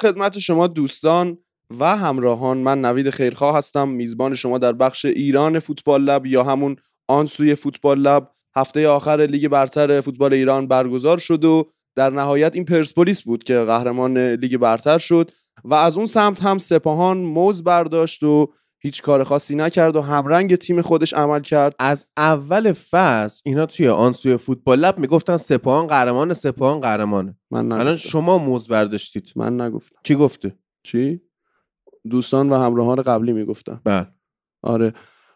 خدمت شما دوستان و همراهان من نوید خیرخواه هستم. میزبان شما در بخش ایران فوتبال لب یا همون آن سوی فوتبال لب. هفته آخر لیگ برتر فوتبال ایران برگزار شد و در نهایت این پرسپولیس بود که قهرمان لیگ برتر شد و از اون سمت هم سپاهان موز برداشت و هیچ کار خاصی نکرد و همرنگ تیم خودش عمل کرد. از اول فصل اینا توی آن سوی فوتبال لب می‌گفتن سپاهان قهرمان سپاهان قهرمانه من الان شما موز برداشتید. من نگفتم. کی گفته؟ چی؟ دوستان و همراهان قبلی می‌گفتم بله. آره.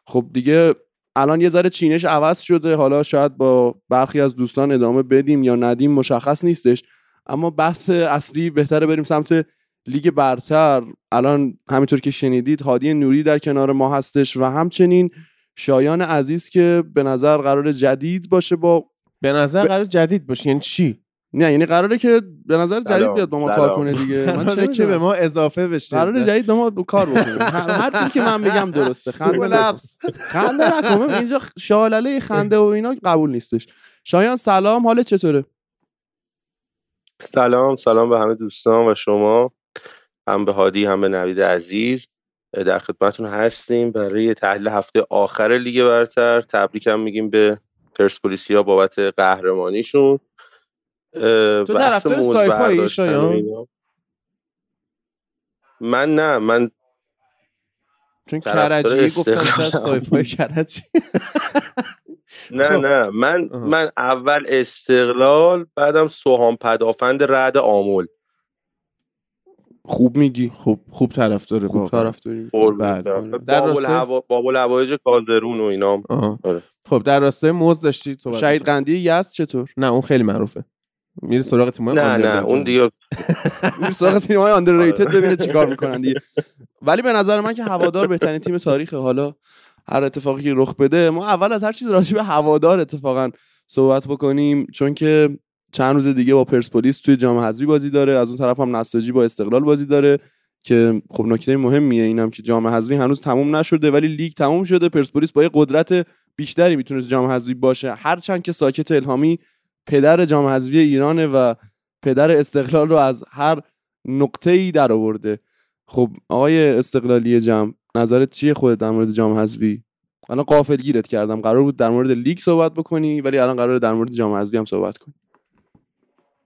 خب دیگه الان یه ذره چینش عوض شده. حالا شاید با برخی از دوستان ادامه بدیم یا ندیم مشخص نیستش. اما بحث اصلی بهتره بریم سمت لیگ برتر الان همینطور که شنیدید هادی نوری در کنار ما هستش و همچنین شایان عزیز که به نظر قرار جدید باشه با به نظر ب- قرار جدید باشه یعنی چی؟ نه یعنی قراره که به نظر جدید. بیاد با ما. کار کنه دیگه. من چه که به؟ ما اضافه بشه. قرار جدید به ما کار بکنه. هر چیزی که من میگم درسته. خنده. لبس خنده نکن. ببین اینجا شالله خنده و اینا قبول نیستش. شایان سلام. حالت چطوره؟ سلام سلام به همه دوستان و شما. هم به هادی هم به نوید عزیز در خدمتتون هستیم برای تحلیل هفته آخر لیگ برتر تبریک هم میگیم به پرسپولیسیا بابت قهرمانیشون تو طرفدار سایپایی، شایان؟ من نه من چون کرجی. شاید سایپای کرجی نه خب. نه من. من اول استقلال بعدم سوهان پدافند رد آمل خوب میگی خوب خوب طرفدار خوب واقعا. طرف داریم قربونت بله. برم. در راسته- الهوا- باب الهوایج کالدرون و اینا. آره. خب در راستای موز داشتید صحبت شهید. قندی یزد چطور نه اون خیلی معروفه میره سراغ تیم نه نه اون دیگه این سراغ تیم های underrated ببینه چیکار می‌کنن دیگه ولی به نظر من که هوادار بهترین تیم تاریخ حالا هر اتفاقی که رخ بده ما اول از هر چیز راجع به هوادار اتفاقا صحبت بکنیم چون که چند روز دیگه با پرسپولیس توی جام حذفی بازی داره. از اون طرف هم نساجی با استقلال بازی داره که خب نکته مهمیه اینم که جام حذفی هنوز تموم نشده ولی لیگ تموم شده. پرسپولیس با یه قدرت بیشتری می‌تونه تو جام حذفی باشه. هرچند که ساکت الهامی پدر جام حذفی ایرانه و پدر استقلال رو از هر نقطه ای در آورده. خب آقای استقلالی جمع نظرت چیه خودت در مورد جام حذفی؟ الان قافل گیرت کردم. قرار بود در مورد لیگ صحبت بکنی ولی الان قرار در مورد جام حذفی هم صحبت کنی.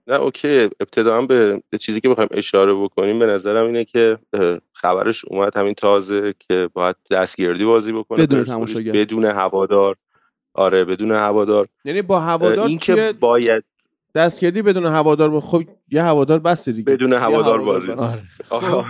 نه اوکی ابتدا به به چیزی که بخوایم اشاره بکنیم به نظرم اینه که خبرش اومد همین تازه که باید دستگردی بازی بکنه بدون تماشاگر. بدون هوادار آره بدون هوادار یعنی با هوادار این که باید دستگیری بدون هوادار با- خب یه هوادار بسته دیگه بدون هوادار هوادار بازی بس. آره. آها.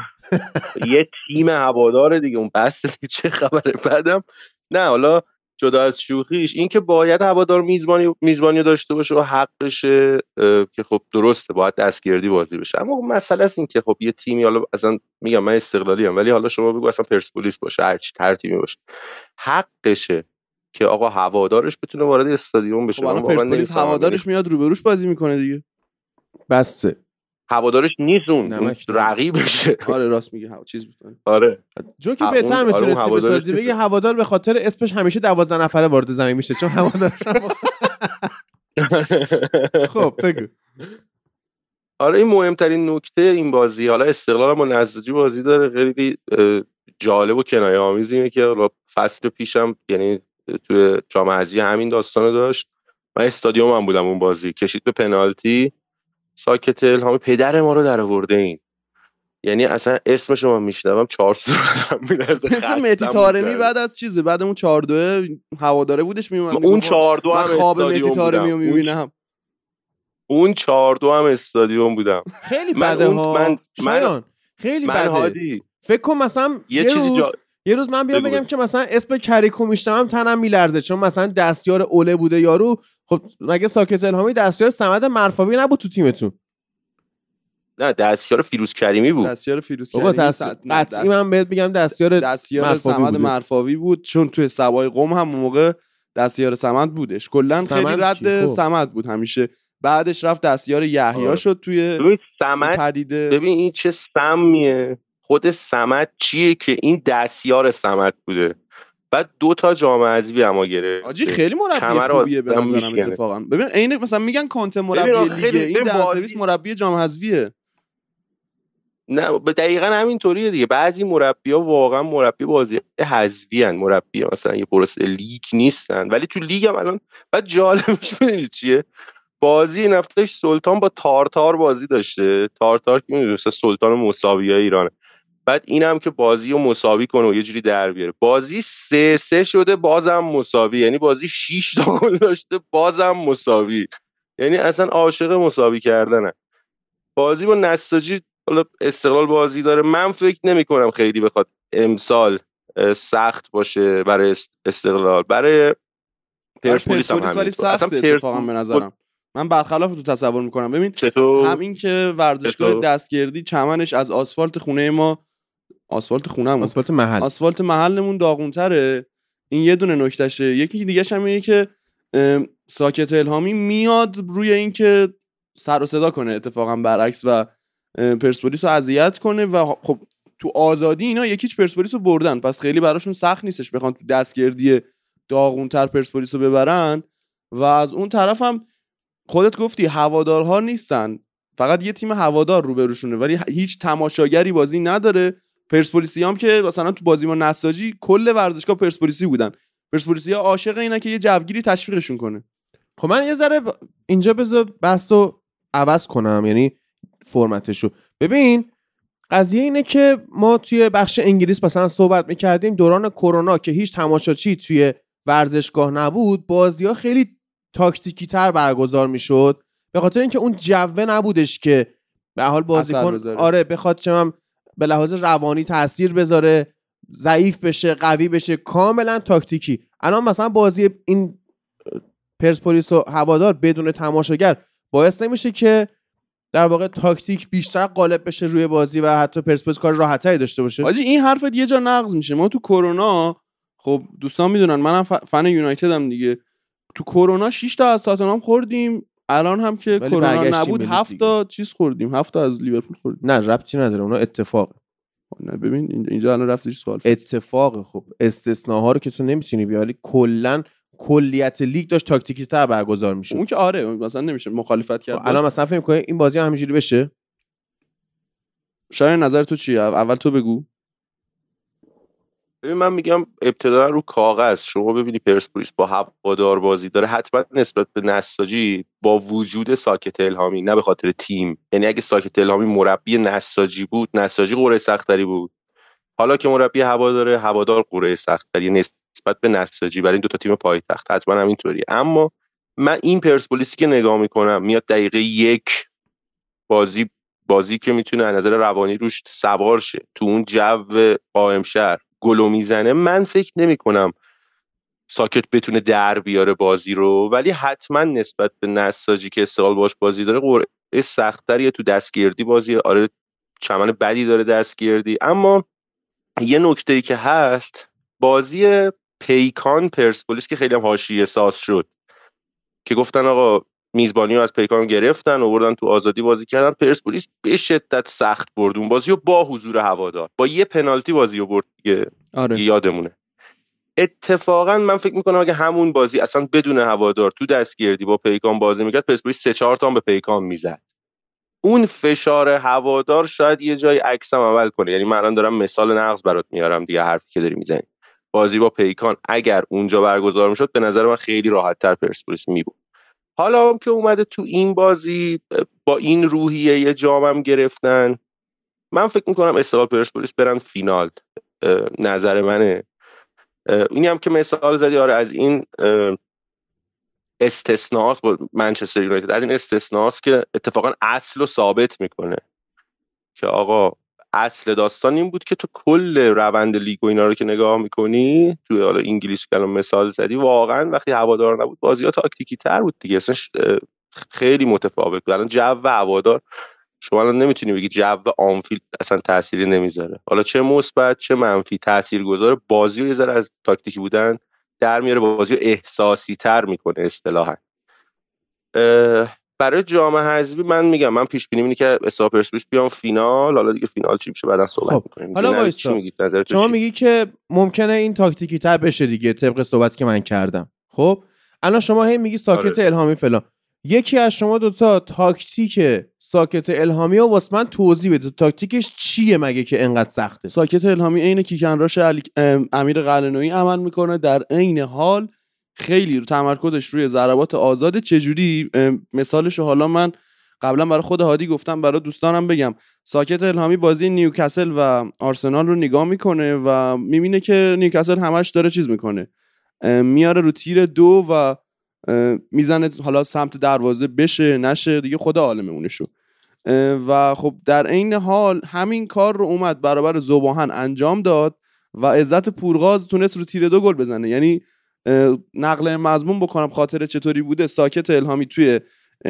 یه تیم هوادار دیگه اون بس دیگه چه خبره بعدم نه حالا جدا از شوخیش این که باید هوادار میزبانی میزبانی داشته باشه و حقشه اه، که خب درسته باید دستگردی بازی بشه. اما مسئله است این که خب یه تیمی حالا اصلا میگم من استقلالی ام ولی حالا شما بگو اصلا پرسپولیس باشه هر چی هر تیمی باشه. حقشه که آقا هوادارش بتونه وارد استادیوم بشه. خب پرسپولیس هوادارش میاد روبروش بازی می‌کنه دیگه. بسته هوادارش نیست اون. رقیبشه. آره راست میگه. هوا- چیز بود. آره. جو که بهتر آره، می‌تونستی هوادارش بسازی. بگی هوادار به خاطر اسمش همیشه دوازده نفره وارد زمین میشه چون هوادارش خب بگو. آره این مهمترین نکته این بازی. حالا استقلال هم با نساجی بازی داره. خیلی جالب و کنایه آمیز اینه که فصل پیشم یعنی توی جام حذفی همین داستان رو داشت. من استادیوم هم بودم اون بازی. کشید به پنالتی. ساکت الهامی پدر ما رو در آورده این. یعنی اصلا اسمش رو من میشنوم چهار میلرزه مثل مهدی طارمی بعد از چیزه بعد اون 4 2 هواداره بودش میومد اون چهار دو هم خواب مهدی استادیوم طارمی رو می‌بینم. اون چهار دو هم استادیوم بودم. خیلی بده ها. من- من- شایان خیلی من بده. هادی. فکر کن مثلا یه یه, چیزی روز جا- یه روز من بیام بگم. که مثلا اسم کریکو میشنوم تنم میلرزه چون مثلا دستیار اوله بوده یارو خب مگه ساکت الهامی دستیار سمد مرفاوی نبود تو تیمتون نه دستیار فیروز کریمی بود دستیار فیروز کریمی دست... قطعی دست- من بهت میگم دستیار دستیار مرفاوی سمد. مرفاوی بود چون توی سوای قم هم موقع دستیار سمد بودش کلا خیلی سمد؟ رد خب. سمد بود همیشه بعدش رفت دستیار یحیی آره. شد توی ببین سمت پدیده ببین این چه سمیه خود سمت چیه که این دستیار سمت بوده بعد دو تا جام حذفی اما گرفت آجی خیلی مربی خوبیه به نظرم. اتفاقا. ببین عین مثلا میگن ببین مربی خیلی- این ببین در بازی- سرویس مربی جام حذفیه. نه به دقیقا همینطوریه دیگه. بعضی مربی ها واقعا مربی بازی حذفی هن مربی مثلا یه پروسه لیگ نیستن. ولی تو لیگ هم الان بعد جالبش می‌دونید چیه؟ بازی این هفتهش سلطان با تارتار بازی داشته. تارتار که می‌دونی مثلا سلطان مساوی ایرانه. بعد اینم که بازی رو مساوی کنه و یه جوری در بیاره. بازی سه سه شده بازم مساوی. یعنی بازی 6 تا گل داشته بازم مساوی. یعنی اصلا عاشق مساوی کردنه. بازی با نساجی حالا استقلال بازی داره. من فکر نمی کنم خیلی بخواد امسال سخت باشه برای استقلال. برای پرسپولیس هم ولی سخت اتفاقا به نظرم. من برخلاف تو تصور می‌کنم. ببین همین که ورزشگاه دستگردی چمنش از آسفالت خونه ما آسفالت خونه هم آسفالت محل. آسفالت محلمون داغونتره. این یه دونه نکتهشه. یکی دیگه هم اینه که ساکت الهامی میاد روی اینکه سر و صدا کنه اتفاقا برعکس و پرسپولیس رو اذیت کنه و خب تو آزادی اینا یکیچ پرسپولیس رو بردن. پس خیلی براشون سخت نیستش بخوان تو دستگردی داغونتر پرسپولیس رو ببرن. و از اون طرف هم خودت گفتی هوادارها نیستن. فقط یه تیم هوادار روبروشونه. ولی هیچ تماشاگری بازی نداره. پرسپولیسی هم که مثلا تو بازی ما نساجی کل ورزشگاه پرسپولیسی بودن. پرسپولیسی ها عاشق اینه که یه جوگیری تشویقشون کنه. خب من یه ذره اینجا بذار بحث رو عوض کنم یعنی فرمتشو. ببین قضیه اینه که ما توی بخش انگلیس مثلا صحبت می‌کردیم دوران کرونا که هیچ تماشاچی توی ورزشگاه نبود بازی ها خیلی تاکتیکی تر برگزار می‌شد. به خاطر اینکه اون جوه نبودش که به حال بازیکن آره بخواد چم به لحاظ روانی تاثیر بذاره ضعیف بشه قوی بشه کاملا تاکتیکی. الان مثلا بازی این پرسپولیس و هوادار بدون تماشاگر باعث نمیشه که در واقع تاکتیک بیشتر غالب بشه روی بازی و حتی پرسپولیس کار راحتتری داشته باشه. حاجی این حرفت یه جا نقض میشه. ما تو کرونا خب دوستان می‌دونن منم فن یونایتد هم دیگه. تو کرونا 6 تا از تاتنهام خوردیم. الان هم که کرونا نبود هفت تا چیز خوردیم. هفت تا از لیورپول خوردیم. نه ربطی نداره اونا اتفاق نه ببین اینجا الان رفت سوال اتفاق خب. استثناها رو که تو نمی‌تونی بیاری کلا کلیت لیگ داشت تاکتیکی تر برگزار میشه اون که آره مثلا نمیشه مخالفت کرد. خب، الان مثلا فکر کنی این بازی هم همینجوری بشه؟ شاید نظر تو چیه؟ اول تو بگو. ببین من میگم ابتدا رو کاغذ شما ببینی پرسپولیس با هوادار بازی داره حتما نسبت به نساجی با وجود ساکت الهامی نه به خاطر تیم. یعنی اگه ساکت الهامی مربی نساجی بود نساجی قرعه سختری بود. حالا که مربی هواداره هوادار قرعه سختری نسبت به نساجی برای این دو تا تیم پایتخت حتما هم اینطوریه. اما من این پرسپولیسی که نگاه می‌کنم میاد دقیقه یک بازی بازی که می‌تونه از نظر روانی روش سوار شه. تو اون جو قائم شهر. گلو می‌زنه من فکر نمی کنم ساکت بتونه در بیاره بازی رو. ولی حتما نسبت به نساجی که استقلال باش بازی داره قرعه سختتریه تو دستگیردی بازی. آره چمن بدی داره دستگیردی. اما یه نکته ای که هست بازی پیکان پرسپولیس که خیلی هم حاشیه ساز شد که گفتن آقا میزبانی رو از پیکان گرفتن و بردن تو آزادی بازی کردن. پرسپولیس به شدت سخت برد. اون بازی رو با حضور هوادار با یه پنالتی بازی رو برد دیگه. آره. یادمونه. اتفاقا من فکر می‌کنم اگه همون بازی اصلا بدون هوادار تو دستگیردی با پیکان بازی می‌کرد پرسپولیس سه چهار تا به پیکان می‌زد. اون فشار هوادار شاید یه جای عکسم عمل کنه. یعنی من الان دارم مثال نقض برات میارم دیگه حرفی که داری می‌زنی. بازی با پیکان اگر اونجا برگزار می‌شد به نظر من خیلی راحت تر پرسپولیس میبود حالا هم که اومده تو این بازی با این روحیه یه جامم گرفتن. من فکر می‌کنم استقلال پرسپولیس برن فینال. نظر منه. اینی هم که مثال زدی آره از این استثناست با منچستر یونایتد. از این استثناست که اتفاقا اصل رو ثابت می‌کنه که آقا اصل داستان این بود که تو کل روند لیگ و اینا رو که نگاه می‌کنی توی حالا انگلیس که مثال زدی واقعا وقتی هوادار نبود بازی ها تاکتیکی تر بود دیگه. اصلا خیلی متفاوت بود. الان جو هوادار شما الان نمی‌تونی بگی جو آنفیلد اصلا تأثیری نمی‌ذاره. حالا چه مثبت چه منفی تاثیر گذاره بازی رو یه ذره از تاکتیکی بودن در میاره بازی رو احساسی تر می‌کنه اصطلاحا. برای جام حذفی من میگم من پیش بینی اینه که استا پرسپولیس بیام فینال حالا دیگه فینال چی میشه؟ بعدا صحبت خب. می‌کنیم حالا وایسا شما میگی که ممکنه این تاکتیکی تر بشه دیگه طبق صحبت که من کردم. خب الان شما هی میگی ساکت آره. الهامی فلان. یکی از شما دوتا تاکتیک ساکت الهامی و واسه من توضیح بده. تاکتیکش چیه مگه که انقدر سخته؟ ساکت الهامی عین kick and rush علی... ام، امیر قلنویی عمل می‌کنه. در عین حال خیلی تمرکزش روی ضربات آزاد چجوری؟ مثالش رو حالا من قبلا برای خود هادی گفتم برای دوستانم بگم. ساکت الهامی بازی نیوکاسل و آرسنال رو نگاه می‌کنه و می‌بینه که نیوکاسل همش داره چیز می‌کنه. میاره رو تیر دو و می‌زنه حالا سمت دروازه بشه نشه دیگه خدا عالم اونشو و خب در عین حال همین کار رو اومد برابر زباهن انجام داد و عزت پورقاز تونست رو تیر دو گل بزنه. یعنی نقل مضمون بکنم خاطر چطوری بوده. ساکت الهامی توی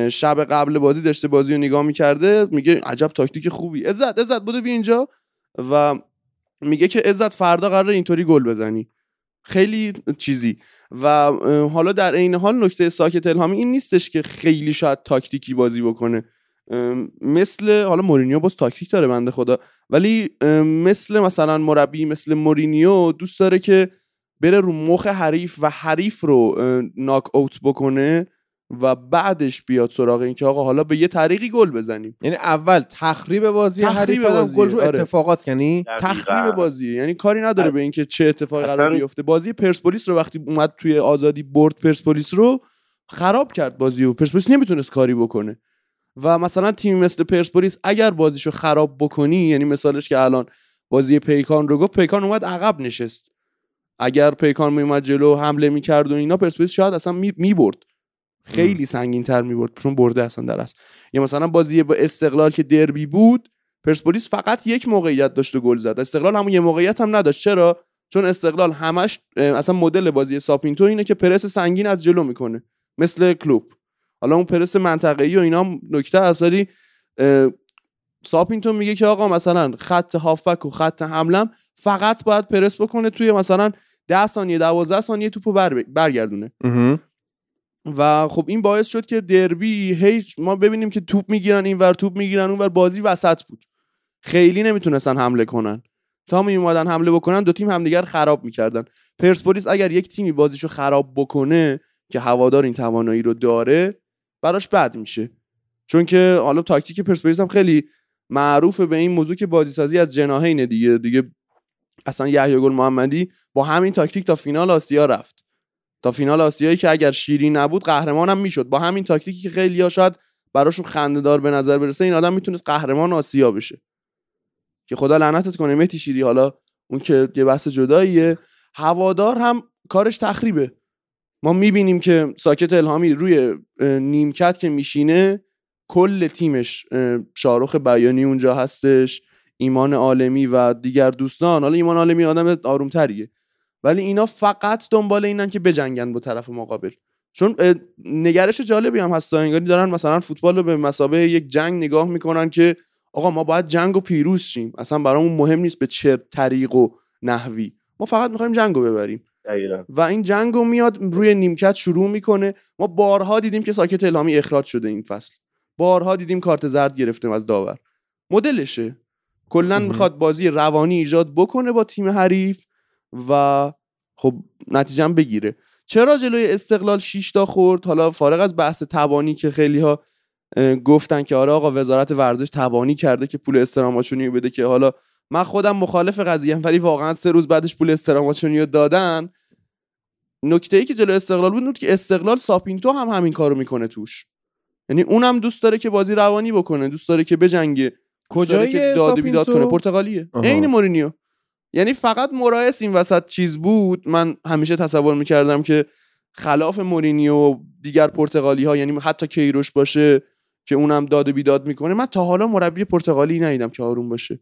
شب قبل بازی داشته بازی رو نگاه می‌کرده میگه عجب تاکتیک خوبی. عزت عزت بوده بی اینجا. و میگه که عزت فردا قرار اینطوری گل بزنی. خیلی چیزی. و حالا در عین حال نکته ساکت الهامی این نیستش که خیلی شاید تاکتیکی بازی بکنه. مثل حالا مورینیو باز تاکتیک داره بنده خدا. ولی مثل مثلا مربی مثل مورینیو دوست داره که بره رو مخ حریف و حریف رو ناک اوت بکنه و بعدش بیاد سراغ این که آقا حالا به یه طریقی گل بزنیم. یعنی اول تخریب بازی تخریب بازی، گل رو آره. اتفاقات یعنی تخریب بازی یعنی کاری نداره به اینکه چه اتفاقی قرار اصلا- بیفته. بازی پرسپولیس رو وقتی اومد توی آزادی برد پرسپولیس رو خراب کرد بازی و پرسپولیس نمی‌تونست کاری بکنه. و مثلا تیمی مثل پرسپولیس اگر بازیشو خراب بکنی یعنی مثالش که الان بازی پیکان رو گفت پیکان اومد عقب نشست. اگر پیکان میومد جلو حمله می‌کرد و اینا پرسپولیس شاید اصلا می‌برد. خیلی سنگین تر می‌برد چون برده اصلا در است یا مثلا بازی با استقلال که دربی بود پرسپولیس فقط یک موقعیت داشت و گل زد. استقلال همون یه موقعیت هم نداشت. چرا؟ چون استقلال همش اصلا مدل بازی ساپینتو اینه که پرس سنگین از جلو می‌کنه مثل کلوب. حالا اون پرس منطقه‌ای و اینا هم نکته اصلی اه، ساپینتون میگه که آقا مثلا خط هافک و خط حملم فقط باید پرس بکنه توی مثلا 10 ثانیه 12 ثانیه توپو بر برگردونه. و خب این باعث شد که دربی هی ما ببینیم که توپ می‌گیرن اینور توپ می‌گیرن اونور بازی وسط بود. خیلی نمی‌تونستن حمله کنن. تا می اومدن حمله بکنن دو تیم همدیگر خراب می‌کردن. پرسپولیس اگر یک تیمی بازیشو خراب بکنه که هوادار این توانایی رو داره براش بد میشه. چون که حالا تاکتیک پرسپولیس هم خیلی معروفه به این موضوع که بازی سازی از جناحینه دیگه. دیگه اصلا یحیی گل محمدی با همین تاکتیک تا فینال آسیا رفت. تا فینال آسیایی که اگر شیری نبود قهرمانم می‌شد. با همین تاکتیکی که خیلی شاید براشون خندهدار به نظر برسه این آدم می‌تونست قهرمان آسیا بشه. که خدا لعنتت کنه مهدی شیری حالا اون که یه بحث جداییه. هوادار هم کارش تخریبه. ما می‌بینیم که ساکت الهامی روی نیمکت که میشینه کل تیمش اه، شاروخ بیانی اونجا هستش. ایمان عالمی و دیگر دوستان. حالا ایمان عالمی آدم آرومتریه. ولی اینا فقط دنبال اینن که بجنگن با طرف مقابل. چون نگرش جالبی هم هست انگاری دارن مثلا فوتبال رو به مسابقه یک جنگ نگاه می‌کنن که آقا ما باید جنگ و پیروز شیم. اصلا برامون مهم نیست به چه طریق و نحوی. ما فقط می‌خوایم جنگ رو ببریم. دقیقاً. و این جنگ رو میاد روی نیمکت شروع می‌کنه. ما بارها دیدیم که ساکت الهامی اخراج شده این فصل. بارها دیدیم کارت زرد گرفتیم از داور. مدلشه. کلا. می‌خواد بازی روانی ایجاد بکنه با تیم حریف و خب نتیجه هم بگیره. چرا جلوی استقلال 6 تا خورد؟ حالا فارغ از بحث تبانی که خیلی ها گفتن که آره آقا وزارت ورزش تبانی کرده که پول استراماچونی بده که حالا من خودم مخالف قضیه ولی واقعا سه روز بعدش پول استراماچونی رو دادن. نکته ای که جلو استقلال بود که استقلال ساپینتو هم همین کارو می‌کنه توش. یعنی اونم دوست داره که بازی روانی بکنه دوست داره که بجنگه. دوست داره کجای که داد و بیداد؟ کنه؟ پرتغالیه. عین مورینیو. یعنی فقط مرایس این وسط چیز بود. من همیشه تصور می‌کردم که خلاف مورینیو و دیگر پرتغالی ها یعنی حتی کیروش باشه که اونم داد و بیداد می‌کنه. من تا حالا مربی پرتغالی ندیدم که آروم باشه.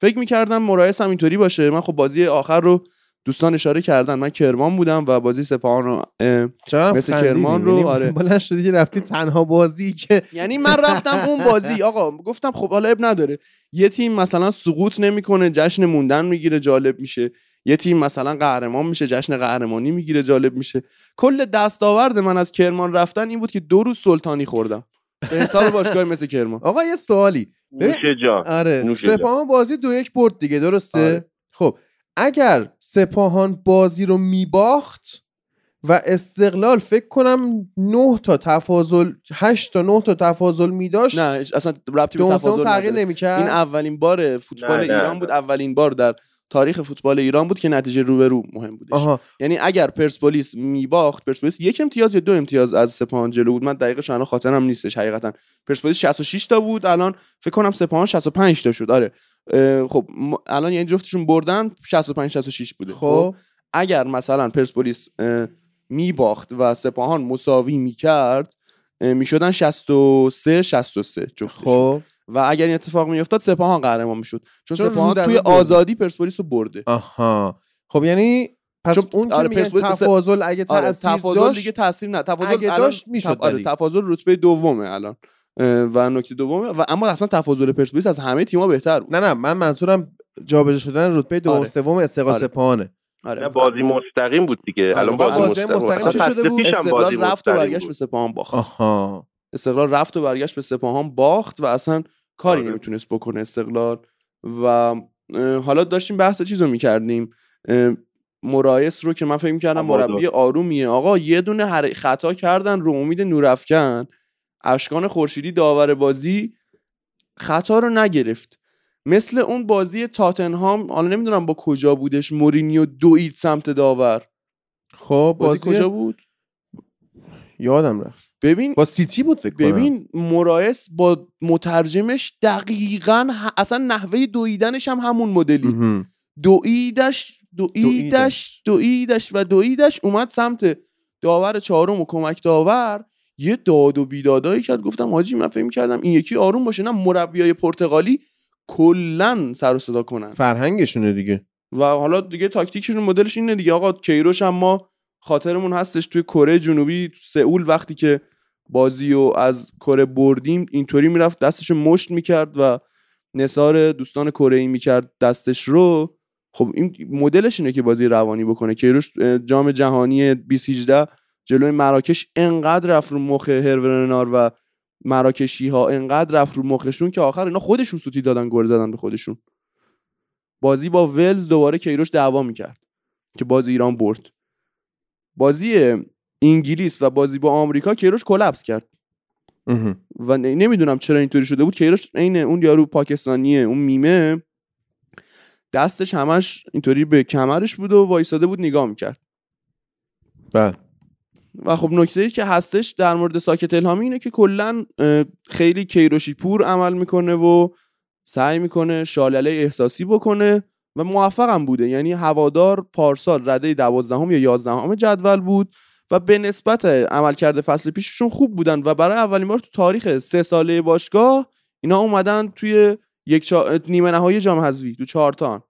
فکر می‌کردم مرایس هم اینطوری باشه. من خب بازی آخر رو دوستان اشاره کردن. من کرمان بودم و بازی سپاهان رو مثل. کرمان رو، یعنی آره. بلند شدی رفتی تنها بازی که یعنی من رفتم اون بازی. آقا گفتم خب حالا اب نداره. یه تیم مثلا سقوط نمی‌کنه جشن موندن می‌گیره جالب میشه. یه تیم مثلا قهرمان میشه جشن قهرمانی می‌گیره جالب میشه. کل دستاورد من از کرمان رفتن این بود که دو روز سلطانی خوردم. به حساب باشگاه مثل کرمان. آقا یه سوالی. نوش جان. آره. سپاهان بازی دو یک برد دیگه درسته؟ آره. خب اگر سپاهان بازی رو میباخت و استقلال فکر کنم 9 تا تفاضل 8 تا 9 تا تفاضل میداشت نه اصلا ربطی به تفاضل تغییر. نمی‌کرد؟ این اولین بار فوتبال نه، نه، ایران نه. بود اولین بار در تاریخ فوتبال ایران بود که نتیجه رو به رو مهم بودش. آها. یعنی اگر پرسپولیس میباخت پرسپولیس یک امتیاز یا دو امتیاز از سپاهان جلو بود. من دقیقش الان خاطرم نیستش حقیقتا. پرسپولیس 66 تا بود الان فکر کنم سپاهان 65 تا شد. آره. خب الان یعنی جفتشون بردن 65 66 بوده. خب. اگر مثلا پرسپولیس میباخت و سپاهان مساوی می‌کرد می‌شدن 63 63 جفتشون. خب. و اگر این اتفاق میافتاد سپاهان قهرمان می‌شد. چون, چون سپاهان توی. آزادی پرسپولیس رو برده. آها. خب یعنی پس چون- اون که آره، میگن پرسپولیس- تفاضل اگه آره تاثیر تفاضل داشت دیگه تاثیر نه. تفاضل اگه الان داشت می‌شد آره. تفاضل رتبه دومه الان. و نکته دومه و اما اصلا تفاضل پرسپولیس از همه تیم‌ها بهتر بود نه نه من منظورم جابجا شدن رتبه دوم آره. سوم استقلال آره. سپاهانه آره نه بازی مستقیم بود دیگه آره، الان بازی بازی مستقیم مستقیم چه شده بود؟ استقلال رفت و برگشت به. سپاهان باخت آها استقلال رفت و برگشت به سپاهان باخت و اصلا کاری آره. نمی‌تونست بکنه استقلال و حالا داشتیم بحث چیز رو می‌کردیم مرایس رو که من فکر می‌کردم. مربی آرومیه آقا یه دونه هر- خطا کردن رو امید نورافکن اشکان خورشیدی داور بازی خطا رو نگرفت. مثل اون بازی تاتنهام حالا نمی‌دونم با کجا بودش مورینیو دوید سمت داور. خب بازی, بازی, کجا بود؟ یادم رفت. ببین با سیتی بود فکر ببین مرایس با مترجمش دقیقا اصلا نحوه دویدنش هم همون مدلی. دویدش دویدش. دویدش و دویدش اومد سمت داور چهارم و کمک داور. یه داد و بیدادایی کرد. گفتم حاجی من فکر کردم این یکی آروم باشه نه مربیای پرتغالی کلا سر و صدا کنن. فرهنگشونه دیگه. و حالا دیگه تاکتیکشون مدلش اینه دیگه. آقا کیروش هم ما خاطرمون هستش توی کره جنوبی تو سئول وقتی که بازی رو از کره بردیم اینطوری می‌رفت دستش مشت می‌کرد و نثار دوستان کره ای می‌کرد دستش رو. خب این مدلش اینه که بازی روانی بکنه. کیروش جام جهانی 2018 جلوی مراکش انقدر رفت رو مخ هرورنار و مراکشی ها انقدر رفت رو مخشون که آخر اینا خودشون سوتی دادن گل زدن به خودشون. بازی با ولز دوباره کیروش دعوا می‌کرد که بازی ایران برد. بازی انگلیس و بازی با آمریکا کیروش کلپس کرد. و نمی‌دونم چرا اینطوری شده بود. کیروش عین اون یارو پاکستانیه اون میمه دستش همش اینطوری به کمرش بود و وایساده بود نگاه می‌کرد. بله. و خب نکته ای که هستش در مورد ساکت الهامی اینه که کلا خیلی کیروشی پور عمل می‌کنه و سعی می‌کنه شالله احساسی بکنه و موفق هم بوده. یعنی هوادار پارسال رده دوازدهم یا یازدهم جدول بود و به نسبت عملکرد فصل پیششون خوب بودن و برای اولین بار تو تاریخ سه ساله باشگاه اینا اومدن توی یک چا... نیمه نهایی جام حذفی تو چهارتان.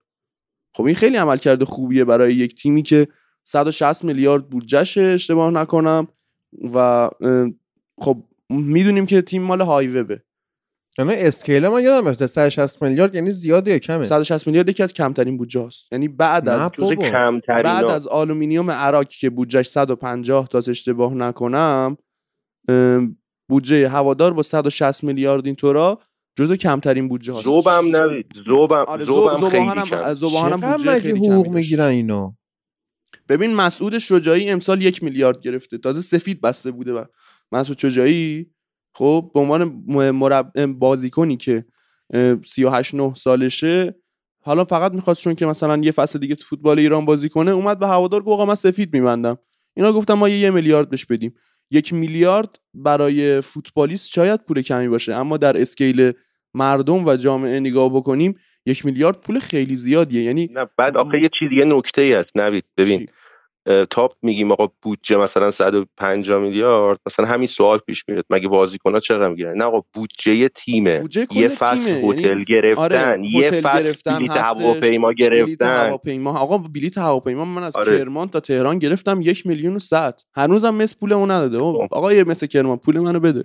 خب این خیلی عملکرد خوبیه برای یک تیمی که 160 میلیارد بودجهشه اشتباه نکنم و خب می‌دونیم که تیم مال هایوبه یعنی اسکیل من یادم رفته 160 میلیارد یعنی زیاده یا کمه؟ 160 میلیارد یکی از کمترین بودجه است یعنی بعد از بعد از آلومینیوم عراق که بودجهش 150 تا اشتباه نکنم بودجه هوادار با 160 میلیارد اینطورا جزو کمترین بودجه هاست. زوبم نوید زوبم آره زوبم زو- خیلی کم. چقدر بودجه خیلی حقوق. می‌گیرن اینا؟ ببین مسعود شجاعی امسال یک میلیارد گرفته. تازه سفید بسته بوده و مسعود شجاعی؟ خب به عنوان مرب... بازیکنی که اه، 38 9 سالشه حالا فقط می‌خواست چون که مثلا یه فصل دیگه تو فوتبال ایران بازی کنه اومد به هوادار گفت آقا من سفید میبندم. اینا گفتم ما یه, یه میلیارد بهش بدیم. یک میلیارد برای فوتبالیست شاید پول کمی باشه اما در اسکیل مردم و جامعه نگاه بکنیم یک میلیارد پول خیلی زیادیه. یعنی نه بعد آخه یه چیز یه نکته ای هست. نوید ببین. چی؟ اه، تا میگیم آقا بودجه مثلا 150 میلیارد. مثلا همین سوال پیش میاد. مگه بازیکن‌ها چقدر می‌گیرن نه آقا بودجه تیمه. یه فصل. یعنی هتل گرفتن. آره، یه فصل گرفتن بلیت هواپیما گرفتن. هواپیما. آقا بلیت هواپیما من از آره. کرمان تا تهران گرفتم یک میلیون و صد. هنوزم مثل پولمو نداده. او، خب. آقا یه مثل کرمان پول منو بده.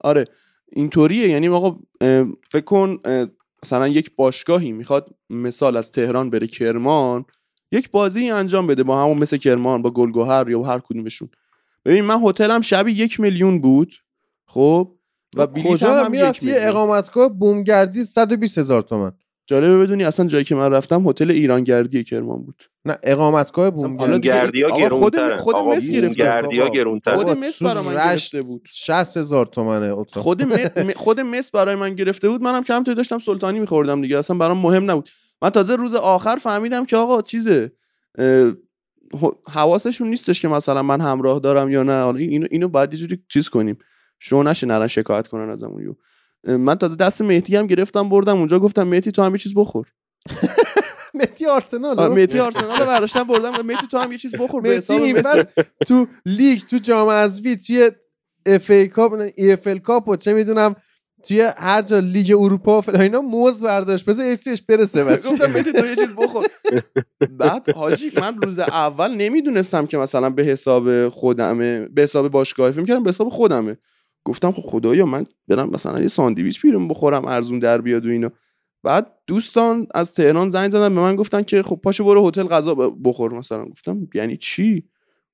آره اینطوریه. یعنی آقا فکر کن مثلا یک باشگاهی می‌خواد مثال از تهران بره کرمان یک بازی انجام بده با همون مثل کرمان با گلگهر یا با هر کدومشون. ببین من هتلم شبی یک میلیون بود خب؟ و بلیط کجا هم, هم یک یه میلیون. اقامتگاه بومگردی 120 هزار تومن. جالبه بدونی اصلا جایی که من رفتم هتل ایرانگردی کرمان بود. نه اقامتگاه حالا بومگردی ها آقا خود- مس گرفتن. گردی ها خود مس تو برای من گرفته بود. 60 هزار تومنه اتاق. خود م- خود مس برای من گرفته بود. منم کم توی داشتم سلطانی میخوردم دیگه. اصلا برام مهم نبود. من تازه روز آخر فهمیدم که آقا چیزه حواسشون نیستش که مثلا من همراه دارم یا نه. اینو اینو باید یه جوری چیز کنیم. شو نشه نرن شکایت کنن ازمون من تازه دست مهدی هم گرفتم بردم اونجا گفتم مهدی تو هم یه چیز بخور. مهدی آرسنال مهدی آرسنال برداشتم بردم مهدی تو هم یه چیز بخور به حساب مس. بس تو لیگ تو جام حذفی توی FA Cup EFL Cup و چه می‌دونم توی هر جا لیگ اروپا و فلان اینا موز برداشت. بذار اسمش برسه بچه گفتم مهدی تو یه چیز بخور. بعد حاجی من روز اول نمی‌دونستم که مثلا به حساب خودمه به حساب باشگاه فکر کردم به حساب خودمه. گفتم خب خدایا من برم مثلا یه ساندویچ بیرون بخورم ارزون در بیاد و اینا. بعد دوستان از تهران زنگ زدن به من گفتن که خب پاشو برو هتل غذا بخور. مثلا گفتم یعنی چی؟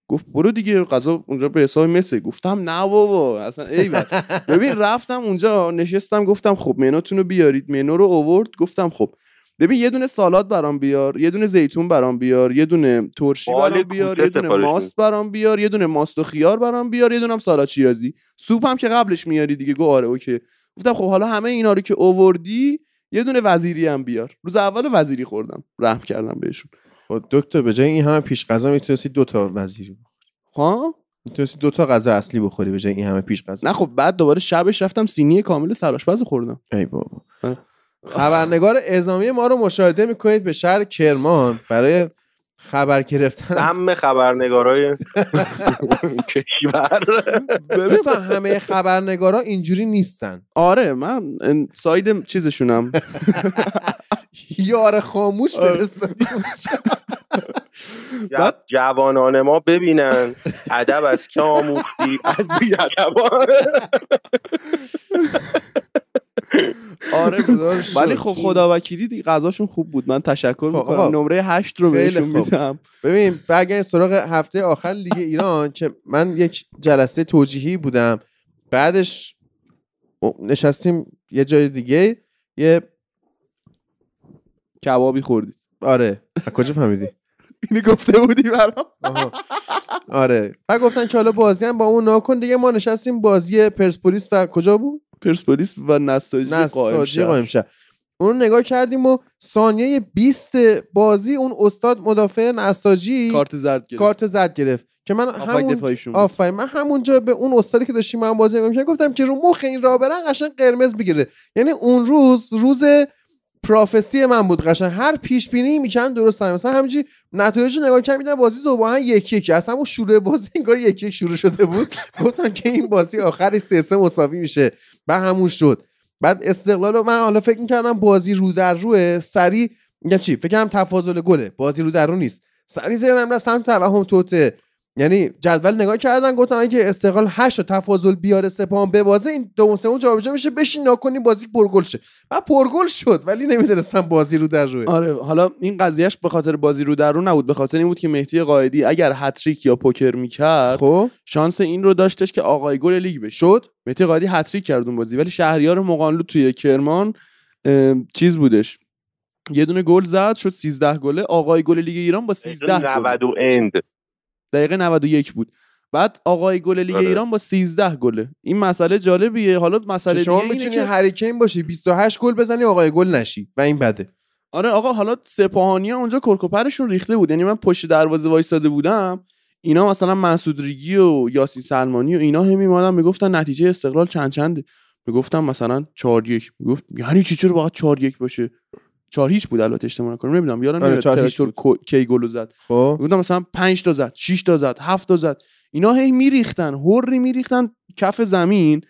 گفت برو دیگه غذا اونجا به حساب مسه گفتم نه بابا اصلا ای ببین رفتم اونجا نشستم گفتم خب منوتون رو بیارید. منو رو اوورد گفتم خب ببین یه دونه سالاد برام بیار یه دونه زیتون برام بیار یه دونه ترشی برام بیار یه دونه ماست برام بیار یه دونه ماست و خیار برام بیار یه دونه هم سالاد شیرازی. سوپ هم که قبلش میاری دیگه گو آره اوکی. گفتم خب حالا همه اینا رو که اووردی یه دونه وزیری هم بیار. روز اول وزیری خوردم رحم کردم بهشون. خب دکتر به جای این همه پیش غذا می‌تونستی دو تا وزیری بخوری. ها؟ می‌تونستی دو تا غذا اصلی بخوری به جای این همه پیش غذا. نه خب بعد دوباره شبش رفتم سینی کامل سرآشپز خوردم. ای بابا. اه. خبرنگار اعزامی ما رو مشاهده می‌کنید به شهر کرمان برای خبر گرفتن سم خبرنگارای کشور. مثلا همه خبرنگارا اینجوری نیستن. آره من ساید چیزشونم. یار خاموش آره. فرستادی. ج- جوانان ما ببینن. ادب از که آموختی؟ از بی ادبان آره شکر. ولی خب خدا وکیلی دیگه غذاشون خوب بود. من تشکر خب می‌کنم. نمره هشت رو بهشون. میدم. ببین برگردیم سراغ هفته آخر لیگ ایران که من یک جلسه توجیهی بودم. بعدش نشستیم یه جای دیگه. یه کبابی خوردید. آره. کجا فهمیدی؟ اینی گفته بودی برام. آره. بعد گفتن که حالا بازی هم با اون ناکن دیگه ما نشستیم بازی پرسپولیس و کجا بود؟ پرسپولیس و نساجی قائم نساجی. قایم شهر اون نگاه کردیم و ثانیه 20 بازی اون استاد مدافع نساجی کارت زرد گرفت. کارت زرد گرفت. که من همون. آفرین من همونجا به اون استادی که داشتیم من بازی می‌کردیم گفتم که رو مخ این راه برن قشنگ قرمز بگیره. یعنی اون روز روز پروفسی من بود قشنگ. هر پیش بینی می‌کنم درست هم مثلا همینجوری نتایج رو نگاه کردم میدم بازی زوباهن یکی یکی اصلا اون شروع بازی انگار یکی یک شروع شده بود. گفتم که این بازی آخرش سه سه مساوی میشه. و همون شد. بعد استقلال رو من حالا فکر می‌کردم بازی رو در روه سری میگم چی؟ فکر کنم تفاضل گله بازی رو در رو نیست. سری ذهنم رفت سمت توهم توطئه. یعنی جدول نگاه کردن گفتم اگه استقلال 8 تا تفاضل بیاره سپاهان ببازه این دوم سوم جابجا میشه بشین نکنه بازی پرگل شه. و پرگل شد ولی نمی‌دونستم بازی رو در روه. آره حالا این قضیهش به خاطر بازی رو در رو نبود. به خاطر این بود که مهدی قائدی اگر هتریک یا پوکر می‌کرد خب. شانس این رو داشتش که آقای گل لیگ بشه. شد. مهدی قائدی هتریک کرد اون بازی ولی شهریار مقانلو توی کرمان چیز بودش. یه دونه گل زد شد 13 گله. آقای گل لیگ ایران با 13 گل 90 و اند. دقیقه 91 بود. بعد آقای گل لیگ آره. ایران با 13 گله. این مسئله جالبیه. حالا مسئله شما دیگه می‌تونی که هری کین باشی 28 گل بزنی آقای گل نشی و این بده. آره آقا حالا سپاهانی اونجا کرکوپرشون ریخته بود. یعنی من پشت دروازه وایساده بودم اینا مثلا مسعود ریگی و یاسین سلمانی و اینا هم میومدن می‌گفتن نتیجه استقلال چند چنده؟ می‌گفتم مثلا 4 1 می‌گفت یعنی چی؟ چرا باید 4 1 باشه؟ 4 هیچ بود البته اشتباه نکنم. نمی‌دونم یادم آره، نمیاد 4 هیچ تراکتور کی گلو زد. خب. گفتم مثلا 5 تا زد 6 تا زد 7 تا زد. اینا هی میریختن هوری میریختن کف زمین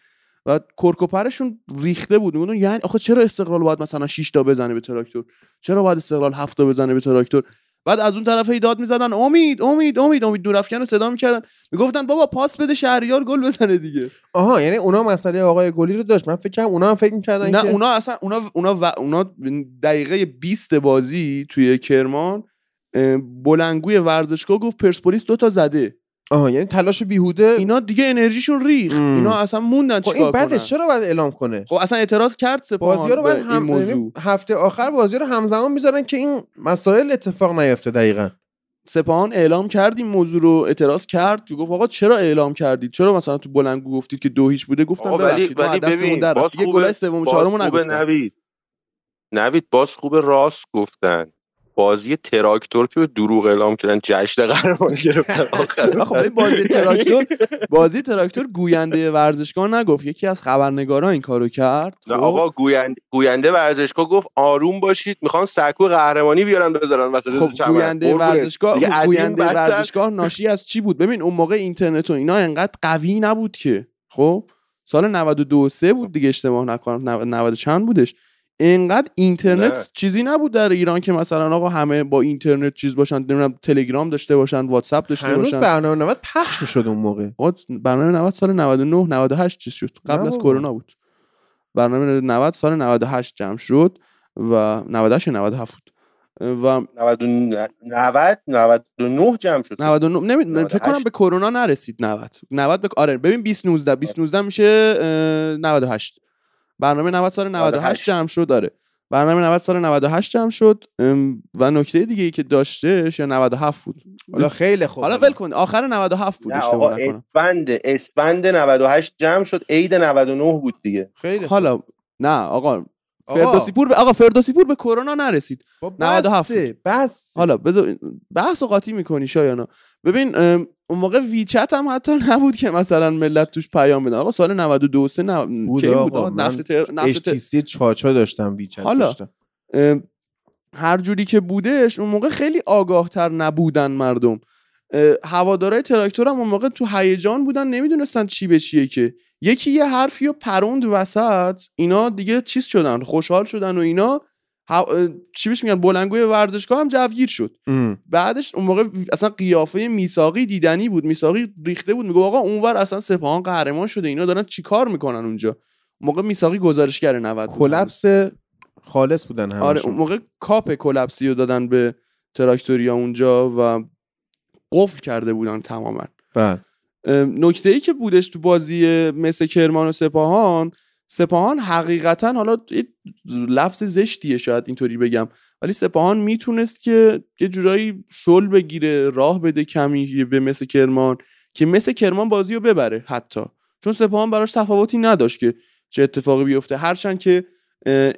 و کرکوپرشون ریخته بود. می‌گفتن یعنی آخه چرا استقلال باید مثلا 6 تا بزنه به تراکتور؟ چرا باید استقلال 7 تا بزنه به تراکتور؟ بعد از اون طرف هی داد می‌زدن امید امید امید امید. دورافکن رو صدا می‌کردن. می‌گفتن بابا پاس بده شهریار گل بزنه دیگه. آها یعنی اونا مسئله آقای گلی رو داشت. من فکر کنم اونا هم فکر می‌کردن نه که اونا اصلا اونا اونا و اونا دقیقه 20 بازی توی کرمان بلنگوی ورزشگاه گفت پرسپولیس دو تا زده. آها یعنی تلاش بیهوده اینا دیگه انرژیشون ریخ ام. اینا اصلا موندن خب این چیکار کنن؟ بعدش چرا باید اعلام کنه؟ خب اصلا اعتراض کرد سپاهان بازی رو این هم... موضوع. یعنی هفته آخر بازی رو همزمان می‌ذارن که این مسائل اتفاق نیفته دقیقا. سپاهان اعلام کرد این موضوع رو اعتراض کرد. که گفت آقا چرا اعلام کردید؟ چرا مثلا تو بلندگو گفتید که دو هیچ بوده؟ گفتم ولی ببخشید ولی ببین دیگه گلای سوم و باز چهارم رو خوبه نگفتن. نوید. نوید باز خوبه راست گفتن. بازی تراکتور که دروغ اعلام کردن جشن قهرمانی گرفتن. آخه بازی تراکتور بازی تراکتور گوینده ورزشگاه نگفت. یکی از خبرنگارا این کارو کرد نه خب؟ آقا گوینده, گوینده ورزشگاه گفت آروم باشید می‌خوان سکو قهرمانی بیارن بذارن وسط خب. گوینده. ورزشگاه گوینده ورزشگاه ناشی از چی بود؟ ببین اون موقع اینترنت و اینا انقدر قوی نبود که. خب؟ سال 92 3 بود دیگه اشتباه نکنم. 90 چند بودش؟ انقدر اینترنت نه. چیزی نبود در ایران که مثلا آقا همه با اینترنت چیز باشن نمی‌دونم تلگرام داشته باشن واتساپ داشته هنوز باشن. برنامه 90 پخش می‌شد اون موقع. برنامه 90 سال 99 98 چیز شد. قبل نه از. کرونا بود. برنامه 90 سال 98 جمع شد و 98 یا 97 بود. و 90 90 99 جمع شد. 99 نمی... فکر 98. کنم به کرونا نرسید 90 90 به آره ببین 2019 2019 میشه اه، 98 برنامه 90 سال 98 98. جمع شد داره برنامه 90 سال 98 جمع شد و نکته دیگه ای که داشتهش یا 97 بود حالا خیلی خوب حالا ول کن آخر 97 بود اشتباه نکنم اسفند اسفند 98 جمع شد عید 99 بود دیگه خیلی خوب. حالا نه آقا. فردوسی پور به آقا فردوسی پور به کرونا نرسید. با 97 بسه بس حالا بذار بحث و قاطی می‌کنی شایانا. ببین اون موقع ویچت هم حتی نبود که مثلا ملت توش پیام بدن آقا سال 92 3 نه بود آقا. نفت تر... نفت تر... چاچا داشتم ویچت حالا. داشتم. هر جوری که بودش اون موقع خیلی آگاه تر نبودن مردم. اه، هوادارهای تراکتور هم اون موقع تو هیجان بودن نمی‌دونستن چی به چیه که. یکی یه حرفی و پروند وسط اینا دیگه چیز شدن خوشحال شدن و اینا. ه- اه، چی بهش میگن؟ بلنگوی ورزشگاه هم جوگیر شد. ام. بعدش اون موقع اصلا قیافه میساقی دیدنی بود میساقی ریخته بود. میگه آقا اونور اصلا سپاهان قهرمان شده اینا دارن چیکار می‌کنن اونجا؟ اون موقع میساقی گزارشگر 90 بود. کلپس خالص بودن همشون. آره اون موقع کاپ کلپسی رو دادن به تراکتوریا اونجا و قفل کرده بودن تماما. بله. نکته ای که بودش تو بازی مثل کرمان و سپاهان سپاهان حقیقتا حالا لفظ زشتیه شاید اینطوری بگم ولی سپاهان می‌تونست که یه جورایی شل بگیره راه بده کمی به مثل کرمان که مثل کرمان بازی رو ببره حتی. چون سپاهان براش تفاوتی نداشت که چه اتفاقی بیفته. هرچند که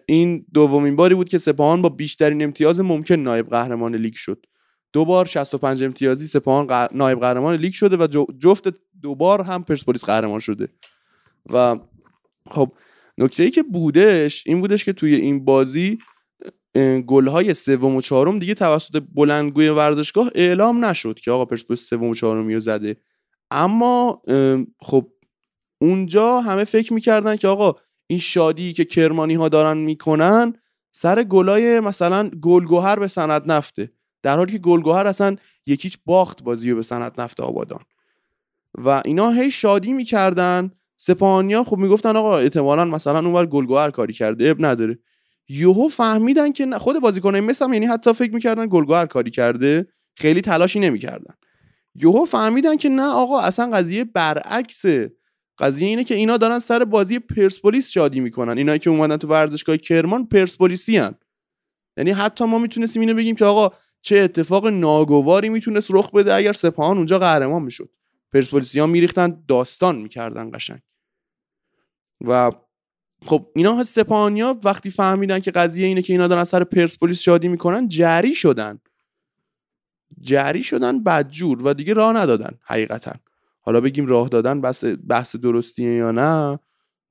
این دومین باری بود که سپاهان با بیشترین امتیاز ممکن نایب قهرمان لیگ شد. دو بار 65 امتیازی سپاهان قه- نایب قهرمان لیگ شده و جفت دو بار هم پرسپولیس قهرمان شده. و خب نکته ای که بودش این بودش که توی این بازی اه، گلهای سوم و چهارم دیگه توسط بلندگوی ورزشگاه اعلام نشد که آقا پرسپولیس سوم و چهارمی رو زده. اما خب اونجا همه فکر می‌کردن که آقا این شادی که کرمانی ها دارن می‌کنن سر گلای مثلا گلگوهر به سند نفته. در حالی که گلگوهر اصلا یکیچ باخت بازی به سند نفت آبادان. و اینا هی شادی می‌کردن. سپاهانیا خب می‌گفتن آقا احتمالا مثلا اونور گلگوهر کاری کرده اب نداره. یهو فهمیدن که خود بازیکنای مثل هم یعنی حتی فکر می‌کردن گلگوهر کاری کرده خیلی تلاشی نمی‌کردن. یهو فهمیدن که نه آقا اصلا قضیه برعکسه. قضیه اینه که اینا دارن سر بازی پرسپولیس شادی می‌کنن. اینا که اومدن تو ورزشگاه کرمان پرسپولیسی هن. یعنی حتی ما می‌تونستیم اینو بگیم که آقا چه اتفاق ناگواری می‌تونست رخ بده اگر سپاهان اونجا قهرمان می‌شد. پرسپولیسی ها میریختن داستان می‌کردن قشنگ. و خب اینا سپاهانیا وقتی فهمیدن که قضیه اینه که اینا دارن سر پرسپولیس شادی می‌کنن جری شدن. جری شدن بدجور و دیگه راه ندادن حقیقتا. حالا بگیم راه دادن بحث, بحث درستیه یا نه؟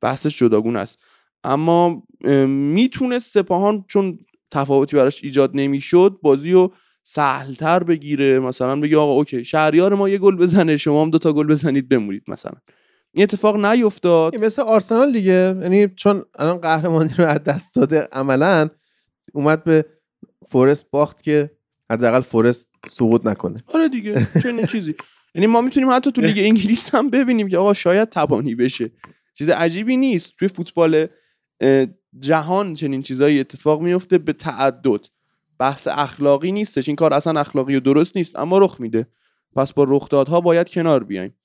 بحثش جداگون است. اما می‌تونست سپاهان چون تفاوتی براش ایجاد نمی‌شد بازی رو سهلتر بگیره. مثلا بگه آقا اوکی شهریار ما یه گل بزنه شما هم دو تا گل بزنید بمونید مثلا. این اتفاق نیفتاد. مثل آرسنال دیگه. یعنی چون الان قهرمانی رو از دست داده عملا اومد به فورست باخت که حداقل فورست سقوط نکنه. آره دیگه چنین چیزی. یعنی ما می‌تونیم حتی تو لیگ انگلیس هم ببینیم که آقا شاید تبانی بشه. چیز عجیبی نیست. توی فوتبال جهان چنین چیزایی اتفاق میفته به تعدد. بحث اخلاقی نیستش. این کار اصلا اخلاقی و درست نیست اما رخ میده. پس با رخدادها باید کنار بیایم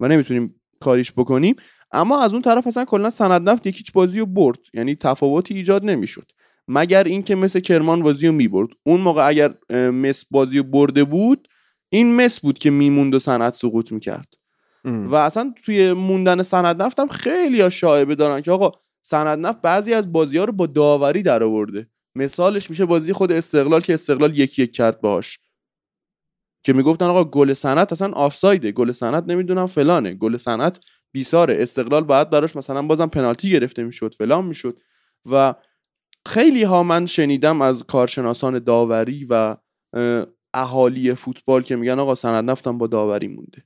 و نمی‌تونیم کاریش بکنیم. اما از اون طرف اصلا کلا سند نفت یکیچ بازی رو برد. یعنی تفاوتی ایجاد نمی‌شد. مگر اینکه مثل کرمان بازی رو می‌برد. اون موقع اگر مس بازی رو برده بود این مس بود که میموند و سند سقوط می‌کرد. و اصلا توی موندن سند نفتم خیلی ها شایبه دارن که آقا سند نفت بعضی از بازی ها رو با داوری در آورده مثالش میشه بازی خود استقلال که استقلال یکی یک کرد باش که می‌گفتن آقا گل سنت اصلا آفسایده. گل سنت نمی‌دونم فلانه. گل سنت بیساره. استقلال باید براش مثلا بازم پنالتی گرفته می‌شد فلان می‌شد. و خیلی ها من شنیدم از کارشناسان داوری و اهالی فوتبال که میگن آقا سند نفتم با داوری مونده.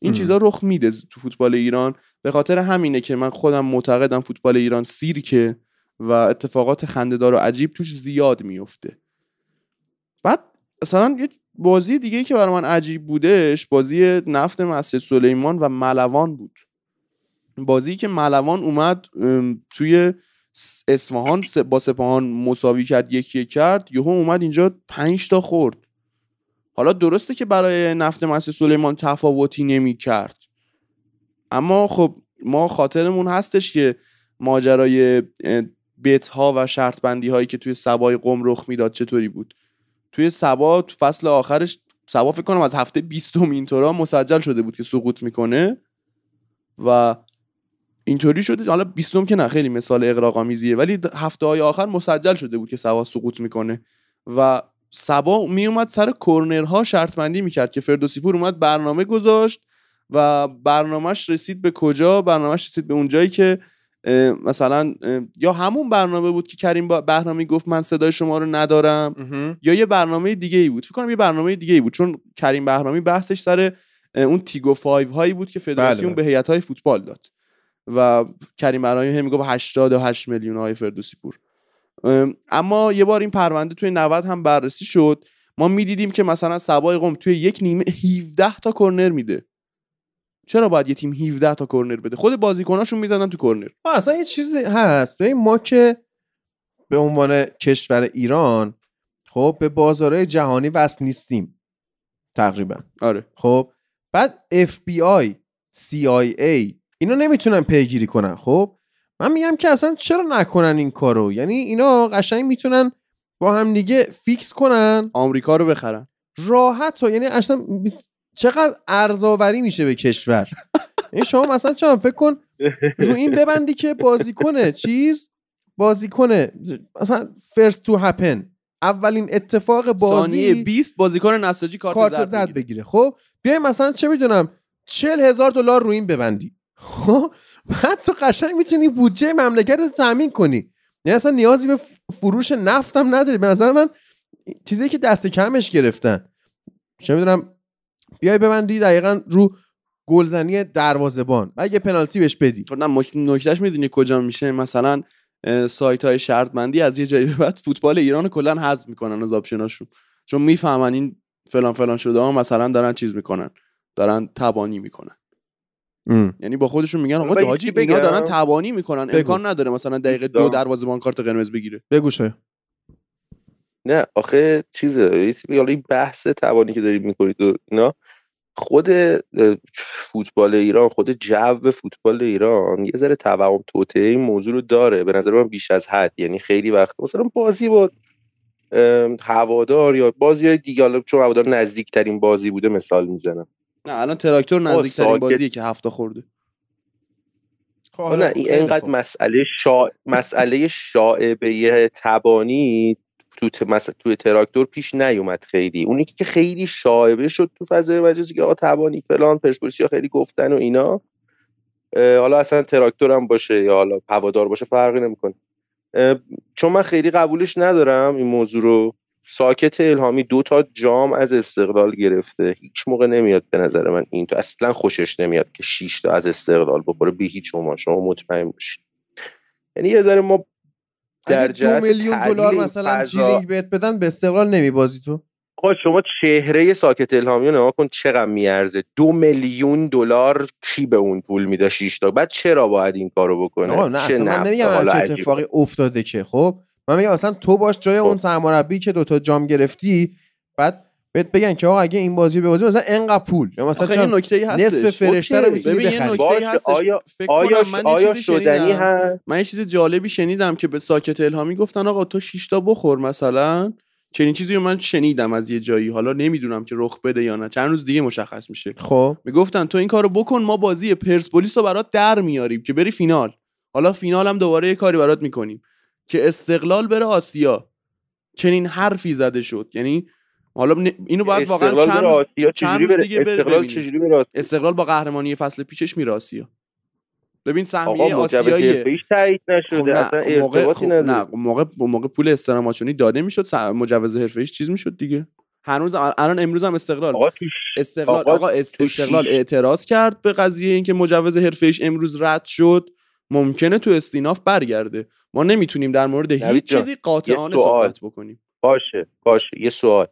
این چیزا رخ میده تو فوتبال ایران. به خاطر همینه که من خودم معتقدم فوتبال ایران سیرکه و اتفاقات خندهدار و عجیب توش زیاد میفته. بعد مثلا یه بازی دیگه که برای من عجیب بودش بازی نفت مسجد سلیمان و ملوان بود. بازی که ملوان اومد توی اصفهان با سپاهان مساوی کرد یکی کرد یهو اومد اینجا پنج تا خورد. حالا درسته که برای نفت مسجد سلیمان تفاوتی نمی کرد اما خب ما خاطرمون هستش که ماجرای بیت ها و شرط بندی هایی که توی سبای قم رخ می‌داد چطوری بود؟ توی سبا تو فصل آخرش سبا فکر کنم از هفته 20 اینطورا مسجل شده بود که سقوط می‌کنه و اینطوری شده. حالا 20 که نه خیلی مثال اقراق‌آمیزیه ولی هفته های آخر مسجل شده بود که سبا سقوط می‌کنه و سبا میومد سر کورنرها شرط بندی می‌کرد که فردوسی پور اومد برنامه گذاشت و برنامهش رسید به کجا؟ برنامهش رسید به اونجایی که مثلا یا همون برنامه بود که کریم بهرامی گفت من صدای شما رو ندارم یا یه برنامه دیگه ای بود. فکر کنم یه برنامه دیگه ای بود. چون کریم بهرامی بحثش سر اون تیگو 5 هایی بود که فدراسیون بله، به هیئت های فوتبال داد. و کریم بهرامی هم می‌گفت 88 میلیون های فردوسی پور. اما یه بار این پرونده توی 90 هم بررسی شد. ما می‌دیدیم که مثلا سبای قم توی یک نیمه 17 تا کرنر میده. چرا باید یه تیم 17 تا کرنر بده؟ خود بازیکناشون می‌زنن تو کرنر اصلا یه چیزی هست. ما که به عنوان کشور ایران خب به بازارهای جهانی وصل نیستیم تقریبا. آره. خب بعد FBI CIA اینا نمی‌تونن پیگیری کنن خب؟ من میگم که اصلا چرا نکنن این کارو؟ یعنی اینا قشنگ می‌تونن با هم دیگه فیکس کنن. آمریکا رو بخرن. راحت ها. یعنی اصلا چقدر ارزاوری میشه به کشور؟ این شما مثلا چند فکر کن. رو این ببندی که بازیکنه چیز؟ بازیکنه مثلا فرست تو هپن اولین اتفاق بازی ثانیه 20 بازیکن نساجی کارت, کارت زرد بگیره. خب؟ بیای مثلا چه می‌دونم چل هزار دلار رو این ببندی. خب؟ بعد تو قشنگ می‌تونی بودجه مملکت رو تامین کنی. یعنی اصلا نیازی به فروش نفتم نداری. به نظر من چیزی که دست کمش گرفتن. چه می‌دونم بیای ببندی دقیقا رو گلزنی دروازبان و اگه پنالتی بهش بدی. خب نه نکتهش می‌دونی کجا میشه. مثلا سایت های شرط بندی از یه جایی بعد فوتبال ایران کلا حذف می‌کنن از آپشناشون چون می‌فهمن این فلان فلان شده ها مثلا دارن چیز می‌کنن. دارن تبانی می‌کنن. یعنی با خودشون میگن آقا حاجی اینا دارن تبانی می‌کنن. بگو. امکان نداره مثلا دقیقه دو دروازه‌بان کارت قرمز بگیره. بگو نه آخه چیزه این بحث تبانی که دارید می‌کنید و اینا خود فوتبال ایران خود جو فوتبال ایران یه ذره توهم توته این موضوع رو داره. به نظر من بیش از حد. یعنی خیلی وقت مثلا بازی با هوادار یا بازی دیگه حالا چون هوادار نزدیکترین بازی بوده مثال می‌زنم. نه الان تراکتور نزدیکترین بازیه که هفته خورده. خب نه این اینقدر مسئله شا... مسئله شاعبه تبانی تو ت... توی تراکتور پیش نیومد خیلی. اونی که خیلی شاعبه شد تو فضای مجازی که آقا تبانی فلان پرسپولیس خیلی گفتن و اینا. حالا اصلا تراکتور هم باشه یا حالا هوادار باشه فرقی نمی‌کنه. چون من خیلی قبولش ندارم این موضوع رو. ساکت الهامی دو تا جام از استقلال گرفته. هیچ موقع نمیاد به نظر من این تو اصلا خوشش نمیاد که 6 تا از استقلال بخوره. به هیچ شما. شما مطمئن باشید. یعنی یه ذره ما در دو میلیون دلار مثلا جیرینگ بهت بدن به استقلال نمیبازی تو. خب شما چهره ساکت الهامی رو کن چقدر میارزه. دو میلیون دلار کی به اون پول میده 6 تا؟ بعد چرا باید این کارو بکنه؟ نه اصلا من نمیگم چه اتفاقی افتاده که خب؟ من میگم اصلا تو باش جای اون خب. سرمربی که دوتا جام گرفتی بعد بهت بگن که آقا اگه این بازی به بازی مثلا انقدر پول یا مثلا یه نکته هستش. نصف فرشته رو. می‌تونی ببین یه بخری. نکته باشه، هستش. آیا- فکر آیا کنم من یه آیا چیزی شدنی. هست؟ من یه چیز جالبی شنیدم که به ساکت الهامی گفتن آقا تو شیشتا بخور مثلا. چنین چیزی رو من شنیدم از یه جایی. حالا نمی‌دونم که رخ بده یا نه. چند روز دیگه مشخص میشه. خب. می‌گفتن تو این کارو بکن ما بازی پرسپولیس رو برات در میاریم که بری فینال. حالا فینال هم دوباره یه کاری برات می‌کنیم. که استقلال بره آسیا. چنین حرفی زده شد. یعنی حالا اینو باید واقعا چند روز, چند روز دیگه بره استقلال. چجوری بره؟ استقلال با قهرمانی فصل پیشش میره آسیا. ببین سهمیه حرفه‌ایش تایید خب نشده نه اصلا موقع ارتباطی خب نه موقع موقع پول استراماچونی داده می‌شد مجوز حرفه چیز می‌شد دیگه. هنوز الان امروز هم استقلال. آقا استقلال آقا آقا استقلال اعتراض کرد به قضیه اینکه مجوز حرفه امروز رد شد. ممکنه تو استیناف برگرده. ما نمی‌تونیم در مورد هیچ چیزی قاطعانه. صحبت بکنیم. باشه باشه یه سوال.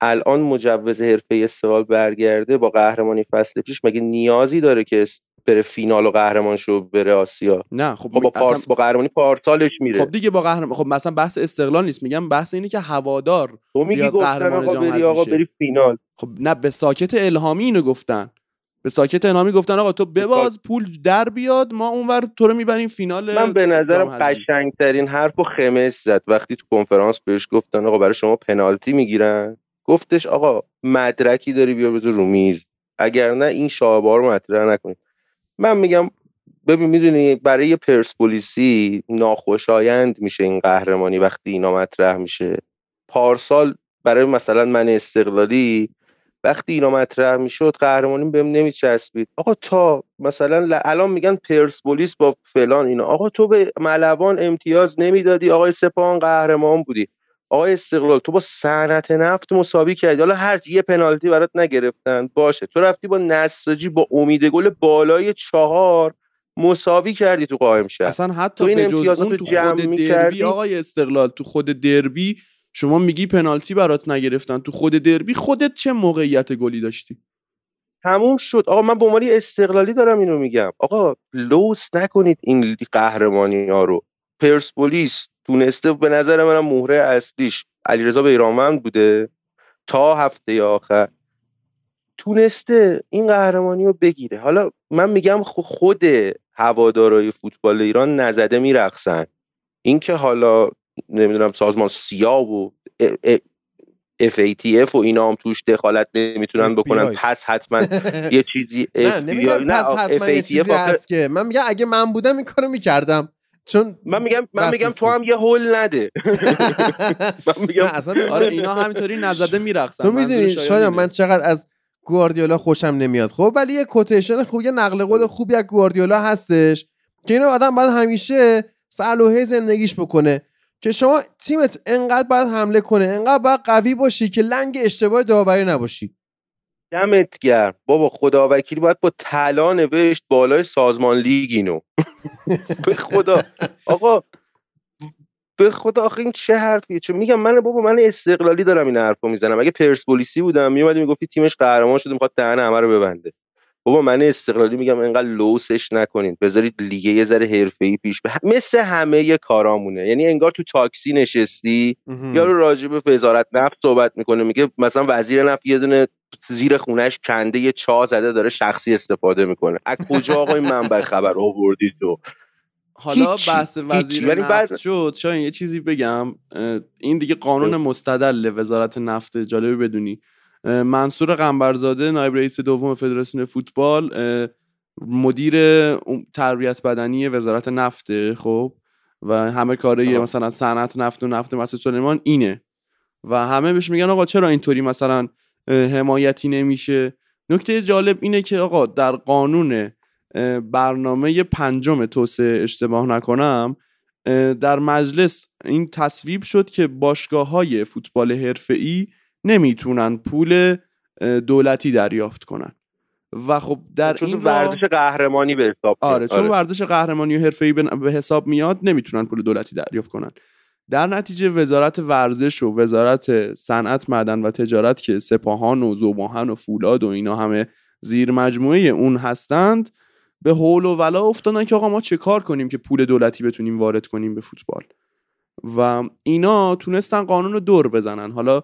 الان مجوز حرفه استقلال برگرده با قهرمانی فصل پیش مگه نیازی داره که بره فینال و قهرمان شو بره آسیا؟ نه خب, خب با اصلا- پارس با قهرمانی پارسالش میره. خب دیگه با قهرمان خب مثلا بحث استقلال نیست. میگم بحث اینه که هوادار تو میگی قهرمان آقا جام بری آقا. بری فینال. خب نه به ساکت الهامی اینو گفتن. به ساکت الهامی گفتن آقا تو بباز پول در بیاد ما اونور تو رو می‌بریم فینال من به نظرم جام حذفی. قشنگترین حرف و خمس زد. وقتی تو کنفرانس بهش گفتن آقا برای شما پنالتی می‌گیرن. گفتش آقا مدرکی داری بیا بذار رو میز. اگر نه این شعبار رو مطرح نکنید. من میگم ببین می‌دونی برای پرسپولیسی ناخوشایند میشه این قهرمانی وقتی اینا مطرح میشه. پارسال برای مثلا من استقلالی وقتی اینا مطرح می‌شد قهرمانی بهم نمیچسبید. آقا تا مثلا ل- الان میگن پرسپولیس با فلان اینا. آقا تو به ملوان امتیاز نمی‌دادی. آقای سپاهان قهرمان بودی. آقای استقلال تو با صنعت نفت مساوی کردی. حالا هر یه پنالتی برات نگرفتن. باشه. تو رفتی با نساجی با امید گل بالای چهار مساوی کردی تو قائم شهر. اصلا تو حتی این به جز اون تو خود دربی؟ آقای استقلال تو خود دربی شما میگی پنالتی برات نگرفتن. تو خود دربی خودت چه موقعیت گلی داشتی؟ تموم شد. آقا من به عنوان استقلالی دارم اینو میگم. آقا لوس نکنید این قهرمانی ها رو. پرسپولیس تونسته به نظر منم مهره اصلیش علیرضا بیرانوند بوده تا هفته آخر. تونسته این قهرمانی رو بگیره. حالا من میگم خود هوادارای فوتبال ایران نزده میرقصن. اینکه حالا نمی‌دونم سازمان سیاه و FATF و اینا هم توش دخالت نمی‌تونن بکنن. پس حتما یه چیزی نه FBI نمیگم نه پس حتما یه FATF چیزی هست که من میگم اگه من بودم این کارو می‌کردم. چون من میگم من میگم. تو هم یه هول نده. من میگم اصلا آره اینا همینطوری نزده میرقصن. تو می‌دونی شاید من چقدر از گواردیولا خوشم نمیاد. خب ولی یه کوتیشن خوب یه نقل قول خوبی از گواردیولا هستش که اینو آدم باید همیشه صلوحه زندگیش بکنه. که شما تیمت انقدر باید حمله کنه انقدر باید قوی باشی که لنگ اشتباه داوری نباشی. دمت گرم. بابا خدا وکیلی باید با طلا نوشت بالای سازمان لیگ اینو. به خدا. آقا به خدا آخه این چه حرفیه؟ چه میگم؟ من بابا من استقلالی دارم این حرفو می‌زنم. اگه پرسپولیسی بودم میومدی می‌گفتی تیمش قهرمان شده می‌خواد دهن همه رو ببنده. بابا من استقلالی میگم اینقدر لوسش نکنین. بذارید لیگ یه ذره حرفه‌ای پیش به مثل همه کارامونه. یعنی انگار تو تاکسی نشستی. یارو راجع به وزارت نفت صحبت می‌کنه. میگه مثلا وزیر نفت یه دونه زیر خونش کنده یه چا زده داره شخصی استفاده می‌کنه. از کجا آقای منبع خبر آوردی تو؟ حالا بحث. وزیر نفت بعد- شد. شاید یه چیزی بگم. این دیگه قانون مستدل وزارت نفت جالبه بدونی. منصور قنبرزاده نایب رئیس دوم فدراسیون فوتبال مدیر تربیت بدنی وزارت نفته خب و همه کاره. مثلا صنعت نفت و نفت مسجد سلیمان اینه و همه بهش میگن آقا چرا اینطوری مثلا حمایتی نمیشه نکته جالب اینه که آقا در قانون برنامه پنجم توسعه اشتباه نکنم در مجلس این تصویب شد که باشگاه های فوتبال حرفه‌ای نمی‌تونن پول دولتی دریافت کنن. و خب در چون این ورزش قهرمانی به حساب آره. چون ورزش قهرمانی و حرفه‌ای به به حساب میاد نمی‌تونن پول دولتی دریافت کنن. در نتیجه وزارت ورزش و وزارت صنعت معدن و تجارت که سپاهان و زباهن و فولاد و اینا همه زیر مجموعه اون هستند به حول و ولا افتادن که آقا ما چه کار کنیم که پول دولتی بتونیم وارد کنیم به فوتبال. و اینا تونستن قانون رو دور بزنن. حالا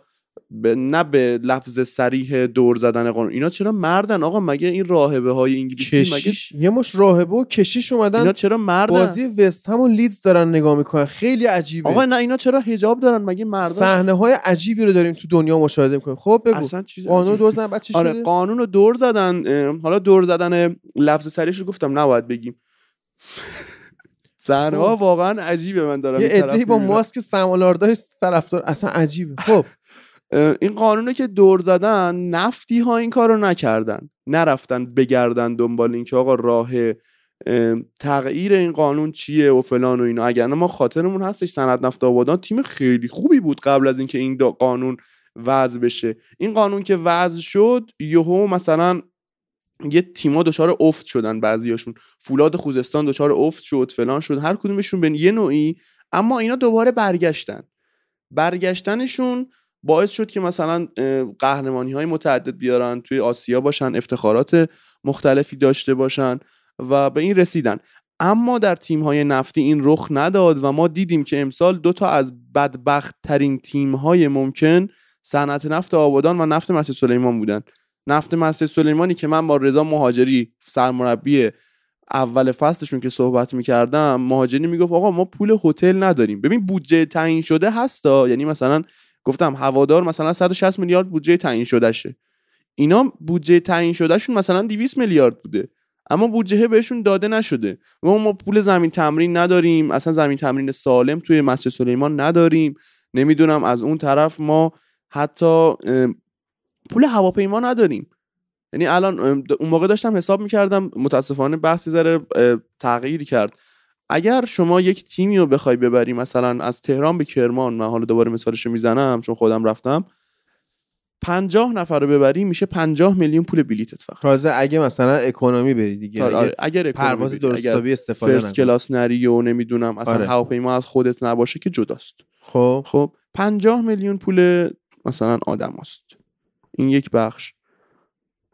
به نه به لفظ سریح دور زدن قانون. اینا چرا مردن؟ آقا مگه این راهبه های انگلیسی مگه کشیش. یه مش راهبه و کشیش اومدن اینا چرا مردن؟ بازی وست هم و لیدز دارن نگاه می‌کنن. خیلی عجیبه. آقا نه اینا چرا حجاب دارن؟ مگه مردن؟ صحنه های عجیبی رو داریم تو دنیا مشاهده می‌کنیم. خب بگو. اصلا چیز قانون. دور زدن بعد چی آره شده؟ قانون رو دور زدن. حالا دور زدن لفظ سریش رو گفتم نباید بگیم. صحنه ها خب. واقعا عجیبه من دارم یه عده‌ای با. ماسک سمالاردای طرفدار اصلا عجیبه. خب. این قانونه که دور زدن نفتی ها این کارو نکردن. نرفتن بگردن دنبال اینکه آقا راه اه، تغییر این قانون چیه و فلان و اینا. اگر ما خاطرمون هستش سند نفت آبادان. تیم خیلی خوبی بود قبل از اینکه این دا قانون وضع بشه. این قانون که وضع شد یهو مثلا یه تیما دچار افت شدن بعضیاشون. فولاد خوزستان دچار افت شد فلان شد هر کدومشون به یه نوعی. اما اینا دوباره برگشتن. برگشتنشون باعث شد که مثلا قهرمانی های متعدد بیارن توی آسیا باشن افتخارات مختلفی داشته باشن و به این رسیدن. اما در تیم های نفتی این رخ نداد و ما دیدیم که امسال دو تا از بدبخت ترین تیم های ممکن صنعت نفت آبادان و نفت مسجد سلیمان بودن. نفت مسجد سلیمانی که من با رضا مهاجری سرمربی اول فصلشون که صحبت می‌کردم مهاجری می‌گفت آقا ما پول هتل نداریم. ببین بودجه تعیین شده هستا یعنی مثلا گفتم هوادار مثلا 160 میلیارد بودجه تعیین شدهشه. اینا بودجه تعیین شدهشون مثلا 200 میلیارد بوده. اما بودجه بهشون داده نشده. و ما پول زمین تمرین نداریم. اصلا زمین تمرین سالم توی مسجد سلیمان نداریم. نمی‌دونم از اون طرف ما حتی پول هواپیما نداریم. یعنی الان اون موقع داشتم حساب می‌کردم متاسفانه بحثی ذره تغییری کرد. اگر شما یک تیمی رو بخوای ببری مثلا از تهران به کرمان من حالا دوباره مثالش رو می‌زنم چون خودم رفتم پنجاه نفر رو ببری میشه پنجاه میلیون پول بلیتت فقط. تازه اگه مثلا اکونومی بری دیگه آره اگه اگر پرواز درست حسابی استفاده فرست. کلاس نری و نمی‌دونم اصلا آره. هواپیما از خودت نباشه که جداست. خب. خب پنجاه میلیون پول مثلا آدم است این یک بخش.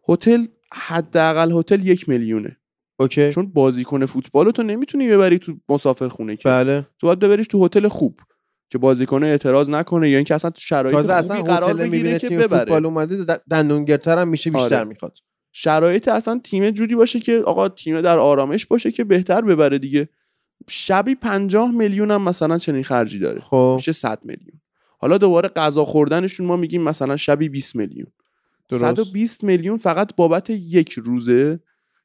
هتل حداقل هتل یک میلیونه. اوکی. چون بازیکن فوتبال تو نمی‌تونی ببری تو مسافر خونه که. بله. تو باید ببریش تو هتل خوب. که بازیکن اعتراض نکنه یا اینکه اصلا تو شرایط خوبی اصلا قرار بگیره می‌بینه که ببره فوتبال اومده دندونگرتر هم میشه بیشتر آره. می‌خواد. شرایط اصلا تیم جوری باشه که آقا تیم در آرامش باشه که بهتر ببره دیگه. شبی پنجاه میلیون هم مثلا چنین خرجی داره. خب. میشه 100 میلیون. حالا دوباره غذا خوردنشون ما میگیم مثلا شبی 20 میلیون. درست. 120 میلیون فقط بابت یک روزه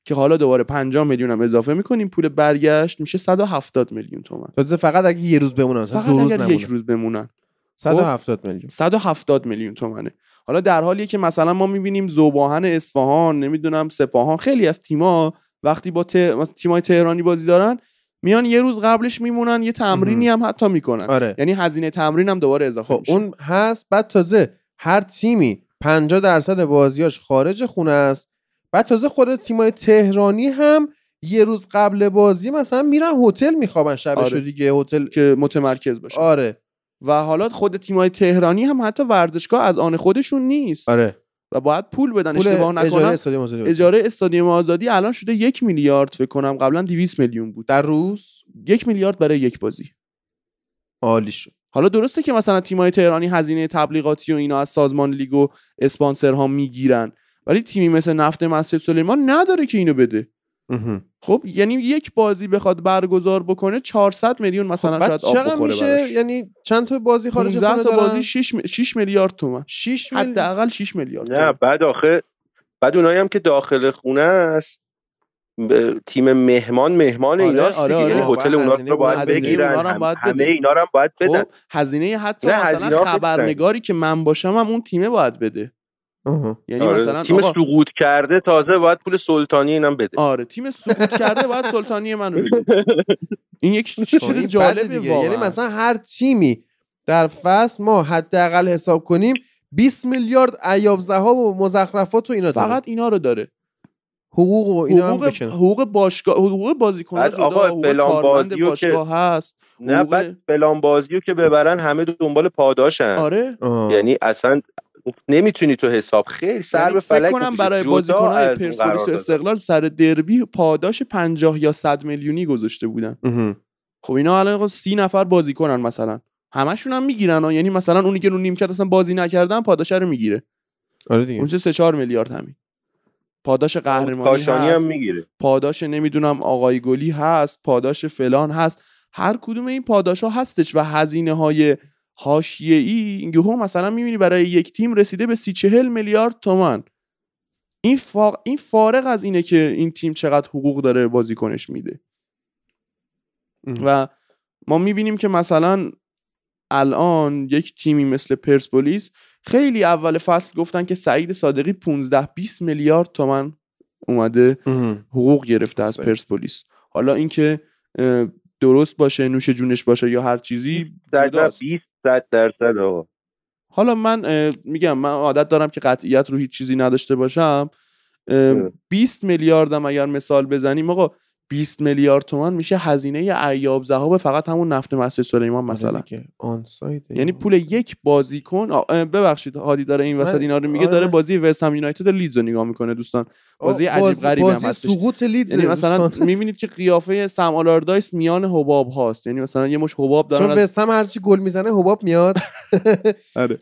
که حالا دوباره 50 میلیون هم اضافه می‌کنیم پول برگشت میشه 170 میلیون تومن تازه فقط اگه یه روز بمونن فقط روز اگر نمونن یک روز بمونن. 170 میلیون. 170 میلیون تومنه. حالا در حالیه که مثلا ما می‌بینیم زوباهن اصفهان نمی‌دونم سپاهان خیلی از تیما وقتی با ت... تیمای تهرانی بازی دارن میان یه روز قبلش میمونن یه تمرینی هم حتی می‌کنن. آره. یعنی هزینه تمرین هم دوباره اضافه خب میشه. اون هست بعد تازه هر تیمی 50 درصد بازیاش خارج خونه است. بعد تازه خود تیمای تهرانی هم یه روز قبل بازی مثلا میرن هتل میخوابن شبش آره. دیگه هتل که متمرکز باشه آره. و حالا خود تیمای تهرانی هم حتی ورزشگاه از آن خودشون نیست. آره. و باید پول بدن پول اشتباه اجاره نکنم. استادیوم آزادی. اجاره استادیوم آزادی الان شده یک میلیارد فکر کنم قبلا 200 میلیون بود. در روز؟ یک میلیارد برای یک بازی. عالی شد. حالا درسته که مثلا تیمای تهرانی هزینه تبلیغاتی و اینا از سازمان لیگ و اسپانسرها می‌گیرن. ولی تیمی مثل نفت مسجد سلیمان نداره که اینو بده. خب یعنی یک بازی بخواد برگزار بکنه 400 میلیون مثلا خب شاید آب بخوره میشه؟ براش. یعنی چند تا بازی خارج 15 خونه تا بازی 6 م... 6 میلیارد تومن. 6 میلیون حداقل 6 میلیارد نه. بعد آخه بعد اونایی هم که داخل خونه است. ب- تیم مهمان مهمان آره، ایناست آره، دیگه. آره. یعنی هتل اونا رو باید بگیرن. اونا هم باید همه بده. اینا رو هم باید بدن. خب هزینه حتی مثلا خبرنگاری که من باشم هم اون تیمه باید بده. یعنی آره، مثلا تیم آقا سقوط کرده تازه باید پول سلطانی اینم بده. آره تیم سقوط کرده باید سلطانی منو بده. این یک خب چیز جالبه دیگه. واقعا. یعنی مثلا هر تیمی در فصل ما حداقل حساب کنیم 20 میلیارد ایاب ذهاب و مزخرفات و اینا داره. فقط اینا رو داره. حقوق و اینا هم حقوق بکنن حقوق باشگاه حقوق بازیکن‌ها بعد جدا آقا حقوق فلان بازیو که- باشگاه هست نه حقوق- بعد فلان بازیو که ببرن همه دنبال پاداشن. آره. آه. یعنی اصلا نمی‌تونی تو حساب. خیلی سر یعنی به فکر فلک کنم می‌کشه. برای بازیکن‌های پرسپولیس و. استقلال سر دربی پاداش 50 یا 100 میلیونی گذاشته بودن. خب اینا الان سی نفر بازیکنن مثلا. همشون هم می‌گیرن ها. یعنی مثلا اونی که رو نیمکت اصلا بازی نکردن پاداش رو می‌گیره. آره دیگه. اون سه 4 میلیارد همین. پاداش قهرمانی کاشانی هست. هم می‌گیره. پاداش نمی‌دونم آقای گلی هست. پاداش فلان هست. هر کدوم این پاداش ها هستش و هزینه های حاشیه ای یهو مثلا می‌بینی برای یک تیم رسیده به سی چهل میلیارد تومن این, فا... این فارغ از اینه که این تیم چقدر حقوق داره بازیکنش میده. و ما می‌بینیم که مثلا الان یک تیمی مثل پرسپولیس خیلی اول فصل گفتن که سعید صادقی 15 20 میلیارد تومن اومده حقوق گرفته از. پرسپولیس. حالا اینکه درست باشه نوش جونش باشه یا هر چیزی در جداست. 20 صد درصد آقا حالا من میگم من عادت دارم که قطعیت رو هیچ چیزی نداشته باشم اه، اه. 20 میلیاردم اگر مثال بزنیم آقا 20 میلیارد تومان میشه هزینه ایاب ذهاب فقط همون نفت مسجد سلیمان مثلا. onside یعنی پول یک بازیکن ببخشید هادی داره این وسط اینا رو میگه آره. داره بازی وست هم یونایتد لیدز رو نگاه می‌کنه دوستان. بازی عجیب غریبی هم بازی هستش. سقوط لیدز یعنی مثلا. می‌بینید که قیافه سم آلاردایس میان حباب هاست. یعنی مثلا یه مشت حباب چون دارن از... وستهم هرچی گل می‌زنه حباب میاد. آره.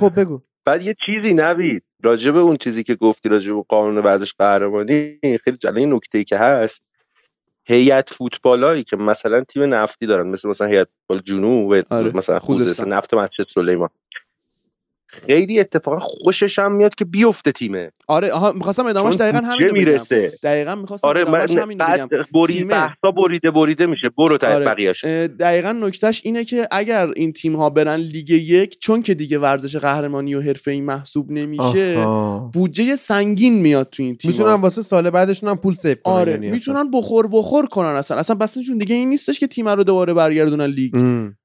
خب بگو. بعد یه چیزی نوید راجع به اون چیزی که گفتی راجع به قانون ورزش قهرمانی خیلی جالب این نکته ای که هست. هیئت فوتبالایی که مثلا تیم نفتی دارن مثل مثلا هیئت فوتبال جنوب و آره، مثلا خوزستان. خوزستان نفت مسجد سلیمان خیلی اتفاقا خوشش هم میاد که بیفته تیمه آره آها می‌خواستم ادامهش چون دقیقا همین می‌رسه دقیقا می‌خواستم آره ادامهش من همین بگم بعد برید تیمه. بحثا بریده بریده میشه برو تا آره. بقیه‌اش اه، دقیقا نکتهش اینه که اگر این تیم ها برن لیگ یک چون که دیگه ورزش قهرمانی و حرفه ای محسوب نمیشه. بودجه سنگین میاد تو این تیم می‌تونن واسه سال بعدشون هم پول سیف کنن آره یعنی. می‌تونن بخور بخور کنن اصلا اصلا بس چون دیگه این نیستش که تیم رو دوباره برگردونن لیگ.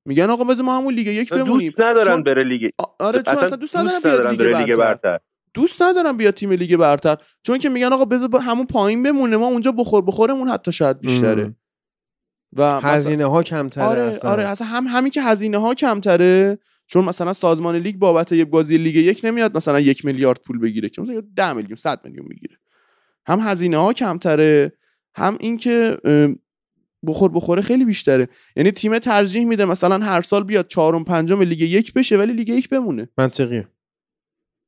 میگن آقا بذار ما همون لیگ یک بمونیم. دوست ندارن چون- بره لیگ آره چون اصلا دوست ندارم بیاد ندارن لیگ بره لیگ برتر. دوست ندارم بیاد تیم لیگ برتر. چون که میگن آقا بذار همون پایین بمونه ما اونجا بخور بخورمون حتی شاید بیشتره. ام. و مثلا- هزینه ها کمتره آره اصلا. آره اصلا هم همین که هزینه ها کمتره چون مثلا سازمان لیگ بابت یه بازی لیگ یک نمیاد مثلا یک میلیارد پول بگیره که مثلا ده میلیون صد میلیون بگیره هم هزینه ها کمتره هم اینکه بخور بخوره خیلی بیشتره. یعنی تیم ترجیح میده مثلا هر سال بیاد چهارم پنجم لیگ یک بشه ولی لیگ یک بمونه. منطقیه.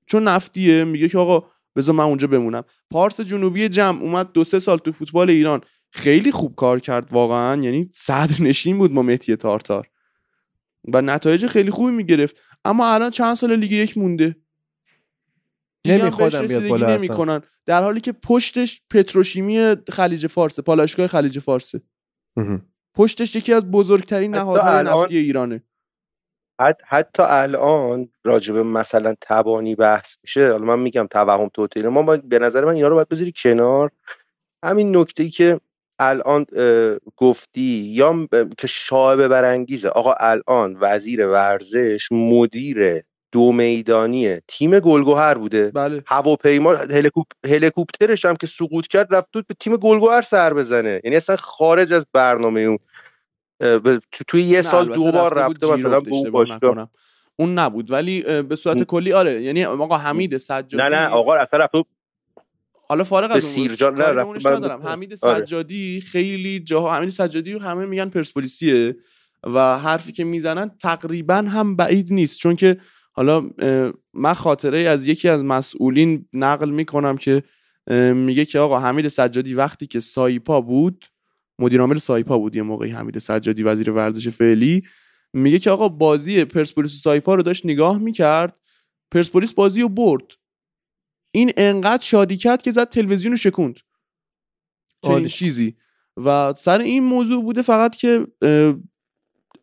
چون نفتیه میگه که آقا بذار من اونجا بمونم. پارس جنوبی جمع اومد دو سه سال تو فوتبال ایران. خیلی خوب کار کرد واقعا. یعنی صدر نشین بود با مهدی تارتار. و نتایج خیلی خوبی می‌گرفت. اما الان چند سال لیگ یک مونده؟ بهش بیاد بالا. نمی‌کنن. در حالی که پشتش پتروشیمی خلیج فارس پالایشگاه خلیج فارسه مهم. پشتش یکی از بزرگترین نهادهای الان- نفتی ایرانه. حت- حتی الان راجب مثلا تبانی بحث میشه. حالا من میگم توهم توطئه ما باید به نظر من اینا رو باید بذاری کنار. همین نکته ای که الان گفتی یا که شایبه برانگیزه. آقا الان وزیر ورزش مدیر دو میدانی تیم گلگهر بوده بله هواپیما هلیکوپ... هلیکوپترش هم که سقوط کرد رفت بود به تیم گلگهر سر بزنه یعنی اصلا خارج از برنامه اون به- تو- توی یه سال دو بار رفته مثلا به اون باشگاه. اون نبود ولی به صورت م. کلی آره یعنی آقا حمید سجادی نه نه آقا اصلا رفته بود حالا فارغ از. سیرجان ندارم حمید آره. سجادی خیلی جاها حمید سجادی رو همه میگن پرسپولیسیه و حرفی که می‌زنن تقریبا هم بعید نیست چون که حالا من خاطره از یکی از مسئولین نقل می‌کنم که میگه که آقا حمید سجادی وقتی که سایپا بود مدیر عامل سایپا بود یه موقعی حمید سجادی وزیر ورزش فعلی میگه که آقا بازی پرسپولیس و سایپا رو داشت نگاه می‌کرد پرسپولیس بازی رو برد. این انقدر شادی کرد که زد تلویزیون رو شکوند. چنین. چیزی. و سر این موضوع بوده فقط که اه،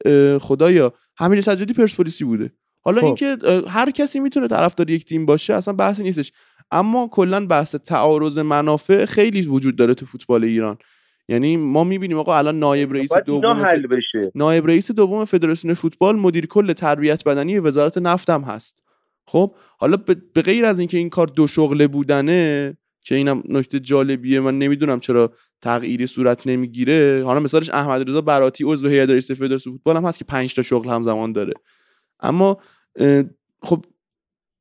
اه، خدایا حمید سجادی پرسپولیسی بوده. حالا خب. اینکه هر کسی می‌تونه طرفدار یک تیم باشه اصلا بحثی نیستش. اما کلا بحث تعارض منافع خیلی وجود داره تو فوتبال ایران. یعنی ما می‌بینیم آقا الان نایب رئیس باید اینا دوم حل بشه. نایب رئیس دوم فدراسیون فوتبال مدیر کل تربیت بدنی وزارت نفت هم هست. خب حالا به غیر از اینکه این کار دو شغله بودنه که اینم نکته جالبیه من نمی‌دونم چرا تغییری صورت نمی‌گیره. حالا مثالش احمد رضا براتی عضو هیئت رئیس فدراسیون فوتبال هم هست که 5 تا شغل همزمان داره. اما خب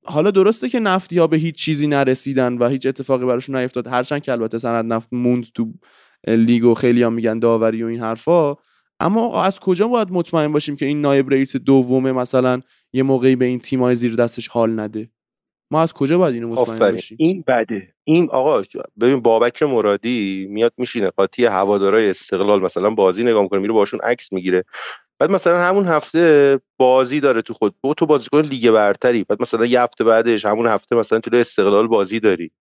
حالا درسته که نفتی ها به هیچ چیزی نرسیدن و هیچ اتفاقی براشون نیفتاد. هرچند که البته سند نفت موند تو لیگ و خیلی هم میگن داوری و این حرفا. اما از کجا باید مطمئن باشیم که این نایب رئیس دومه مثلا یه موقعی به این تیمای زیر دستش حال نده؟ ما از کجا باید اینو مطمئن باشیم؟ این بده. این آقا ببین بابک مرادی میاد میشینه قاطی هوادارای استقلال مثلا بازی نگاه می‌کنه میره باشون عکس می‌گیره. بعد مثلا همون هفته بازی داره تو خود. با تو بازیکن لیگ برتری. بعد مثلا یه هفته بعدش همون هفته مثلا تو استقلال بازی داری.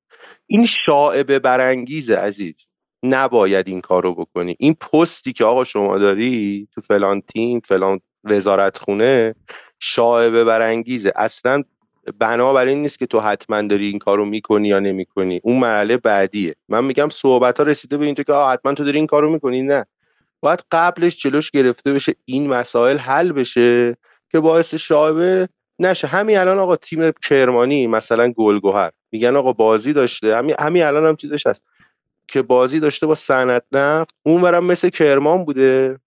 این شاعبه برانگیزه عزیز نباید این کارو بکنی. این پستی که آقا شما داری تو فلان تیم فلان وزارت خونه شاعبه برانگیزه. اصلا بنابر این نیست که تو حتما داری این کارو می‌کنی یا نمی‌کنی. اون مرحله بعدیه. من میگم صحبت ها رسیده به اینجا که حتما تو داری این کارو می‌کنی. نه. باید قبلش جلوش گرفته بشه این مسائل حل بشه که باعث شاعبه نشه. همین الان آقا تیم کرمانی مثلا گلگهر میگن آقا بازی داشته. همین همین الان هم چیزش هست که بازی داشته با صنعت نفت اونورم مثل کرمان بوده.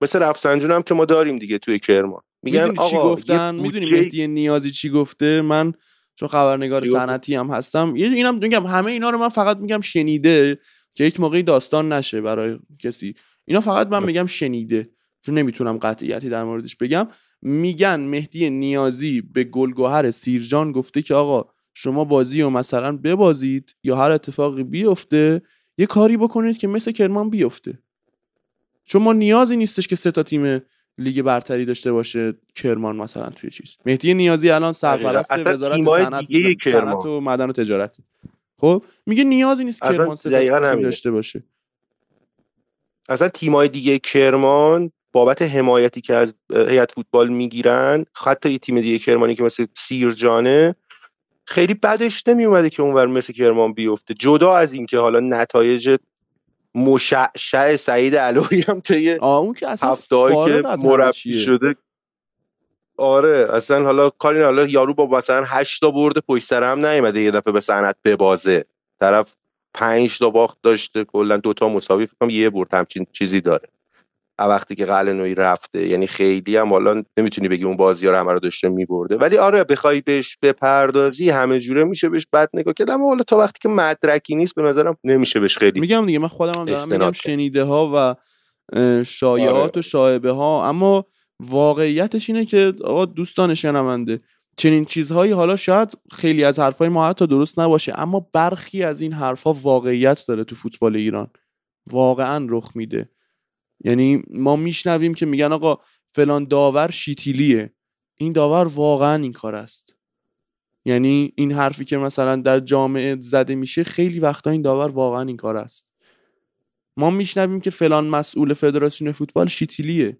مثل رفسنجون هم که ما داریم دیگه توی کرمان. میگن آقا چی گفتن؟ می‌دونی مهدی نیازی چی گفته؟ من چون خبرنگار صنعتی هم هستم. یه اینم میگم همه اینا رو من فقط میگم شنیده. که یک موقعی داستان نشه برای کسی. اینا فقط من میگم شنیده چون نمی‌تونم قطعیتی در موردش بگم. میگن مهدی نیازی به گلگوهر سیرجان گفته که آقا شما بازی رو مثلا ببازید یا هر اتفاقی بیفته یه کاری بکنید که مثل کرمان بیفته. چون ما نیازی نیستش که سه تا تیم لیگ برتری داشته باشه کرمان مثلا توی چیز. مهدی نیازی الان سرپرست وزارت صنعت و معدن و تجارت. خب میگه نیازی نیست کرمان تیم داشته باشه. اصلا تیمای دیگه کرمان بابت حمایتی که از هیئت فوتبال می‌گیرن حتی یه تیم دیگه کرمانی که مثل سیرجانه خیلی بدش نمی اومده که اونور مثل کرمان بیفته. جدا از اینکه حالا نتایج مشعشع سعید علوی هم طی اصلا که مربی شده آره اصلا حالا کاری حالا یارو با مثلا 8 تا برده پشت سر هم نیومده یه دفعه به صنعت ببازه. طرف 5 تا باخت داشته کلا دو تا مساوی. فکر یه برد همچین چیزی داره. وقتی که نوی رفته. یعنی خیلی هم حالا نمی‌تونی بگی اون بازی ها همه رو داشته میبرده. ولی آره بخوای بهش بپردازی همه جوره میشه بهش بد نگاه کرد. اما حالا تا وقتی که مدرکی نیست به نظرم نمیشه بهش خیلی میگم دیگه من خودم هم دارم میگم شنیده ها و شایعات آره. و شایبه ها اما واقعیتش اینه که آقا دوستان شنونده چنین چیزهایی حالا شاید خیلی از حرفای ما حتی درست نباشه اما برخی از این حرفها واقعیت داره تو فوتبال ایران. واقعا رخ میده. یعنی ما میشنویم که میگن آقا فلان داور شیتیلیه. این داور واقعا این کار است. یعنی این حرفی که مثلا در جامعه زده میشه خیلی وقتا این داور واقعا این کار است. ما میشنویم که فلان مسئول فدراسیون فوتبال شیتیلیه.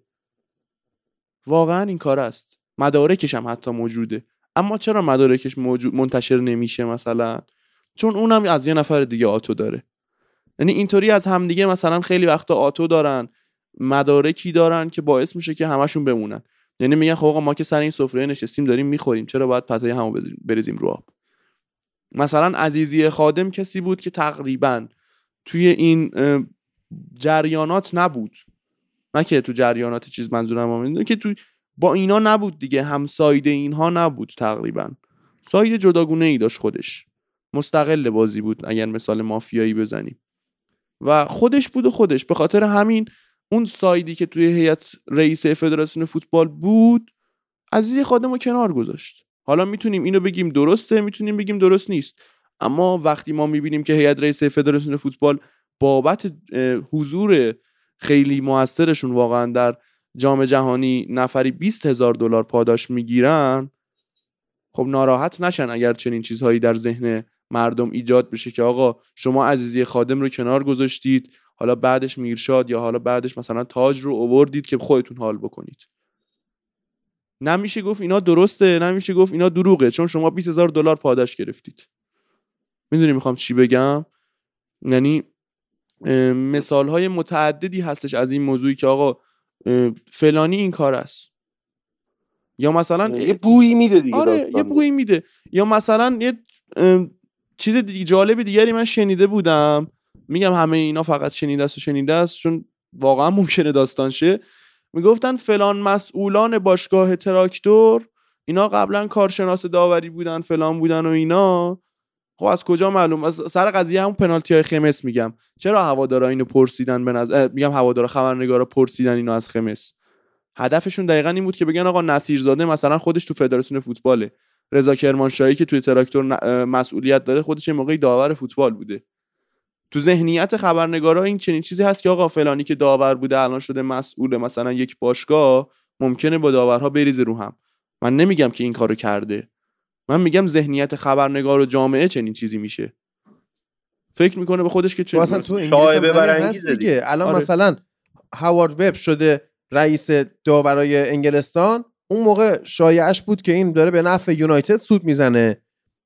واقعا این کار است. مدارکش هم حتی موجوده. اما چرا مدارکش موجود منتشر نمیشه مثلا؟ چون اونم از یه نفر دیگه آتو داره. یعنی اینطوری از همدیگه مثلا خیلی وقتا آتو دارن مدارکی دارن که باعث میشه که همشون بمونن. یعنی میگن خب ما که سر این سفره نشستیم داریم می‌خوریم چرا باید پتای همو بریزیم رو آب؟ مثلا عزیزی خادم کسی بود که تقریبا توی این جریانات نبود. نه که تو جریانات چیز منظورم که تو با اینا نبود دیگه هم سایده اینها نبود تقریبا. ساید جداگونه ای داشت خودش. مستقل بازی بود اگر مثال مافیایی بزنیم و خودش بود و خودش. به خاطر همین اون سایدی که توی هیئت رئیس فدراسیون فوتبال بود عزیزی خادم رو کنار گذاشت. حالا می‌تونیم اینو بگیم درسته می‌تونیم بگیم درست نیست. اما وقتی ما می‌بینیم که هیئت رئیس فدراسیون فوتبال بابت حضور خیلی موثرشون واقعا در جام جهانی نفری 20 هزار دلار پاداش می‌گیرن خب ناراحت نشن اگر چنین چیزهایی در ذهن مردم ایجاد بشه که آقا شما عزیزی خادم رو کنار گذاشتید حالا بعدش میرشاد یا حالا بعدش مثلا تاج رو اووردید که خودتون حال بکنید. نمیشه گفت اینا درسته نمیشه گفت اینا دروغه چون شما 20 هزار دلار پاداش گرفتید. می‌دونی می‌خوام چی بگم؟ یعنی مثال های متعددی هستش از این موضوعی که آقا فلانی این کار است. یا مثلا یه بویی میده دیگه آره یه بویی میده. یا مثلا یه چیز دیگه جالب دیگری من شنیده بودم. میگم همه اینا فقط شنیده است و شنیده است چون واقعا ممکنه داستان شه. می‌گفتن فلان مسئولان باشگاه تراکتور اینا قبلا کارشناس داوری بودن فلان بودن و اینا. خب از کجا معلوم؟ از سر قضیه همون پنالتی های خمس میگم. چرا هوادارا اینو پرسیدن به نظر میگم هوادارا خبرنگارا پرسیدن اینو از خمس؟ هدفشون دقیقا این بود که بگن آقا نصیرزاده مثلا خودش تو فدراسیون فوتباله. رضا کرمانشاهی که توی تراکتور مسئولیت داره خودش موقعی داور فوتبال بوده. تو ذهنیت خبرنگارا این چنین چیزی هست که آقا فلانی که داور بوده الان شده مسئول مثلا یک باشگاه ممکنه با داورها بریزه رو هم. من نمیگم که این کارو کرده. من میگم ذهنیت خبرنگار و جامعه چنین چیزی میشه. فکر می‌کنه به خودش که چه مثلا تو انگلیس هم هست دیگه. الان آره. مثلا هاوارد وب شده رئیس داورای انگلستان. اون موقع شایعش بود که این داره به نفع یونایتد سود می‌زنه.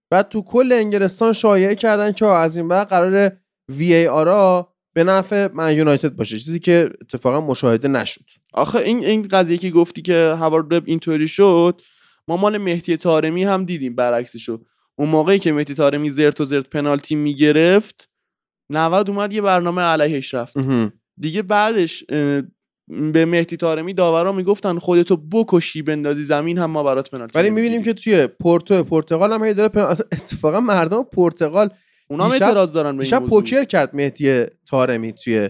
بعد تو کل انگلستان شایعه کردن که از این بعد قرار وی ای آرا به نفع من یونایتد باشه. چیزی که اتفاقا مشاهده نشد. آخه این این قضیه که گفتی که هاوارد وب اینطوری شد ما مال مهدی تارمی هم دیدیم برعکسشو. اون موقعی که مهدی تارمی زرت و زرت پنالتی می‌گرفت 90 اومد یه برنامه علیهش رفت. دیگه بعدش به مهدی تارمی داورا می‌گفتن خودتو بکشی بندازی زمین هم ما برات پنالتی ولی می‌بینیم که توی پورتو پرتغال هم داره اتفاقا مردم پرتغال اونا هم اعتراض دارن به این پوکر کرد مهدی تارمی توی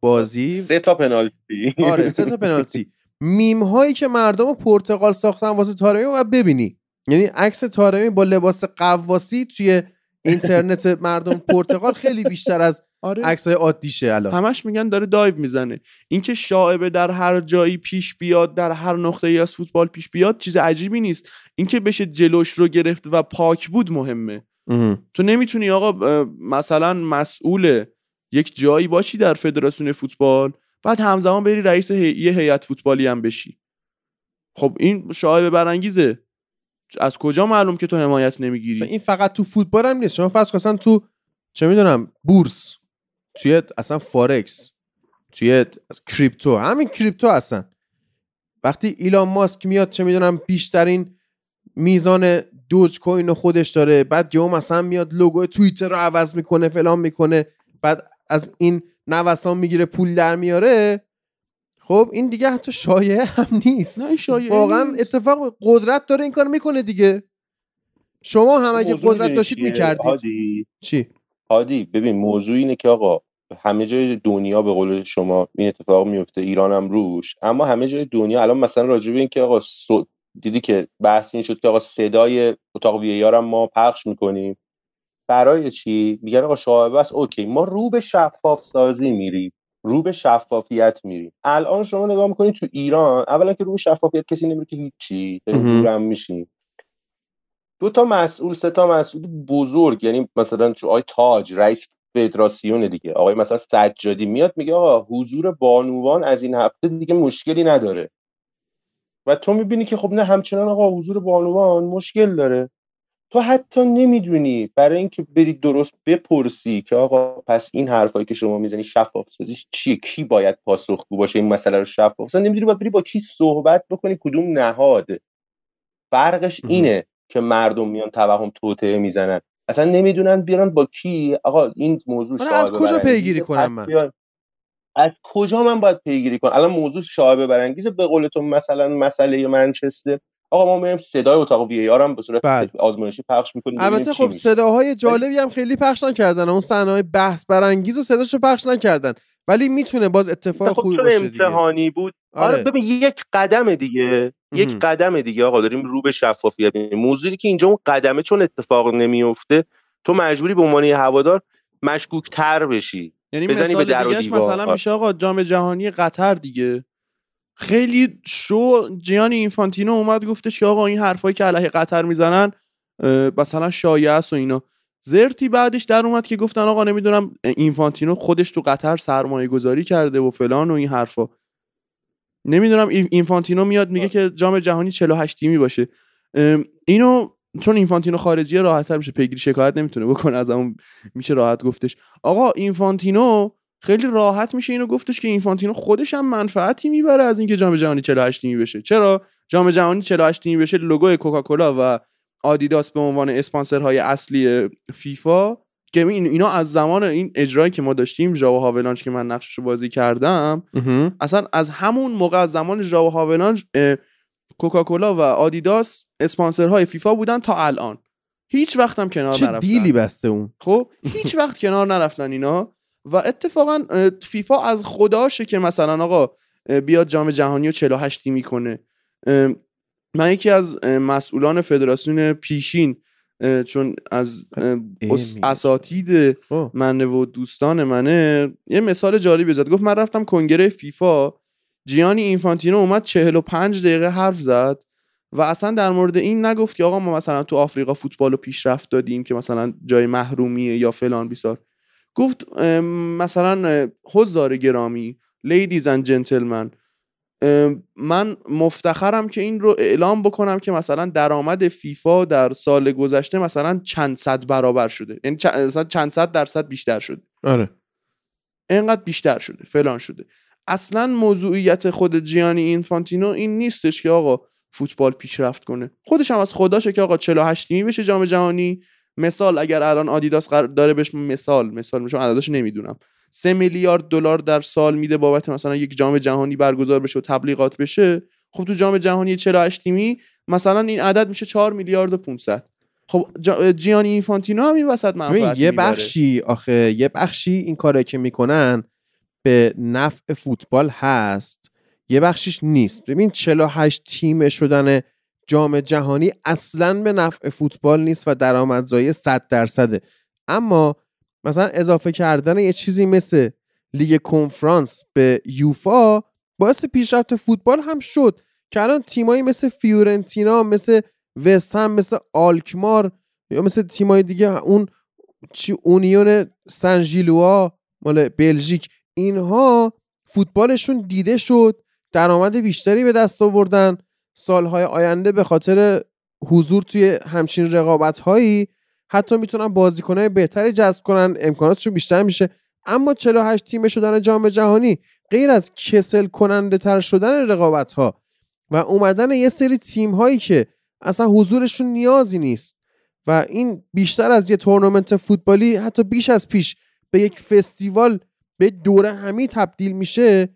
بازی. سه تا پنالتی. آره سه تا پنالتی. میم هایی که مردم پرتغال ساختن واسه تارمی و ببینی. یعنی عکس تارمی با لباس قواسی توی اینترنت مردم پرتغال خیلی بیشتر از آره. عکس های عادیشه الان. همش میگن داره دایو می‌زنه. اینکه شاعبه در هر جایی پیش بیاد در هر نقطه ای از فوتبال پیش بیاد چیز عجیبی نیست. اینکه بشه جلوش رو گرفت و پاک بود مهمه. تو نمی‌تونی آقا مثلا مسئول یک جایی باشی در فدراسیون فوتبال. بعد همزمان بری رئیس یه هیئت فوتبالی هم بشی. خب این شاعبه برانگیزه. از کجا معلوم که تو حمایت نمی‌گیری؟ این فقط تو فوتبال هم نیست. شما فرض تو چه می‌دونم بورس توی اصلا فارکس توی کریپتو همین کریپتو هستن. وقتی ایلان ماسک میاد چه می‌دونم بیشترین میزان دوج کوین خودش داره. بعد یهو مثلا میاد لوگو توییتر رو عوض می‌کنه فلان می‌کنه. بعد از این نوسان می‌گیره پول در میاره. خب این دیگه حتی شایعه هم نیست. نه شایعه واقعا اتفاق قدرت داره این کار می‌کنه دیگه. شما هم اگه قدرت داشتید می‌کردید. چی؟ هادی ببین موضوع اینه که آقا همه جای دنیا به قول شما این اتفاق میفته ایران هم روش. اما همه جای دنیا الان مثلا راجع به این که آقا دیدی که بحث این شد که آقا صدای اتاق وی هم ما پخش می‌کنیم. برای چی؟ میگن آقا شاهبه است اوکی. ما رو به شفاف سازی میریم. رو به شفافیت میریم. الان شما نگاه می‌کنید تو ایران اولا که رو به شفافیت کسی نمیره که هیچی. دورم میشیم دو تا مسئول سه تا مسئول بزرگ. یعنی مثلا تو آی تاج رئیس فدراسیون دیگه. آقای مثلا سجادی میاد میگه آقا حضور بانوان از این هفته دیگه مشکلی نداره. و تو می‌بینی که خب نه همچنان آقا حضور بانوان مشکل داره. تو حتی نمی‌دونی برای اینکه بری درست بپرسی که آقا پس این حرفایی که شما می‌زنی شفاف سازیش چیه؟ کی باید پاسخگو باشه این مسئله رو شفاف اصلا نمی‌دونی باید بری با کی صحبت بکنی؟ کدوم نهاد؟ فرقش اینه که مردم میان توهم توطئه می‌زنن. اصلا نمی‌دونن بیارن با کی؟ آقا این موضوع شاهد از کجا پیگیری کنم من؟ از کجا من باید پیگیری کنم؟ الان موضوع شایبه برانگیزه. به قول تو مثلا مسئله منچستر. آقا ما میریم صدای اتاق وی آر هم به صورت بله. آزمایشی پخش می‌کنیم البته خب صداهای جالبی هم خیلی پخش نکردن. اون صحنه بحث برانگیز و صداشو پخش نکردن. ولی می‌تونه باز اتفاق خب خوبی باشه دیگه. امتحانی بود. آره. آره ببین یک قدم دیگه یک قدم دیگه آقا داریم رو به شفافیت موضوعی که اینجا اون قدمه چون اتفاق نمیفته تو مجبوری به عنوان هوادار مشکوک تر بشی. یعنی بزنی به در مثلا میشه آقا جام جهانی قطر دیگه. خیلی شو جیانی اینفانتینو اومد گفتش که آقا این حرفایی که علیه قطر می‌زنن مثلا شایعه است و اینا. زرتی بعدش در اومد که گفتن آقا نمی‌دونم اینفانتینو خودش تو قطر سرمایه گذاری کرده و فلان و این حرفا. نمی‌دونم اینفانتینو میاد میگه که جام جهانی 48 تیمی باشه. اینو چون اینفانتینو خارجیه راحت میشه پیگیری شکایت نمی‌تونه بکنه از اون میشه راحت گفتش. آقا اینفانتینو خیلی راحت میشه اینو گفتش که اینفانتینو خودش هم منفعتی می‌بره از اینکه جام جهانی 48 تیمی بشه. چرا؟ جام جهانی 48 تیمی بشه لوگو کوکاکولا و آدیداس به عنوان اسپانسرهای اصلی فیفا که اینا از زمان این اجرایی که ما داشتیم ژاو هاولانج که من نقشش رو بازی کردم اصلا از همون موقع از زمان ژاو هاولانج کوکاکولا و آدیداس اسپانسرهای فیفا بودن تا الان. هیچ وقت هم کنار چه نرفتن. دیلی بسته اون. خب هیچ وقت کنار نرفتن اینا. و اتفاقا فیفا از خداشه که مثلا آقا بیاد جام جهانی رو 48 تیمی کنه من یکی از مسئولان فدراسیون پیشین چون از. اساتید. منه و دوستان منه یه مثال جالبی زد گفت من رفتم کنگره فیفا جیانی اینفانتینو اومد 45 دقیقه حرف زد و اصلا در مورد این نگفت که آقا ما مثلا تو آفریقا فوتبال رو پیشرفت دادیم که مثلا جای محرومیه یا فلان بیسار گفت مثلا حضار گرامی ladies and gentlemen من مفتخرم که این رو اعلام بکنم که مثلا درآمد فیفا در سال گذشته مثلا چند صد برابر شده. یعنی چند صد درصد بیشتر شده. آره. انقدر بیشتر شده فلان شده. اصلا موضوعیت خود جیانی اینفانتینو این نیستش که آقا فوتبال پیشرفت کنه. خودش هم از خداشه که آقا 48 تیمی بشه جام جهانی. مثال اگر الان آدیداس قرار داره بهش مثال مثال چون عددش نمی‌دونم. سه میلیارد دلار در سال میده بابت مثلا یک جام جهانی برگزار بشه و تبلیغات بشه. خب تو جام جهانی 48 تیمی مثلا این عدد میشه 4 میلیارد و 500 خب جیانی اینفانتینو هم این وسط منفعت یه می‌بره. بخشی آخه یه بخشی این کارایی که می‌کنن به نفع فوتبال هست یه بخشیش نیست. ببین 48 تیم شدن جام جهانی اصلا به نفع فوتبال نیست و درآمدزایی 100 درصده. اما مثلا اضافه کردن یه چیزی مثل لیگ کنفرانس به یوفا باعث پیشرفت فوتبال هم شد که الان تیمایی مثل فیورنتینا مثل وست هم مثل آلکمار یا مثل تیمای دیگه اون چی اونیون سن ژیلوا مال بلژیک اینها فوتبالشون دیده شد درآمد بیشتری به دست آوردن سالهای آینده به خاطر حضور توی همچین رقابت هایی حتی می‌تونن بازیکنهای بهتری جذب کنن امکاناتشون بیشتر میشه. اما 48 تیمه شدن جام جهانی غیر از کسل کننده تر شدن رقابت ها و اومدن یه سری تیم هایی که اصلا حضورشون نیازی نیست و این بیشتر از یه تورنمنت فوتبالی حتی بیش از پیش به یک فستیوال به دوره همی تبدیل میشه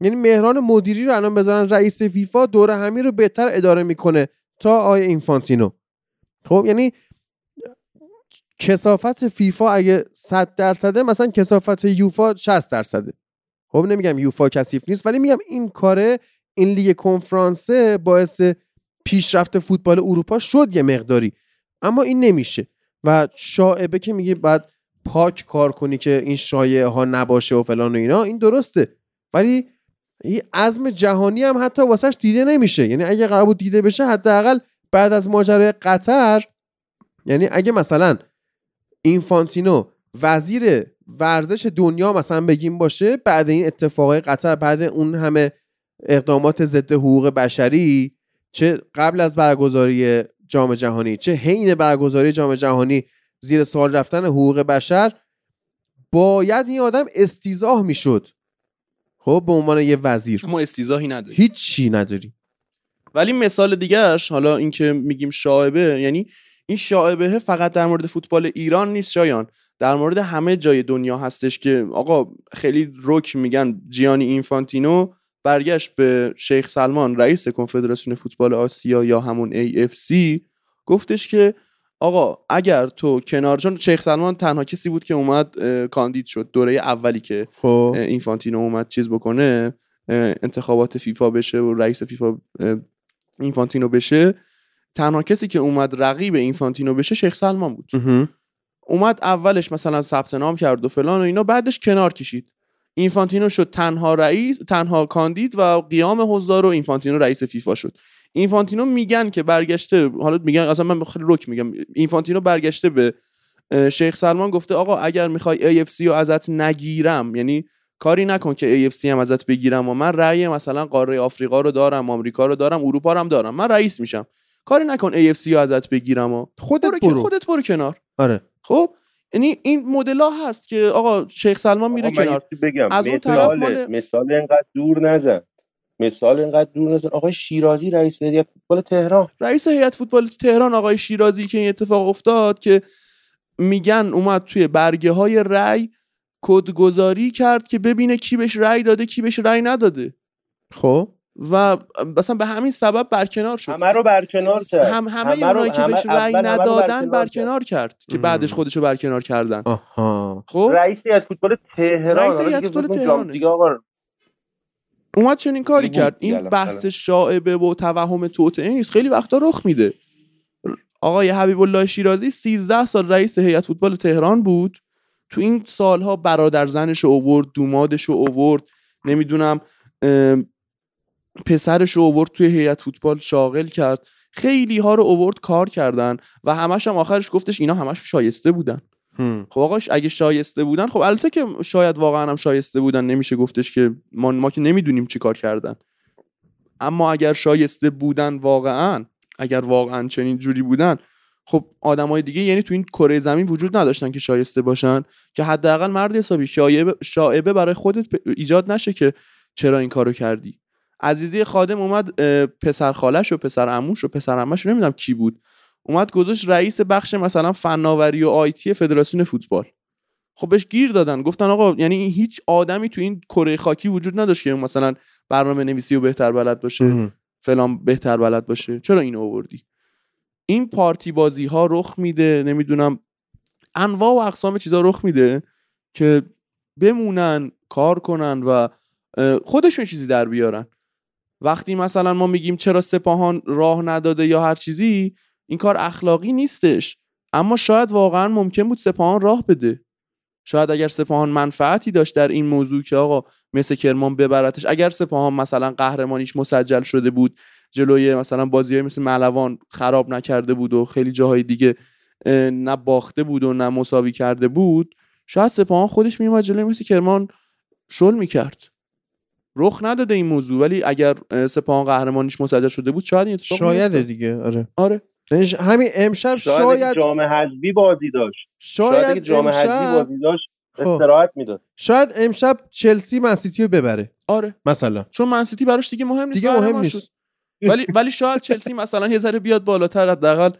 یعنی مهران مدیری رو الان بذارن رئیس فیفا دوره همی رو بهتر اداره می‌کنه تا آیه اینفانتینو. خب یعنی کسافت فیفا اگه 100 درصده مثلا کسافت یوفا 60 درصده. خب نمیگم یوفا کثیف نیست ولی میگم این کاره این لیگ کنفرانسه باعث پیشرفت فوتبال اروپا شد یه مقداری. اما این نمیشه. و شاعبه که میگه بعد پاک کار کنی که این شایعه ها نباشه و فلان و اینا این درسته. ولی این عزم جهانی هم حتی واسهش دیده نمیشه. یعنی اگه قرار بود دیده بشه حداقل بعد از ماجرای قطر یعنی اگه مثلا اینفانتینو وزیر ورزش دنیا مثلا بگیم باشه بعد این اتفاقای قطر بعد اون همه اقدامات ضد حقوق بشری چه قبل از برگزاری جام جهانی چه حین برگزاری جام جهانی زیر سوال رفتن حقوق بشر باید این آدم استیزاه می‌شد. خب به عنوان یه وزیر. ما استیزاهی نداریم. هیچ چی نداری ولی مثال دیگهش حالا اینکه میگیم شاعبه یعنی این شاعبه فقط در مورد فوتبال ایران نیست شایان. در مورد همه جای دنیا هستش که آقا خیلی رک میگن جیانی اینفانتینو برگشت به شیخ سلمان رئیس کنفدراسیون فوتبال آسیا یا همون AFC گفتش که آقا اگر تو کنار چون شیخ سلمان تنها کسی بود که اومد کاندید شد دوره اولی که خب. اینفانتینو اومد چیز بکنه انتخابات فیفا بشه و رئیس فیفا اینفانتینو بشه تنها کسی که اومد رقیب اینفانتینو بشه شیخ سلمان بود. اومد اولش مثلا ثبت نام کرد و فلان و اینا بعدش کنار کشید. اینفانتینو شد تنها رئیس تنها کاندید و قیام حضار و اینفانتینو رئیس فیفا شد. اینفانتینو میگن که برگشته حالا میگن اصلا من خیلی رک میگم. اینفانتینو برگشته به شیخ سلمان گفته آقا اگر می‌خوای AFC رو ازت نگیرم یعنی کاری نکن که AFC هم ازت بگیرم و من رأی مثلا قاره آفریقا رو دارم آمریکا رو دارم اروپا رو هم دارم من رئیس میشم. کاری نکن AFC رو ازت بگیرم و خودت برو برو. خودت برو کنار. آره. خب؟ یعنی این مدل ها هست که آقا شیخ سلمان میره کنار. بگم. از اون مثال طرف مال- مثال اینقدر دور نزن. مثال اینقدر دور نزن. آقای شیرازی رئیس هیئت فوتبال تهران. رئیس هیئت فوتبال تهران آقای شیرازی که این اتفاق افتاد که میگن اومد توی برگه های رأی کدگذاری کرد که ببینه کی بهش رأی داده کی بهش رأی نداده. خب. و مثلا به همین سبب برکنار شد. همه رو برکنار کرد. هم همه, همه رو- اونایی که بهش رأی رو ندادن برکنار برکنار کرد که. بعدش خودشو برکنار کردن. آها. خب؟ رئیس هیئت فوتبال تهران. رئیس هیئت دیگه فوتبال. جام دیگه آقا اومد چنین کاری کرد. این بحث. شائبه و توهم توطئه نیست. خیلی وقتا رخ میده. آقای حبیب الله شیرازی 13 سال رئیس هیئت فوتبال تهران بود. تو این سالها برادر زنش رو اوورد دومادش رو اوورد نمی‌دونم پسرش رو اوورد توی هیئت فوتبال شاغل کرد. خیلی ها رو اوورد کار کردن و همش هم آخرش گفتش اینا همش شایسته بودن. هم. خب آقاش اگه شایسته بودن خب البته که شاید واقعا هم شایسته بودن نمیشه گفتش که ما, ما که نمی‌دونیم چی کار کردن. اما اگر شایسته بودن واقعا اگر واقعا چنین جوری بودن خب آدمای دیگه یعنی تو این کره زمین وجود نداشتن که شایسته باشن که حداقل مرد حسابی شایبه, شایبه برای خودت ایجاد نشه که چرا این کارو کردی. عزیزی خادم اومد پسر خالش و پسر عموش و پسر عمش نمی‌دونم کی بود. اومد گذاشت رئیس بخش مثلا فناوری و آیتی فدراسیون فوتبال. خب بهش گیر دادن. گفتن آقا یعنی این هیچ آدمی تو این کره خاکی وجود نداشت که مثلا برنامه نویسی و بهتر بلد باشه. فلان بهتر بلد باشه. چرا اینو آوردی؟ این پارتی بازی ها رخ میده نمی‌دونم انواع و اقسام چیزا رخ میده که بمونن کار کنن و خودشون چیزی در بیارن. وقتی مثلا ما میگیم چرا سپاهان راه نداده یا هر چیزی این کار اخلاقی نیستش. اما شاید واقعا ممکن بود سپاهان راه بده. شاید اگر سپاهان منفعتی داشت در این موضوع که آقا مثل کرمان ببرتش اگر سپاهان مثلا قهرمانیش مسجل شده بود جلوی مثلا بازی های مثل ملوان خراب نکرده بود و خیلی جاهای دیگه نه باخته بود و نه مساوی کرده بود شاید سپاهان خودش میومد جلوی مثل کرمان شل می‌کرد. رخ نداده این موضوع ولی اگر اه، سپاهان قهرمانیش مسجل شده بود شاید این اتفاق شاید. دیگه آره. آره. همین امشب شاید, شاید جام حذفی بازی داشت. شاید, شاید جام حذفی امشب بازی داشت خب. استراحت می‌داد. شاید امشب چلسی منسیتی رو ببره. آره. مثلا. چون منسیتی براش دیگه مهم نیست دیگه مهم نیست. ولی ولی شاید چلسی مثلا یه ذره بیاد بالاتر حداقل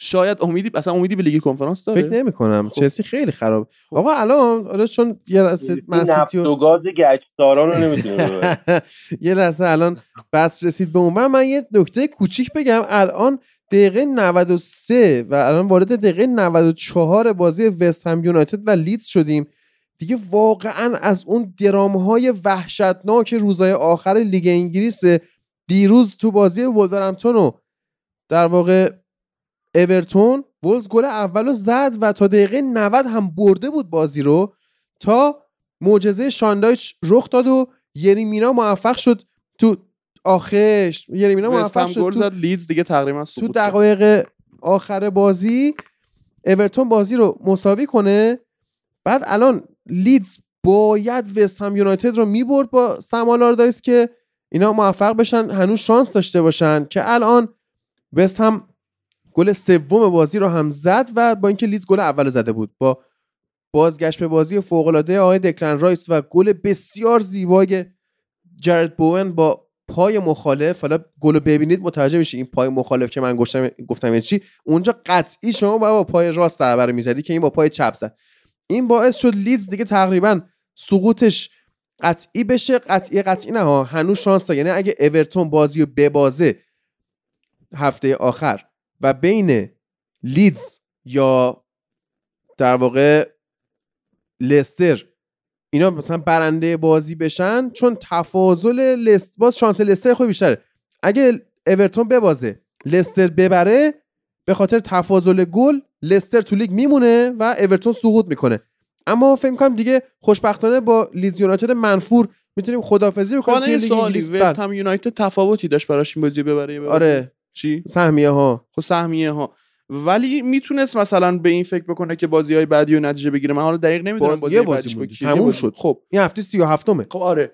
شاید امیدی اصلا امیدی به لیگ کنفرانس داره. فکر نمی کنم خب. چلسی خیلی خراب. آقا الان آره چون یه لحظه منسیتی و گاز گچساران رو نمی‌تونه ببره یه لحظه الان بس رسید به اون. من, من یه نکته کوچیک بگم. الان دقیقه 93 و الان وارد دقیقه 94 بازی وست هم یونایتد و لیدز شدیم. دیگه واقعا از اون درام های وحشتناک روزهای آخر لیگ انگلیس دیروز تو بازی ولورهمپتون و در واقع اورتون وولز گل اول رو زد و تا دقیقه 90 هم برده بود بازی رو. تا معجزه شان دایچ رخ داد و یری مینا موفق شد تو آخرش وست موفق شد گل زد لیدز دیگه تقریبا تو سقوط. دقایق آخر بازی اورتون بازی رو مساوی کنه بعد الان لیدز باید وست هم یونایتد رو می‌برد با سم آلاردایس که اینا موفق بشن هنوز شانس داشته باشن که الان وست هم گل سوم بازی رو هم زد و با اینکه لیدز گل اول زده بود با بازگشت به بازی فوق العاده آقای دکلن رایس و گل بسیار زیبای جرد بوون با پای مخالف حالا گل ببینید متوجه بشید این پای مخالف که من گفتم گفتم یعنی چی؟ اونجا قطعی شما باید با پای راست رو می‌زدی که این با پای چپ زد. این باعث شد لیدز دیگه تقریبا سقوطش قطعی بشه قطعی قطعی نه ها هنوز شانس داره. یعنی اگه اورتون بازی رو ببازه هفته آخر و بین لیدز یا در واقع لستر اینا مثلا برنده بازی بشن چون تفاضل لست باز شانس لستر خود بیشتره اگه اورتون ببازه لستر ببره به خاطر تفاضل گل لستر تو لیگ میمونه و اورتون سقوط می‌کنه اما فکر کنم دیگه خوشبختانه با لیدز یونایتد منفور می‌تونیم خدافظی بکنیم یه لیگ سوالی. وست بله. هم یونایتد تفاوتی داشت براش این بازی ببره بازی؟ آره چی سهمیه ها خب سهمیه ها ولی می‌تونست مثلا به این فکر بکنه که بازی های بعدی و نتیجه بگیره. من حالا دقیق نمی‌دونم باز- بازی یه بازی بعدیش تموم شد. خب. این هفته 37 خب آره.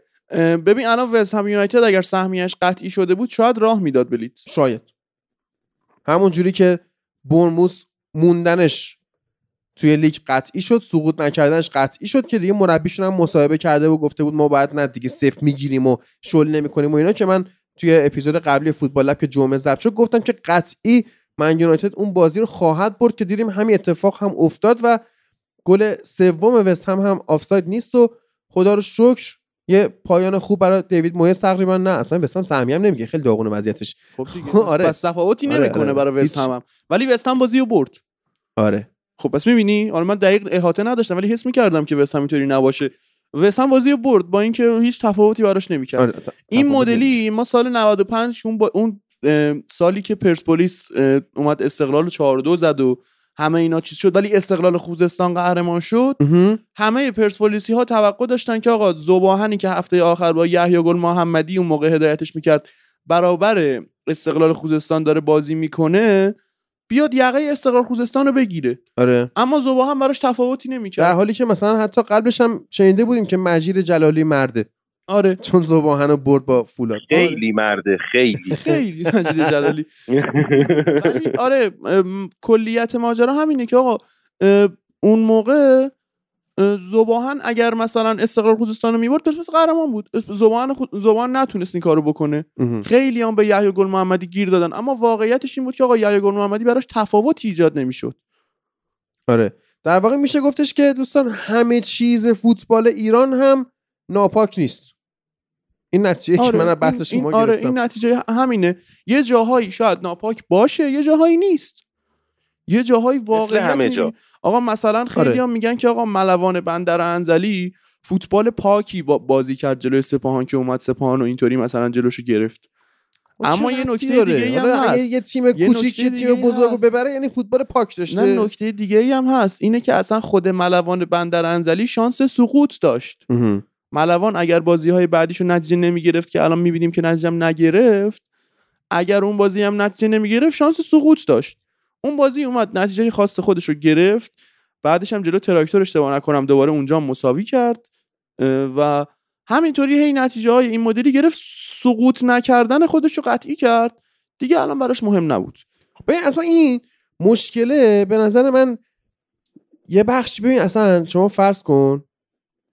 ببین الان وست هم یونایتد اگر سهمیش قطعی شده بود شاید راه می‌داد به لیدز. شاید. همون جوری که برموس موندنش توی لیگ قطعی شد سقوط نکردنش قطعی شد که دیگه مربیشون هم مصاحبه کرده و گفته بود ما باید نه دیگه صفر می‌گیریم و شل نمی‌کنیم و اینا که من توی اپیزود قبلی فوتبال لب که جمعه ضبط شد گفتم که قطعی من یونایتد اون بازی رو خواهد برد که دیدیم همین اتفاق هم افتاد و گل سوم وست هم هم آفساید نیست و خدا رو شکر یه پایان خوب برای دیوید مویس تقریبا نه اصلا وستهم سهمی هم نمیگه خیلی داغونه وضعیتش خب دیگه آره. پس تفاوتی آره، نمی‌کنه آره. برای وست. هم ولی وست هم بازی رو برد آره خب پس می‌بینی حالا من دقیق احاطه نداشتم ولی حس می‌کردم که وست هم اینطوری نباشه وست هم بازی رو برد با اینکه هیچ تفاوتی براش نمی‌کرد آره. این مدلی ما سال 95 که اون با اون سالی که پرسپولیس اومد استقلال 4 2 زد و همه اینا چیز شد. ولی استقلال خوزستان قهرمان شد. همه پرسپولیسی ها توقع داشتن که آقا زباهنی که هفته آخر با یحیی گل محمدی اون موقع هدایتش می‌کرد برابر استقلال خوزستان داره بازی می‌کنه بیاد یقه استقلال خوزستان رو بگیره. آره. اما زباهن براش تفاوتی در نمی‌کرد حالی که مثلا حتی قبلش هم شنیده بودیم که مجید جلالی مرده. آره چون زباهن رو برد با فولاد. خیلی مرده خیلی. خیلی مجید جلالی. آره کلیت ماجرا همینه که آقا اون موقع اه، زباهن اگر مثلا استقلال خوزستان رو می‌برد پس قهرمان بود. زباهن خود زباهن نتونست این کارو بکنه. خیلی هم به یحیی گل محمدی گیر دادن. اما واقعیتش این بود که آقا یحیی گل محمدی براش تفاوتی ایجاد نمی‌شد. آره. در واقع میشه گفتش که دوستان همه چیز فوتبال ایران هم ناپاک نیست. این نتیجه که من از بحث شما این آره گرفتم این نتیجه همینه یه جاهایی شاید ناپاک باشه یه جاهایی نیست یه جاهایی واقعیت همه جا. آقا مثلا خیلی آره. هم میگن که آقا ملوان بندر انزلی فوتبال پاکی با بازی کرد جلوی سپاهان که اومد سپاهان و اینطوری مثلا جلوشو گرفت اما چه یه نکته داره؟ دیگه هم اگه هست یه تیم یه کوچیک یه دیگه تیم بزرگ رو. ببره یعنی فوتبال پاک داشته نه نکته دیگه ای هم هست اینه که اصلا خود ملوان بندر انزلی شانس سقوط داشت. ملوان اگر بازی های بعدیشو نتیجه نمی‌گرفت که الان می‌بینیم که نتیجه هم نگرفت اگر اون بازی هم نتیجه نمی‌گرفت شانس سقوط داشت. اون بازی اومد نتیجه خواست خودش رو گرفت. بعدش هم جلو تراکتور اشتباه نکنم دوباره اونجا مساوی کرد. و همینطوری هی نتیجه های این مدلی گرفت. سقوط نکردن خودش رو قطعی کرد. دیگه الان براش مهم نبود. ببین اصلا این مشکله به نظر من یه بخش ببین اصلا شما فرض کن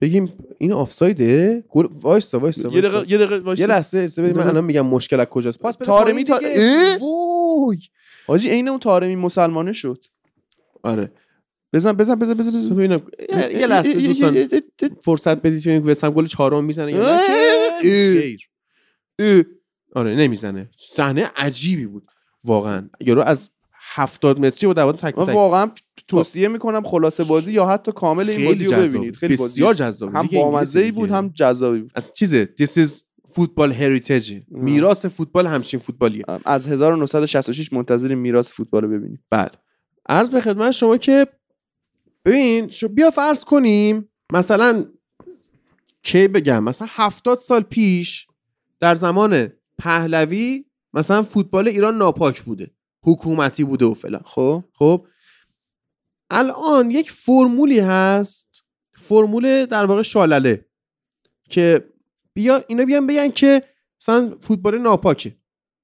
بگیم این آفسایده گل وایسا وایسا یه دقیقه. یه دقیقه. یه لحظه من. الان میگم مشکل از کجاست پاس بده پایین تا-؟ وای حاجی عین اون طارمی مسلمانه شد آره بزن بزن بزن بزن, بزن. ببینم یه- لحظه دوستان فرصت بدید که وسام گل چهارم می‌زنه یا نه. آره نمی‌زنه صحنه عجیبی بود واقعا یارو از هفتاد متری با تک تک. واقعا توصیه می‌کنم خلاصه بازی یا حتی کامل این بازی رو ببینید. خیلی بازی بسیار جذاب هم بامزه ای بود هم جذابی بود. از چیزه؟ This is فوتبال هریتیج میراث فوتبال همچین فوتبالیه. از 1966 منتظر میراث فوتبال رو ببینیم. بله. عرض به خدمت شما که ببین شو بیا فرض کنیم مثلا کی بگم مثلا هفتاد سال پیش در زمان پهلوی مثلا فوتبال ایران ناپاک بوده. حکومتی بوده و فلان. خب. خب؟ الان یک فرمولی هست فرمول در واقع شالله که بیا اینا بیان بگن که مثلا فوتبال ناپاکه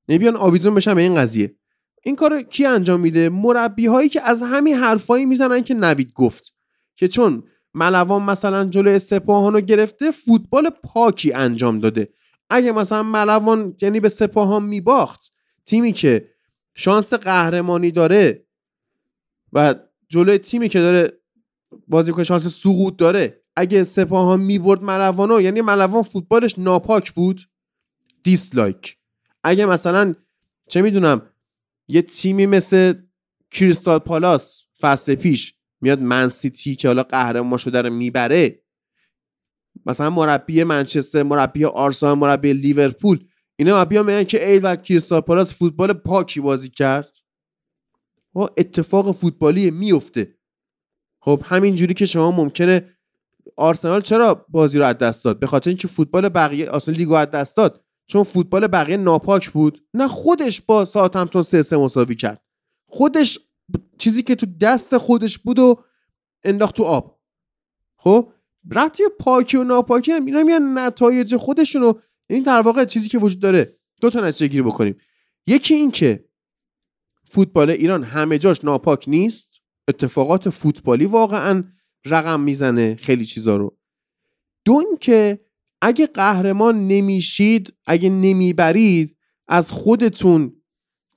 یعنی بیان آویزون بشن به این قضیه. این کار کی انجام میده؟ مربی هایی که از همین حرفایی می‌زنن که نوید گفت که چون ملوان مثلا جلو سپاهان رو گرفته فوتبال پاکی انجام داده. اگه مثلا ملوان یعنی به سپاهان میباخت تیمی که شانس قهرمانی داره و جلوی تیمی که داره بازی کنه شانس سقوط داره اگه سپاهان می‌برد ملوانو یعنی ملوان فوتبالش ناپاک بود دیسلایک. اگه مثلا چه می‌دونم یه تیمی مثل کریستال پالاس فصل پیش میاد منسیتی که حالا قهرمان شده رو می‌بره مثلا مربی منچستر مربی آرسنال مربی لیورپول اینا بیا میگن که ای و کریستال پالاس فوتبال پاکی بازی کرد. و اتفاق فوتبالی میفته خب همین جوری که شما ممکنه آرسنال چرا بازی رو از دست داد؟ به خاطر اینکه فوتبال بقیه اصلا لیگو از دست داد. چون فوتبال بقیه ناپاک بود. نه خودش با ساعتمتون سه سه مساوی کرد. خودش چیزی که تو دست خودش بود و انداخت تو آب. خب رفتی پاکی و ناپاکی هم اینا میان نتایج خودشونو. این در واقع چیزی که وجود داره. دو تا نتیجه گیری بکنیم. یکی این که فوتبال ایران همه جاش ناپاک نیست. اتفاقات فوتبالی واقعا رقم می‌زنه خیلی چیزا رو. دو که اگه قهرمان نمیشید اگه نمی‌برید از خودتون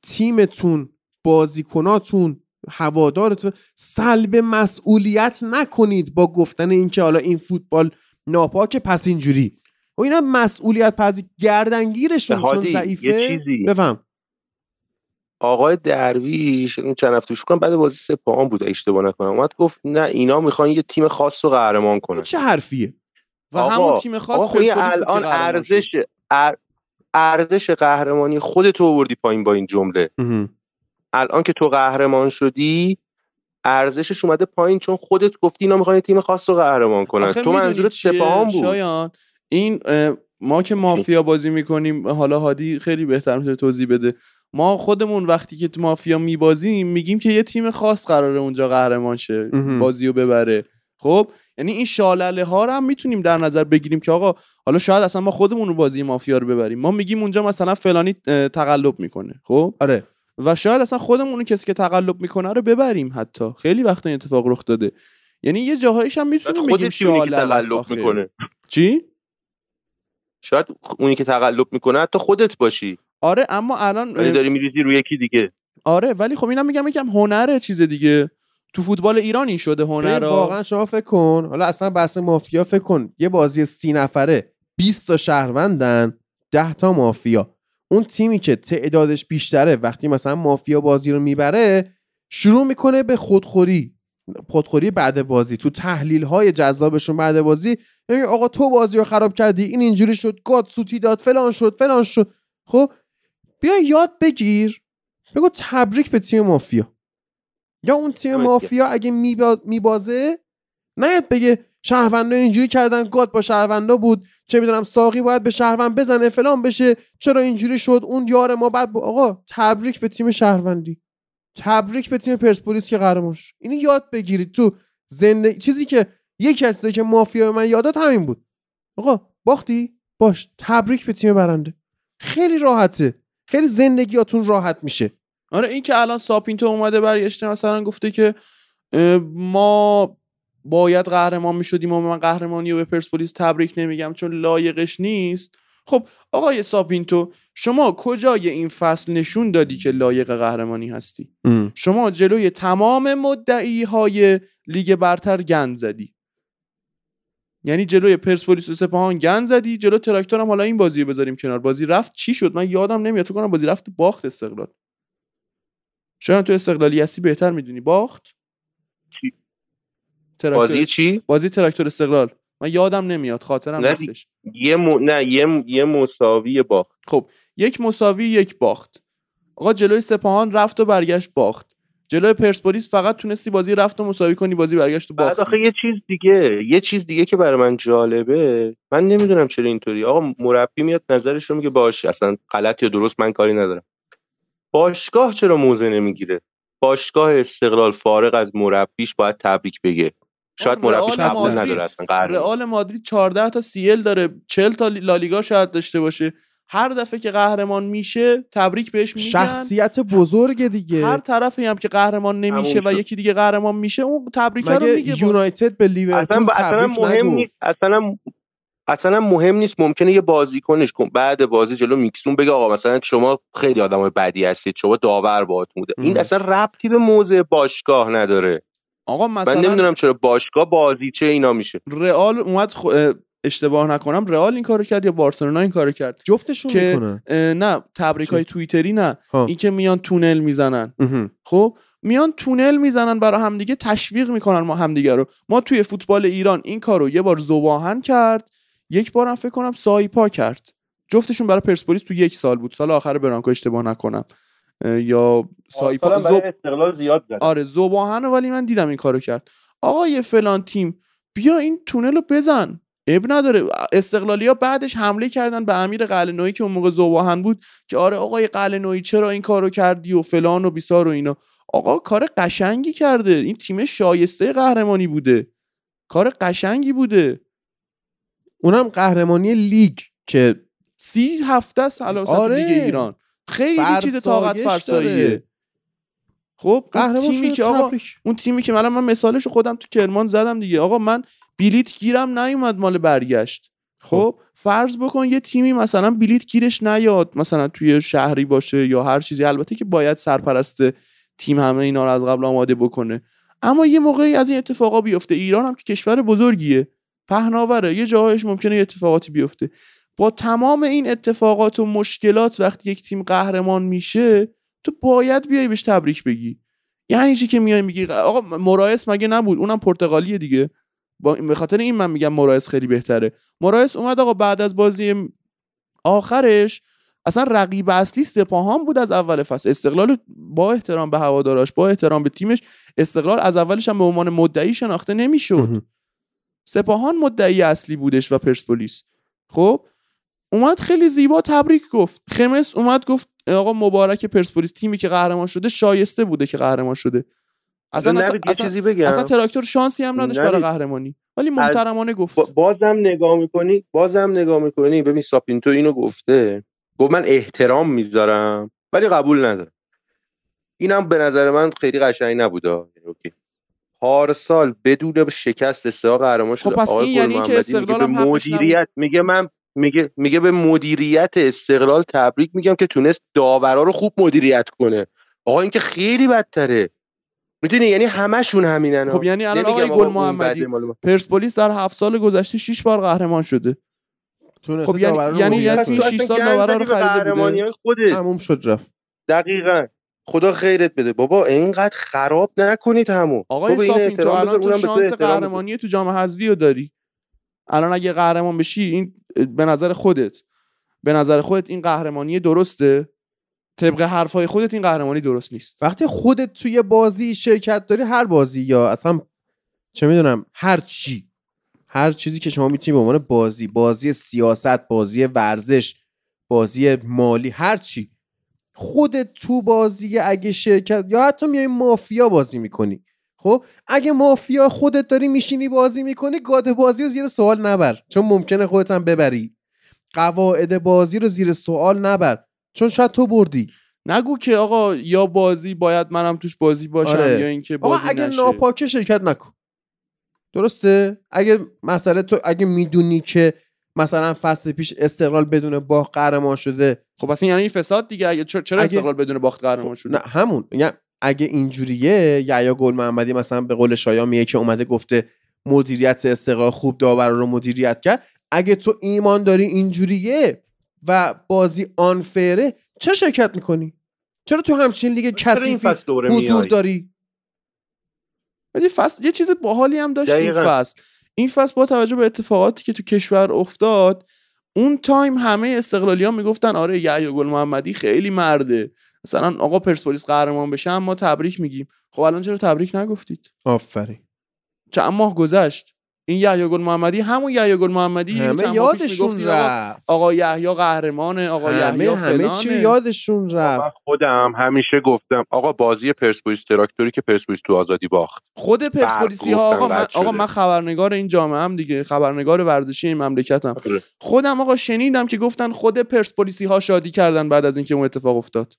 تیمتون بازیکناتون هوادارتون سلب مسئولیت نکنید با گفتن اینکه حالا این فوتبال ناپاکه پس اینجوری. و اینا مسئولیت پذیر گردنگیرشون چون ضعیفه. بفهم. آقای درویش این چند هفته پیش کنم بعد بازی سپاهان بود اشتباه نکنم. اومد گفت نه اینا می‌خوان یه تیم خاص رو قهرمان کنن. چه حرفیه؟ و آقا، همون تیم خاص خب الان. ارزش ار- ارزش قهرمانی خودت آوردی پایین با این جمله. الان که تو قهرمان شدی ارزشش اومده پایین چون خودت گفتی اینا می‌خوان یه تیم خاص رو قهرمان کنن. تو منظورت سپاهان بود. شایان این ما که مافیا بازی می‌کنیم حالا هادی خیلی بهتر می‌تونه توضیح بده. ما خودمون وقتی که تو مافیا میبازیم میگیم که یه تیم خاص قراره اونجا قهرمان شه. بازی رو ببره. خب؟ یعنی این شالله ها رو هم می‌تونیم در نظر بگیریم که آقا حالا شاید اصلا ما خودمون رو بازی مافیا رو ببریم. ما میگیم اونجا مثلا فلانی تقلب می‌کنه. خب؟ آره. و شاید اصلا خودمون اون کسی که تقلب می‌کنه رو ببریم حتی. خیلی وقت این اتفاق رخ داده. یعنی یه جاهایش هم می‌تونیم بگیم تقلب. می‌کنه. چی؟ شاید اونی که تقلب می‌کنه حتی خودت باشی. آره اما الان ولی داری میریزی روی یکی دیگه. آره ولی خب اینم میگم یکم هنره چیز دیگه. تو فوتبال ایران این شده هنر واقعا شما فکر کن حالا اصلا بحث مافیا فکر کن یه بازی سی نفره 20 تا شهروندن 10 تا مافیا. اون تیمی که تعدادش بیشتره وقتی مثلا مافیا بازی رو می‌بره شروع می‌کنه به خودخوری. خودخوری بعد بازی. تو تحلیل های جذابشون بعد بازی میگه آقا تو بازی رو خراب کردی این اینجوری شد گاد سوتی داد فلان شد فلان شد. خب بیا یاد بگیر. بگو تبریک به تیم مافیا. یا اون تیم مافیا اگه میبا- میبازه نیاد بگه شهروندا اینجوری کردن گاد با شهروندا بود. چه می‌دونم ساقی باید به شهروند بزنه فلان بشه. چرا اینجوری شد؟ اون یار ما بعد آقا تبریک به تیم شهروندی. تبریک به تیم پرسپولیس که قهرمان شد اینو یاد بگیرید تو زندگی چیزی که یکی از چیزایی که مافیا به من یادات همین بود. آقا باختی؟ باش. تبریک به تیم برنده. خیلی راحته. خیلی زندگیاتون راحت میشه. آره این که الان ساپینتو اومده برگشته مثلا گفته که ما باید قهرمان می‌شدیم و من قهرمانی رو به پرسپولیس تبریک نمیگم چون لایقش نیست. خب آقای ساپینتو شما کجای این فصل نشون دادی که لایق قهرمانی هستی؟ شما جلوی تمام مدعی های لیگ برتر گند زدی. یعنی جلوی پرسپولیس و سپاهان گند زدی جلو تراکتور هم حالا این بازی رو بذاریم کنار. بازی رفت چی شد؟ من یادم نمیاد. فکر کنم بازی رفت باخت استقلال. شاید تو استقلالی هستی بهتر می‌دونی. باخت؟ چی؟ تراکتور بازی چی؟ بازی تراکتور استقلال. من یادم نمیاد. خاطرم نیستش یه م... نه یه یه مساوی باخت. خب یک مساوی یک باخت. آقا جلوی سپاهان رفت و برگشت باخت. جلوی پرسپولیس فقط تونستی بازی رفت و مساوی کنی بازی برگشت و بعد باخت آخه یه چیز دیگه یه چیز دیگه که برای من جالبه من نمی‌دونم چرا اینطوری. آقا مربی میاد نظرش رو میگه باشه اصلا غلط یا درست من کاری ندارم. باشگاه چرا موزه نمی‌گیره؟ باشگاه استقلال فارغ از مربیش باید تبریک بگه. شاید مربیش قبول نداره اصلا رئال مادرید 14 تا سیل داره 40 تا لالیگا شاید داشته باشه. هر دفعه که قهرمان میشه تبریک بهش میگن. شخصیت بزرگ دیگه. هر طرفی هم که قهرمان نمیشه و. یکی دیگه قهرمان میشه اون تبریک رو میگه. یونایتد به لیورپول اصلا مهم نیست. اصلا اصلا مهم نیست. ممکنه یه بازیکنش کن بعد بازی جلو میکسون بگه آقا مثلا شما خیلی آدم بدی هستید. شما داور باهاتون بوده این ام. اصلا ربطی به موضع باشگاه نداره. آقا من مثلا نمی‌دونم چرا باشگاه بازیچه اینا میشه. رئال اومد خ... اه، اشتباه نکنم رئال این کارو کرد یا بارسلونا این کارو کرد؟ جفتشون که نه تبریک های توییتری نه. ها. این که میان تونل می‌زنن. خب میان تونل می‌زنن برای همدیگه تشویق می‌کنن ما همدیگه رو. ما توی فوتبال ایران این کارو یه بار زباهن کرد یک بارم فکر کنم سایپا کرد. جفتشون برای پرسپولیس تو یک سال بود. سال آخر برانکو اشتباه نکنم. یا سایپا زب... استقلال زیاد زد. آره زباهن ولی من دیدم این کارو کرد. آقا یه فلان تیم بیا این تونل رو بزن. اب نداره. استقلالیا بعدش حمله کردن به امیر قلعه‌نویی که اون موقع زباهن بود که آره آقای قلعه‌نویی چرا این کارو کردی و فلان و بیسار و اینا. آقا کار قشنگی کرده. این تیم شایسته قهرمانی بوده. کار قشنگی بوده. اونم قهرمانی لیگ که سی هفته است آره. لیگ ایران. خیلی چیز طاقت فرساییه. خب اون قهرمان تیمی که آقا. اون تیمی که من من مثالش خودم تو کرمان زدم دیگه. آقا من بلیت گیرم نیومد مال برگشت. خب. فرض بکن یه تیمی مثلا بلیت گیرش نیاد مثلا توی شهری باشه یا هر چیزی. البته که باید سرپرست تیم همه اینا رو از قبل آماده بکنه. اما یه موقعی از این اتفاقا بیفته. ایران هم که کشور بزرگیه. پهناوره. یه جاهایش ممکنه یه اتفاقاتی بیفته. با تمام این اتفاقات و مشکلات وقتی یک تیم قهرمان میشه تو باید بیای بهش تبریک بگی. یعنی چی که میای میگی؟ آقا مرایس مگه نبود؟ اونم پرتغالیه دیگه. با به خاطر این من میگم مرایس خیلی بهتره. مرایس اومد آقا بعد از بازی آخرش اصلا رقیب اصلی سپاهان بود از اول فصل. استقلال با احترام به هواداراش با احترام به تیمش استقلال از اولش هم به عنوان مدعی شناخته نمی‌شد. سپاهان مدعی اصلی بودش و پرسپولیس. خب اومد خیلی زیبا تبریک گفت. خمز اومد گفت آقا مبارک پرسپولیس تیمی که قهرمان شده شایسته بوده که قهرمان شده. اصلا نوید یه چیزی بگم. اصلا تراکتور شانسی هم نداشت برای نوید. قهرمانی. ولی محترمانه گفت. با- بازم نگاه می‌کنی؟ بازم نگاه می‌کنی؟ ببین ساپینتو اینو گفته. گفت من احترام می‌ذارم ولی قبول ندارم. اینم به نظر من خیلی قشنگ نبوده. یعنی okay. پارسال بدون شکست سه قهرمان شده. پس آقای این یعنی که استقلال هم نبود. مدیریت میگه من میگه میگه به مدیریت استقلال تبریک میگم که تونست داورا رو خوب مدیریت کنه. آقا این که خیلی بدتره. می‌دونی؟ یعنی همشون همینن خب یعنی الان آقای آقا گل محمدی. پرسپولیس در هفت سال گذشته 6 بار قهرمان شده. خب یعنی- یعنی- یعنی کنه. تو این شیش سال گند داورا زدی رو خریده بوده؟ خودت. تموم شد رفت. دقیقا. خدا خیرت بده. بابا اینقدر خراب نکنید همو. آقای به این ساپین تو الان تو شانس. قهرمانی تو جام حذفی رو داری. الان اگه قهرمان بشی این به نظر خودت. به نظر خودت این قهرمانی درسته؟ طبق حرفای خودت این قهرمانی درست نیست. وقتی خودت توی بازی شرکت داری هر بازی یا اصلا چه می‌دونم هر چی هر چیزی که شما می‌تونی به عنوان بازی بازی سیاست بازی ورزش بازی مالی هر چی خودت تو بازی اگه شرکت یا حتی میای مافیا بازی می‌کنی. خب اگه مافیا خودت داری میشینی بازی می‌کنی گاد بازی رو زیر سوال نبر. چون ممکنه خودت هم ببری. قواعد بازی رو زیر سوال نبر. چون شاید تو بردی. نگو که آقا یا بازی باید منم توش بازی باشم آره. یا اینکه آقا بازی اگه نشه. ناپاکه شرکت نکن. درسته؟ اگه مسئله تو اگه می‌دونی که مثلا فصل پیش استقلال بدون باخت قهرمان شده خب اصلا یعنی فساد دیگه؟ اگه چرا, چرا اگه- استقلال بدون باخت قهرمان شده؟ نه همون. میگم اگه اینجوریه یا گل محمدی مثلا به قول شایان میگه که اومده گفته مدیریت استقلال خوب داور رو مدیریت کرد. اگه تو ایمان داری اینجوریه و بازی unfair ه چرا شرکت می‌کنی؟ چرا تو همچین لیگ کثیفی دوره حضور داری؟ ولی فصل یه چیز باحالی هم داشت این. فصل. این فصل با توجه به اتفاقاتی که تو کشور افتاد اون تایم همه استقلالی ها می‌گفتن آره یحیی گل محمدی خیلی مرده. مثلا آقا پرسپولیس قهرمان بشه هم ما تبریک میگیم. خب الان چرا تبریک نگفتید؟ آفرین. چند ماه گذشت. این یحیی گل محمدی همون یحیی گل محمدی همه یادشون رفت. آقا یحیی قهرمانه آقا یحیی همه همه چی یادشون من رفت. خودم همیشه گفتم آقا بازی پرسپولیس تراکتوری که پرسپولیس تو آزادی باخت. خود پرسپولیسی ها آقا من آقا. من خبرنگار این جامعه هم دیگه خبرنگار ورزشی این مملکتم. آره. خودم آقا شنیدم که گفتن خود پرسپولیسی ها شادی کردن بعد از اینکه اون اتفاق افتاد.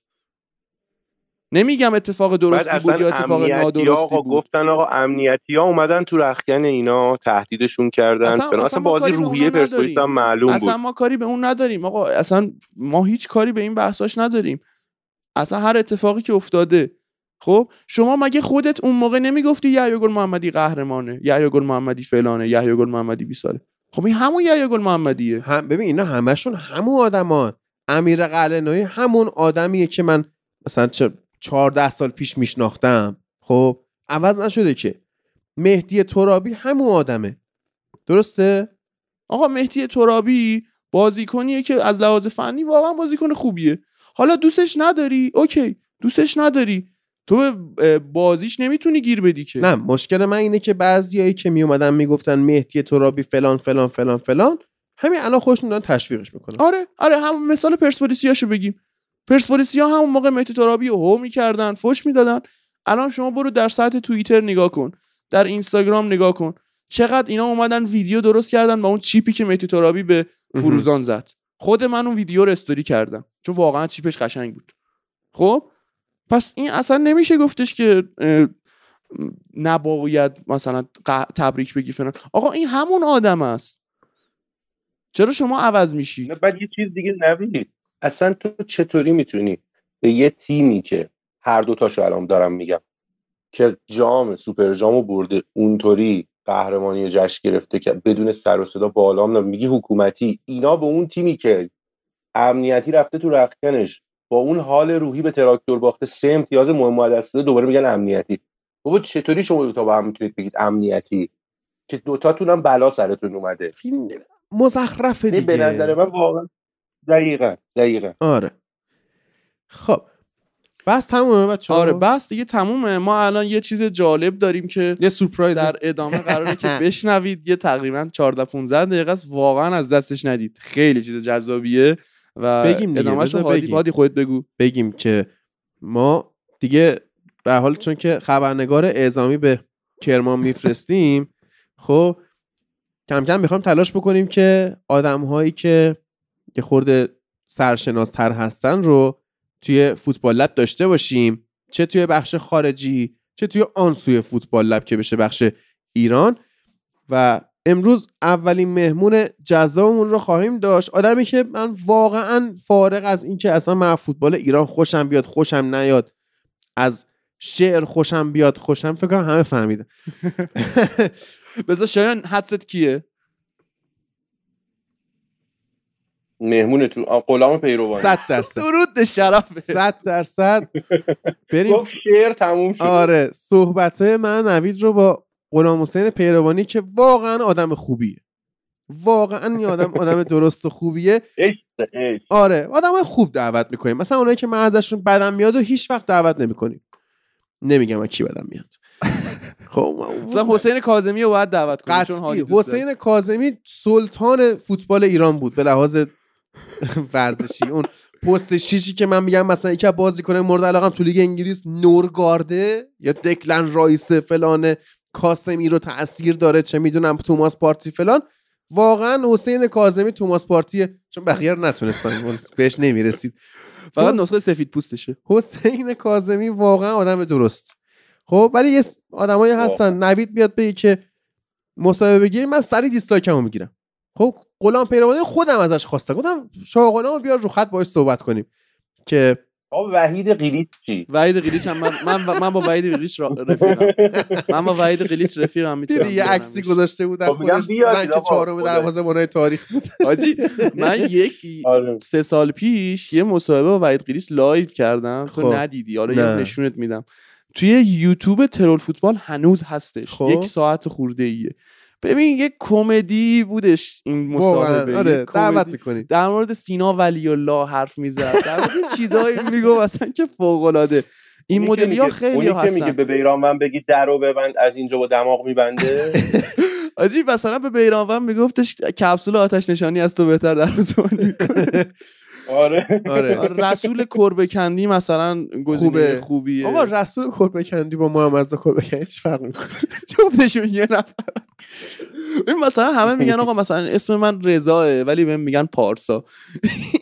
نمیگم اتفاق درستی بود یا اصلا اتفاق نادرستی آقا بود. گفتن آقا امنیتی ها اومدن تو رخکن اینا تهدیدشون کردن اصلا-. اصلا اصلا ما بازی کاری به روحیه پرسپولیس نداریم. هم معلوم اصلا بود. ما کاری به اون نداریم. آقا اصلا ما هیچ کاری به این بحثاش نداریم. اصلا هر اتفاقی که افتاده. خب شما مگه خودت اون موقع نمی‌گفتی یحیی گل محمدی قهرمانه یحیی گل محمدی فلانه یحیی گل محمدی بیساره؟ خب این همون یحیی گل محمدیه. هم ببین اینا همشون همون آدمان. امیر قلعه‌نویی همون آدمیه که من مثلا چه 14 سال پیش میشناختم. خب عوض نشده که. مهدی ترابی همون آدمه. درسته؟ آقا مهدی ترابی بازیکنیه که از لحاظ فنی واقعا بازیکن خوبیه. حالا دوستش نداری؟ اوکی دوستش نداری. تو به بازیش نمی‌تونی گیر بدی که. نه مشکل من اینه که بعضیایی که میومدن می‌گفتن مهدی ترابی فلان فلان فلان فلان همین الان خودشون دارن تشویقش می‌کنن. آره آره هم مثال پرسپولیسیاشو بگیم. پرسپولیسیا همون موقع مهدی ترابی رو هو می‌کردن فش می‌دادن. الان شما برو در سطح توییتر نگاه کن در اینستاگرام نگاه کن. چقدر اینا اومدن ویدیو درست کردن با اون چیپی که مهدی ترابی به فروزان زد. خود من اون ویدیو رو استوری کردم چون واقعا چیپش قشنگ بود. خب؟ پس این اصلا نمیشه گفتش که نباید مثلا تبریک بگی فلان. آقا این همون آدم است. چرا شما عوض میشی نه بعد یه چیز دیگه نوید اصلا تو چطوری می‌تونی به یه تیمی که هر دو تاشو الان دارم میگم که جام سوپر جامو برده اونطوری قهرمانی جشن گرفته که بدون سر و صدا بالا هم میگی حکومتی اینا به اون تیمی که امنیتی رفته تو رختکنش با اون حال روحی به تراکتور باخته سه امتیاز مهم دسته دوباره میگن امنیتی. بابا چطوری شما دوتا با هم می‌تونید بگید امنیتی؟ که دوتاتون هم بلا سرتون اومده. مزخرفه یعنی دیگه. به نظر من واقعا دقیقا دقیقا. آره. خب. بس تمومه بچه آره بس دیگه تمومه. ما الان یه چیز جالب داریم که یه سورپرایز. در ادامه قراره که بشنوید. یه تقریبا 14 15 دقیقه است. واقعا از دستش ندید. خیلی چیز جذابیه و بگیم دیگه، ادامهش هادی بگیم. هادی خودت بگو. بگیم که ما دیگه به حال چون که خبرنگار اعزامی به کرمان میفرستیم خب کم کم می‌خوایم تلاش بکنیم که آدم هایی که یه خورده سرشناس تر هستن رو توی فوتبال لب داشته باشیم. چه توی بخش خارجی چه توی آن سوی فوتبال لب که بشه بخش ایران. و امروز اولین مهمون جذابمون رو خواهیم داشت. آدمی که من واقعا فارغ از اینکه اصلا من فوتبال ایران خوشم بیاد خوشم نیاد از شعر خوشم بیاد خوشم فکر همه فهمیدن. بذار شایان حدست کیه؟ مهمونتون. آ، غلام پیروانی. صد درصد. درود به شرف. صد درصد. بریم گفت شعر تموم شد. آره صحبت های من نوید رو با غلام حسین پیروانی که واقعا آدم خوبیه. واقعا این آدم آدم درست و خوبیه. آره آدم خوب دعوت می‌کنیم. مثلا اونایی که من ازشون بدم میاد و هیچ وقت دعوت نمی‌کنیم. نمیگم از کی بدم میاد. خب مثلا حسین کاظمی رو باید دعوت کنیم چون. حسین کاظمی سلطان فوتبال ایران بود به لحاظ ورزشی. اون پست شیشی که من میگم مثلا یکی از بازیکنان مورد علاقم تو لیگ انگلیس نورگارده یا دکلن رایس فلان کاسمی رو تاثیر داره چه می‌دونم توماس پارتی فلان. واقعا حسین کاظمی توماس پارتیه چون بقیه رو نتونستن اون بهش نمی‌رسید. فقط نسخه سفید پوستشه. حسین کاظمی واقعا آدم درست. خب ولی یه آدمایی هستن. نوید بیاد بگه که مصاحبه بگیریم من سری دیسلایکمو می‌گیرم. خب غلام پیروانی خودم ازش خواستم. گفتم شاه غلامو بیار رو خط باهاش صحبت کنیم. که وحید قلیچ چی؟ وحید قلیچ هم من من, من با وحید قلیچ رفیقم. من با وحید قلیچ رفیقم می‌تونم دیدی یه عکسی گذاشته بود در خب میگم خودش رنگ چهارم خدایا. دروازه‌بانای تاریخ بود. حاجی من یک آره. سه سال پیش یه مصاحبه با وحید قلیچ live کردم. تو خب. ندیدی. حالا. یه نشونت میدم. توی یوتیوب ترول فوتبال هنوز هستش. خب. یک ساعت خورده ایه ببین یه کمدی بودش این مصاحبه آره دعوت کمدی. می‌کنیم در مورد سینا ولی الله حرف می‌زد. در مورد چیزایی میگو مثلا که فوق العاده این مدلی ها خیلی اونی که میگه هستن به بیرانوند بگی در رو ببند از اینجا با دماغ میبنده. آجی مثلا به بیرانوند میگفتش کپسول آتش نشانی از تو بهتر در زمانی می‌کنه آره. آره. رسول کربکندی مثلا گزینه. خوبیه. آقا رسول کربکندی با محمد کربکندی چه فرق می‌کنه جفتشون یه نفر. ببین مثلا همه میگن آقا مثلا اسم من رضاه ولی بهم میگن پارسا.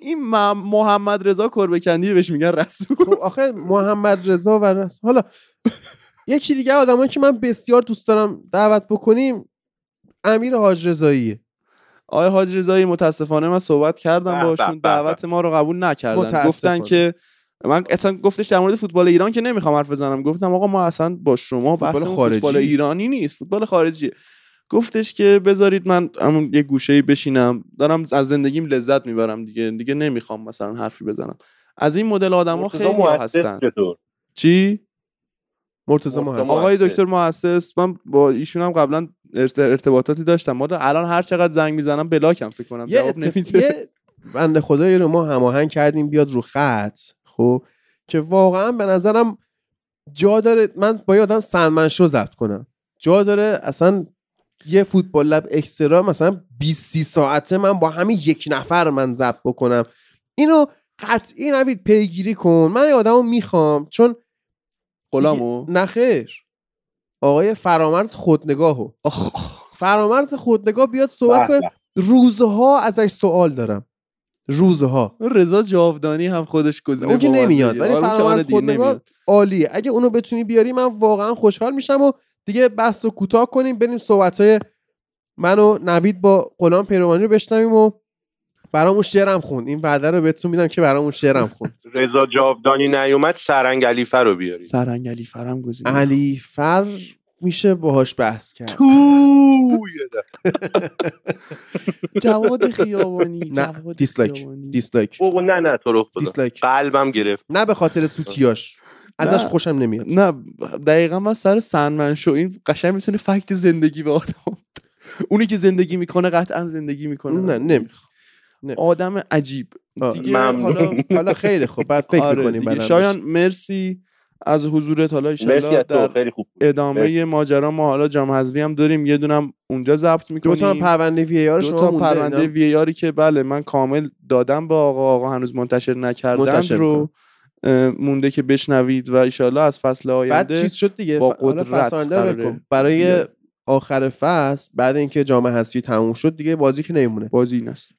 این محمد رضا کربکندی بهش میگن رسول. خب آخه محمد رضا و رس... حالا یکی دیگه آدمایی که من بسیار دوست دارم دعوت بکنیم امیر حاج رضاییه. آقای حاج رضایی متاسفانه من صحبت کردم باشون دعوت ما رو قبول نکردن. متاسفانه. گفتن که من اصلا گفتش در مورد فوتبال ایران که نمی‌خوام حرف بزنم. گفتم آقا ما اصلا با شما فوتبال خارجی. فوتبال ایرانی نیست فوتبال خارجی. گفتش که بذارید من همون یه گوشه بشینم. دارم از زندگیم لذت می‌برم دیگه. دیگه نمی‌خوام مثلا حرفی بزنم. از این مدل آدما خیلی هستن. چطور؟ چی؟ مرتضی. آقای. دکتر محسس من با ایشون هم قبلا ارتباطاتی داشتم. ما الان هر چقدر زنگ می‌زنم بلاکم فکر کنم یه, جواب. نمیده. یه بنده خدایی رو ما هماهنگ کردیم بیاد رو خط خب؟ که واقعا به نظرم جا داره من با یه آدم سنمنشو ضبط کنم. جا داره اصلا یه فوتبال لب اکسترا مثلا 20 30 ساعته من با همین یک نفر من ضبط بکنم. اینو قطعی نوید پیگیری کن. من یه آدمو می‌خوام چون غلامو؟ دیگه- نه خیر. آقای فرامرز خودنگاهو. فرامرز خودنگاه بیاد صحبت کنه. روزها ازش سوال دارم. روزها. رضا جاودانی هم خودش گزینه اون که. نمیاد. ولی فرامرز خودنگاه. عالیه. اگه اونو بتونی بیاری من واقعا خوشحال میشم و دیگه بحث رو کوتاه کنیم. بریم صحبت های من و نوید با غلام پیروانی رو بشنویم و برامون شعرم خوند. این وعده رو بهتون میدم که برامون شعرم خوند. رضا جاودانی نیومد سرهنگ علیفر رو بیاری سرهنگ علی فرم گزینه علی فر میشه باهاش بحث کرد. تو جواد خیابانی نه جواد dislike اوه نه نه تو رو خدا dislike. قلبم گرفت. نه به خاطر سوتیاش. ازش. خوشم نمیاد. نه دقیقا من سر سنمن شو. این قشنگ می‌تونه فکت زندگی به آدم بده. اونی که زندگی می‌کنه قطعا زندگی می‌کنه. نه نمی‌خوام آدم عجیب. دیگه ممنون. حالا حالا خیلی خوب. بعد فکر آره می‌کنیم دیگه شایان مرسی از حضورت. حالا مرسی ایشالله از تو. در خیلی خوب بود. ادامه مرسی. ماجرا ما حالا جام حذفی هم داریم. یه دونم اونجا ضبط دو می‌کنیم. تا هم پرونده وی آر دو شما تا مونده پرونده. وی آری که بله من کامل دادم به آقا. آقا هنوز منتشر منتشر رو مونده که بشنوید و ایشالله از فصل بعد آینده چیز شد دیگه. با قدرت. برای. آخر فصل بعد اینکه جام حذفی تموم شد دیگه بازی که نمیمونه. بازی این است.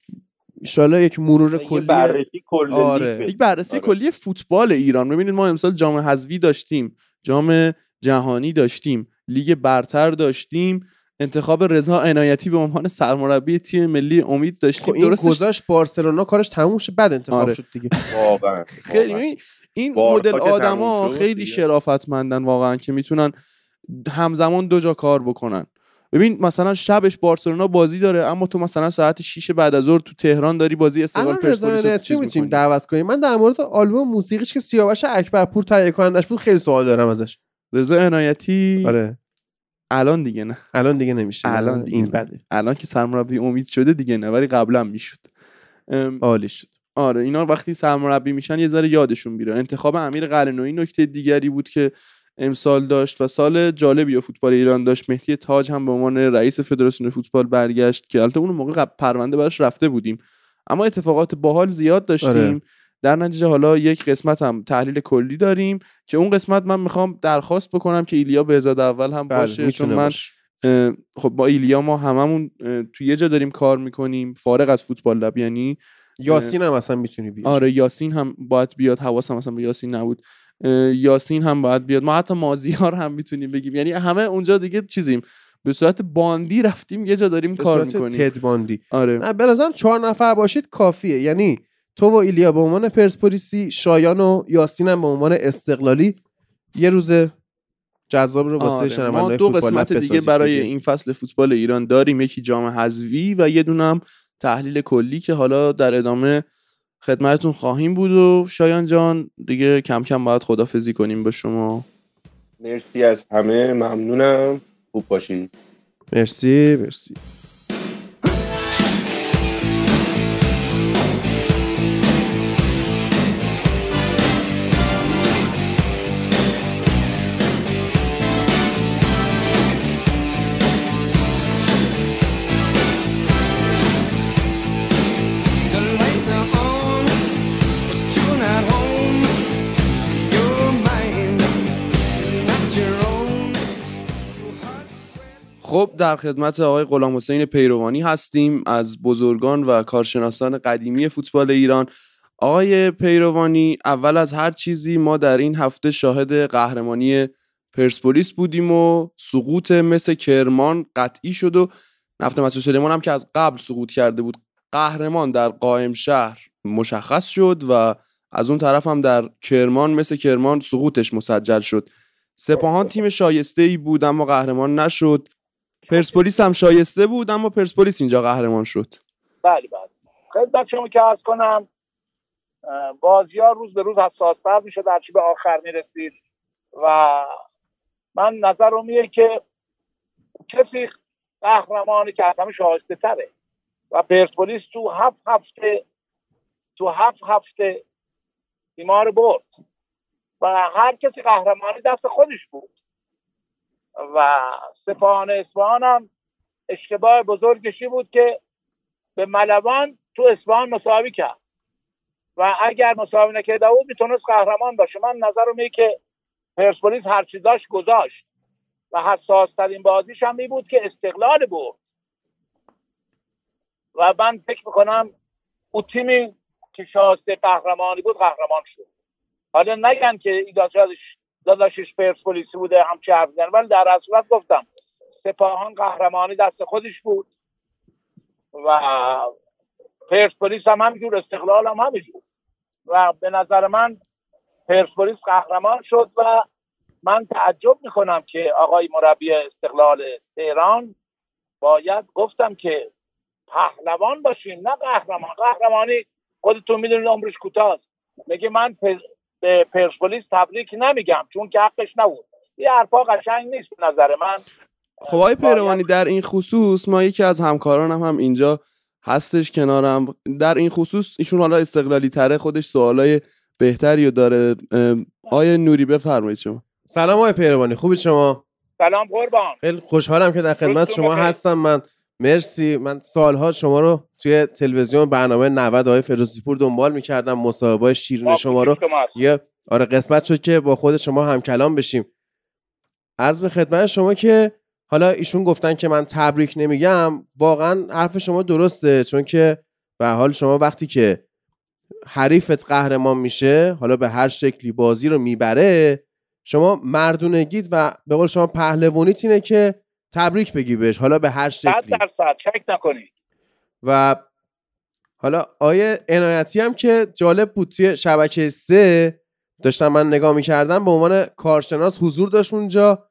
ان یک مرور کلی بررسی کل آره. یک بررسی آره. کلی فوتبال ایران ببینید ما امسال جام حذفی داشتیم جام جهانی داشتیم لیگ برتر داشتیم انتخاب رضا عنایتی به عنوان سرمربی تیم ملی امید خب داشتیم این درستش گذاشت بارسلونا کارش تموم شد بعد انتخاب آره. شد دیگه واقعا خیلی این مدل آدما خیلی. شرافتمندن واقعا که می‌تونن همزمان دو جا کار بکنن ببین مثلا شبش بارسلونا بازی داره اما تو مثلا ساعت 6 بعد از ظهر تو تهران داری بازی استقلال پرسپولیس چیز می‌تونیم. دعوت کنیم من در مورد آلبوم موسیقیش که سیاوش اکبرپور تهیه کنندش بود خیلی سوال دارم ازش. رضا عنایتی؟ آره. الان دیگه نه. الان دیگه نمیشه. الان دیگه این. بده. الان که سرمربی امید شده دیگه نه ولی قبلا می‌شد. عالی شد. آره اینا وقتی سرمربی میشن یه ذره یادشون میره. انتخاب امیر قلنویی نکته دیگری بود که امسال داشت و سال جالبی یا فوتبال ایران داشت. مهدی تاج هم به عنوان رئیس فدراسیون فوتبال برگشت که البته اون موقع پرونده براش رفته بودیم. اما اتفاقات باحال زیاد داشتیم. آره. در نتیجه حالا یک قسمت هم تحلیل کلی داریم که اون قسمت من می‌خوام درخواست بکنم که ایلیا بهزاد اول هم باشه بله چون می‌تونه من باشه. خب با ایلیا ما هممون توی یه جا داریم کار می‌کنیم فارغ از فوتبال لب یعنی یاسین هم اصلا می‌تونی بیاری. آره یاسین هم باید بیاد حواسم اصلا به یاسین نبود. یاسین هم باید بیاد. ما حتی مازیار هم می‌تونیم بگیم. یعنی همه اونجا دیگه چیزیم. به صورت باندی رفتیم یه جا داریم به کار می‌کنیم. تد باندی. آره. نه به نظرم چهار نفر باشید کافیه. یعنی تو و ایلیا به عنوان پرسپولیسی شایان و یاسین هم به عنوان استقلالی. یه روز جذاب رو واسه آره. ما دو قسمت دیگه برای دیگه. این فصل فوتبال ایران داریم. یکی جام حذفی و یه دونم تحلیل کلی که حالا در ادامه خدمتتون خواهیم بود و شایان جان دیگه کم کم باید خدافزی کنیم با شما. مرسی از همه ممنونم. خوب باشین. مرسی مرسی. خب در خدمت آقای غلام حسین پیروانی هستیم از بزرگان و کارشناسان قدیمی فوتبال ایران. آقای پیروانی اول از هر چیزی ما در این هفته شاهد قهرمانی پرسپولیس بودیم و سقوط مثل کرمان قطعی شد و نفت مسعود سلیمان هم که از قبل سقوط کرده بود قهرمان در قائم شهر مشخص شد و از اون طرف هم در کرمان مثل کرمان سقوطش مسجل شد. سپاهان تیم شایسته ای بود اما قهرمان نشد. پرسپولیس هم شایسته بود اما پرسپولیس اینجا قهرمان شد. بله بله. خدمت شما که عرض کنم بازی ها روز به روز حساستر میشه در چی به آخر می‌رسید. و من نظرم اینه که کسی قهرمانی که از همه شایسته تره. و پرسپولیس تو هفت هفته تو هفت هفته بیمار برد. و هر کسی قهرمانی دست خودش بود. و سپاهان اصفهان هم اشتباه بزرگشی بود که به ملوان تو اصفهان مساوی کرد. و اگر مساوی نکرده بود می‌تونست قهرمان باشه. من نظرم اینه که پرسپولیس هر چی داشت گذاشت. و حساس ترین بازیش هم این بود که استقلال بود و من فکر می‌کنم او تیمی که شایسته قهرمانی بود قهرمان شد. حالا نگن که ایداشش داداشش پرسپولیسی بوده همچه حرف زدن ولی در اصلت گفتم سپاهان قهرمانی دست خودش بود و پرسپولیس هم همینجور استقلال هم همینجور. و به نظر من پرسپولیس قهرمان شد و من تعجب می‌کنم که آقای مربی استقلال تهران باید گفتم که پهلوان باشیم نه قهرمان. قهرمانی خودتون می‌دونید عمرش کوتاست. میگه من به پرسپولیس تبریک نمیگم چون که حقش نبود. یه حرفا قشنگ نیست به نظر من. خب آقای پیروانی در این خصوص ما یکی از همکارانم هم اینجا هستش کنارم. در این خصوص ایشون حالا استقلالی تره خودش سوالای بهتری رو داره. آیه نوری بفرمایید شما. سلام آقای پیروانی خوبی شما؟ سلام قربان. خیلی خوشحالم که در خدمت شما. هستم. من مرسی. من سالها شما رو توی تلویزیون برنامه 90 آقای فیروزی پور دنبال می‌کردم. مصاحبه شیرین شما رو. یه آره قسمت شد که با خود شما هم کلام بشیم. از به خدمت شما که حالا ایشون گفتن که من تبریک نمیگم. واقعا حرف شما درسته چون که به حال شما وقتی که حریفت قهرمان میشه حالا به هر شکلی بازی رو می‌بره شما مردونگیت و به قول شما پهلوانیت اینه که تبریک بگی بهش. حالا به هر صد شکلی. درصد. شک نکنید و حالا آیه عنایتی هم که جالب بود. توی شبکه سه داشتم من نگاه می‌کردم به عنوان کارشناس حضور داشت اونجا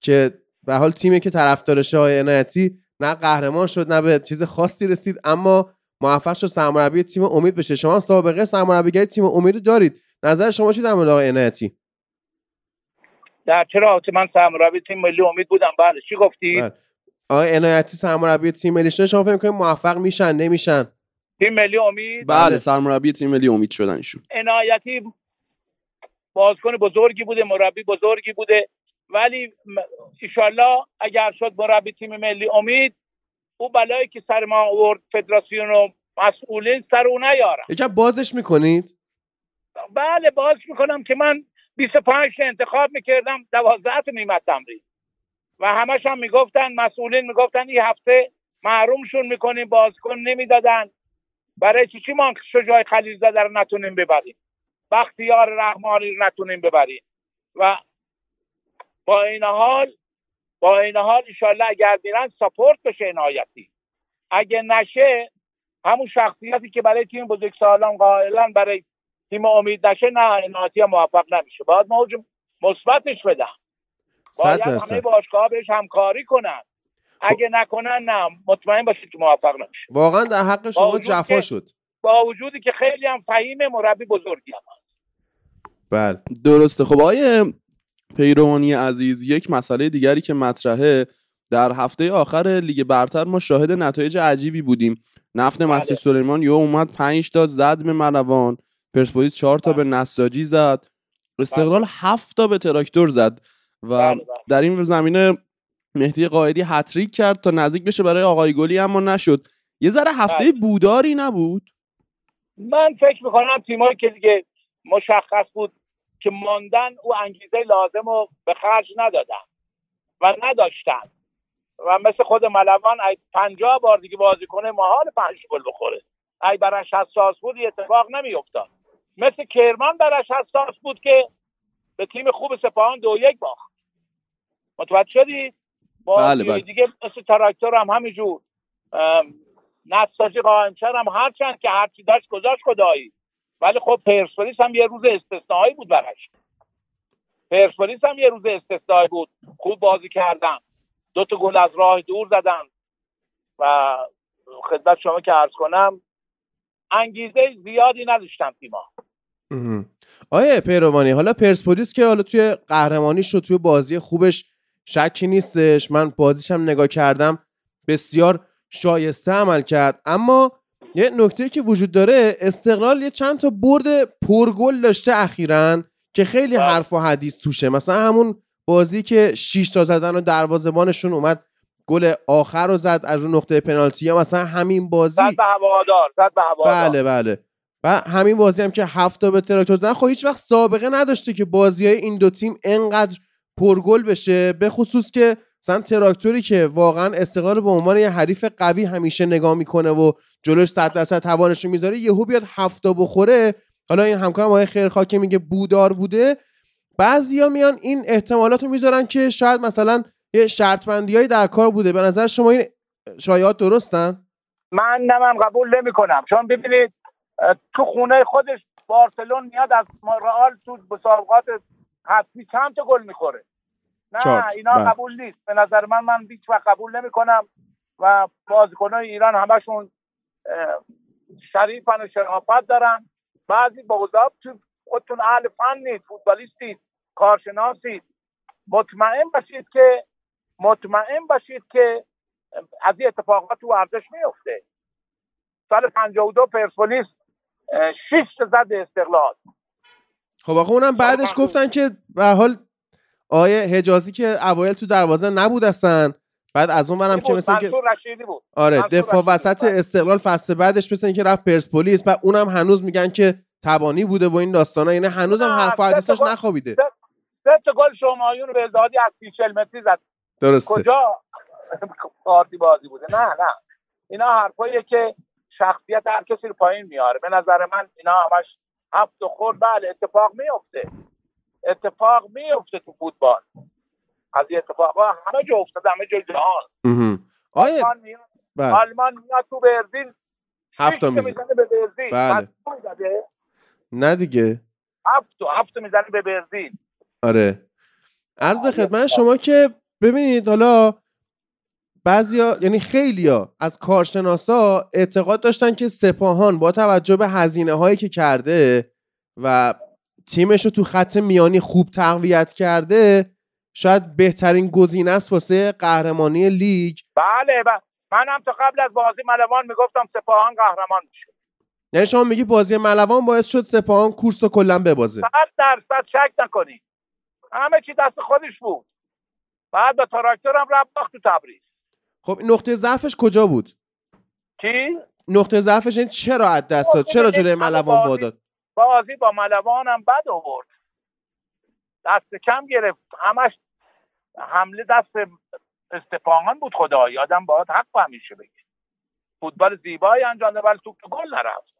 که به حال تیمی که طرفدارشه آیه عنایتی نه قهرمان شد نه به چیز خاصی رسید اما موفق شد سرمربی تیم امید بشه. شما هم سابقه سرمربیگری تیم امید رو دارید. نظر شما چی در مورد آقای عنایتی؟ در چرا من سرمربی تیم ملی امید بودم. بله چی گفتی؟ بله. آقای عنایتی سرمربی تیم ملی شده. شما فکر می‌کنید موفق میشن؟ نمیشن؟ تیم ملی امید؟ بله بله. سرمربی تیم ملی امید شدن ایشون. عنایتی بازیکن بزرگی بوده مربی بزرگی بوده. ولی ایشالله اگر شد مربی تیم ملی امید او بلایی که سر ما آورد فدراسیون و مسئولین سر او نیارم یکم بازش می‌کنید؟ بله باز می‌کنم که من 25 تا انتخاب می‌کردم 12 تا نیمت تمرین و همش هم می‌گفتن مسئولین می‌گفتن این هفته محرومشون می‌کنیم بازیکن نمی‌دادن. برای چی؟ چی ما شجاع خلیل زاده رو نتونیم ببریم؟ بختیار رحمانی رو نتونیم ببریم؟ و با این حال با این حال ایشالله اگر میرن ساپورت بشه عنایتی اگه نشه همون شخصیتی که برای تیم بزرگسالان قائلا برای تیم امید نشه نه عنایتی هم موفق نمیشه. باید موج مثبتش بدم. باید همه باشگاه بهش همکاری کنن. اگه نکنن نه مطمئن باشید که موفق نمیشه. واقعا در حق شما جفا شد. با وجودی که خیلی هم فهیم مربی بزرگی هم بله. درسته. خب آقای پیروانی عزیز یک مسئله دیگری که مطرحه. در هفته آخر لیگ برتر ما شاهد نتایج عجیبی بودیم. نفت مسجد بله. سلیمان یو اومد 5 تا زد به ملوان. پرسپولیس 4 تا به بله. نساجی زد. استقلال 7 تا به تراکتور زد و بله، بله. در این زمینه مهدی قائدی هتریک کرد تا نزدیک بشه برای آقای گلی اما نشد. یه ذره هفته بله. بوداری نبود؟ من فکر می‌کنم تیمایی که دیگه مشخص بود که ماندن او انگیزه لازم رو به خرج ندادن و نداشتن. و مثل خود ملوان ای پنجاه بار دیگه بازی کنه محال پنج گل بخوره. ای برش حساس بود اتفاق نمیافتاد. مثل کرمان برش حساس بود که به تیم خوب سپاهان دو یک باخت. متوجه شدی؟ بله، بازی بله. دیگه مثل تراکتور هم همینجور. نساجی قائمچر هم هرچند که هرچی داشت گذاشت خدایی. ولی خب پرسپولیس هم یه روز استثنایی بود براش. پرسپولیس هم یه روز استثنایی بود. خوب بازی کردن. دو تا گل از راه دور زدن. و خدمت شما که عرض کنم انگیزه زیادی نداشتن تیما مهم. آیه پیروانی حالا پرسپولیس که حالا توی قهرمانیش رو توی بازی خوبش شکی نیستش من بازیشم نگاه کردم بسیار شایسته عمل کرد اما یه نکته که وجود داره استقلال یه چند تا برد پرگل داشته اخیرا که خیلی بله. حرف و حدیث توشه مثلا همون بازی که 6 تا زدن و دروازه‌بانشون اومد گل آخر رو زد از رو نقطه پنالتی. یا مثلا همین بازی زد به هوادار زد به هوادار. بله بله. و همین بازی هم که هفته به تراکتور زدن خب هیچ وقت سابقه نداشته که بازی های این دو تیم انقدر پرگل بشه به خصوص که مثلا تراکتوری که واقعا استقلال به عنوان یه حریف قوی همیشه نگاه می‌کنه و جلوش 100 درصد توانش رو می‌ذاره یهو بیاد هفته بخوره. حالا این همکارم آقای خیرخواه که میگه بودار بوده. بعضیا میان این احتمالات رو می‌ذارن که شاید مثلا یه شرط بندیایی در کار بوده. به نظر شما این شایعات درستن؟ من نه من قبول نمی کنم چون ببینید تو خونه خودش بارسلون میاد از رئال تو مسابقات حتمی چند تا گل می‌خوره؟ نه. اینا بله. قبول نیست. به نظر من من هیچ وقت قبول نمی‌کنم و بازیکنهای ایران همشون شریفن و شرافت دارن. بعضی بغضاب تو خودتون اهل فنید فوتبالیستید کارشناسید مطمئن باشید که مطمئن باشید که از این اتفاقات تو ورزش میفته سال 52 پرسپولیس اه، شش تا زد استقلال. خب آقا اونم بعدش گفتن که به حال آیه حجازی که اوایل تو دروازه نبود اصلا بعد از اون برم که. مثل که بود. آره دفاع وسط بود. استقلال فصل بعدش مثل اینکه رفت پرسپولیس و اونم هنوز میگن که تبانی بوده و این داستانا یعنی هنوزم حرف گل- نخوابیده. سه تا گل شمایون بلدادی از 40 متری زد. درسته. کجا؟ پارتی بازی بوده. نه نه. اینا حرفاییه که شخصیت هر کسی رو پایین میاره. به نظر من اینا همش هفت و خورد بله اتفاق میفته. اتفاق میفته تو فوتبال. از این اتفاقا همه جا افتاده همه جا جهان. آیه آلمان میاد. بله. آلمان میاد تو برزیل. هفت می‌زنه. به برزیل. بله. نه دیگه. هفت هفت می‌زنه به برزیل. آره. عرض به خدمت شما که ببینید حالا بعضیا یعنی خیلیا از کارشناسا اعتقاد داشتن که سپاهان با توجه به هزینه هایی که کرده و تیمش رو تو خط میانی خوب تقویت کرده شاید بهترین گزینه است واسه قهرمانی لیگ. بله ب- منم تا قبل از بازی ملوان می‌گفتم سپاهان قهرمان میشه. یعنی شما میگی بازی ملوان باعث شد سپاهان کورس رو کلا ببازه. صد درصد شک نکنید همه چی دست خودش بود. بعد به تراکتور هم رفت باخت تو تبریز. خب نقطه ضعفش کجا بود؟ کی نقطه ضعفش این چرا از دست داد؟ خب، چرا جلوی ملوان بازی- واداد؟ بازی با ملوان هم بد آورد. دست کم گرفت. همش حمله دست استفاهان بود خدا یادم باید حق همیشه بگی فوتبال زیبایی انجام ولی توپ تو گل نرفت.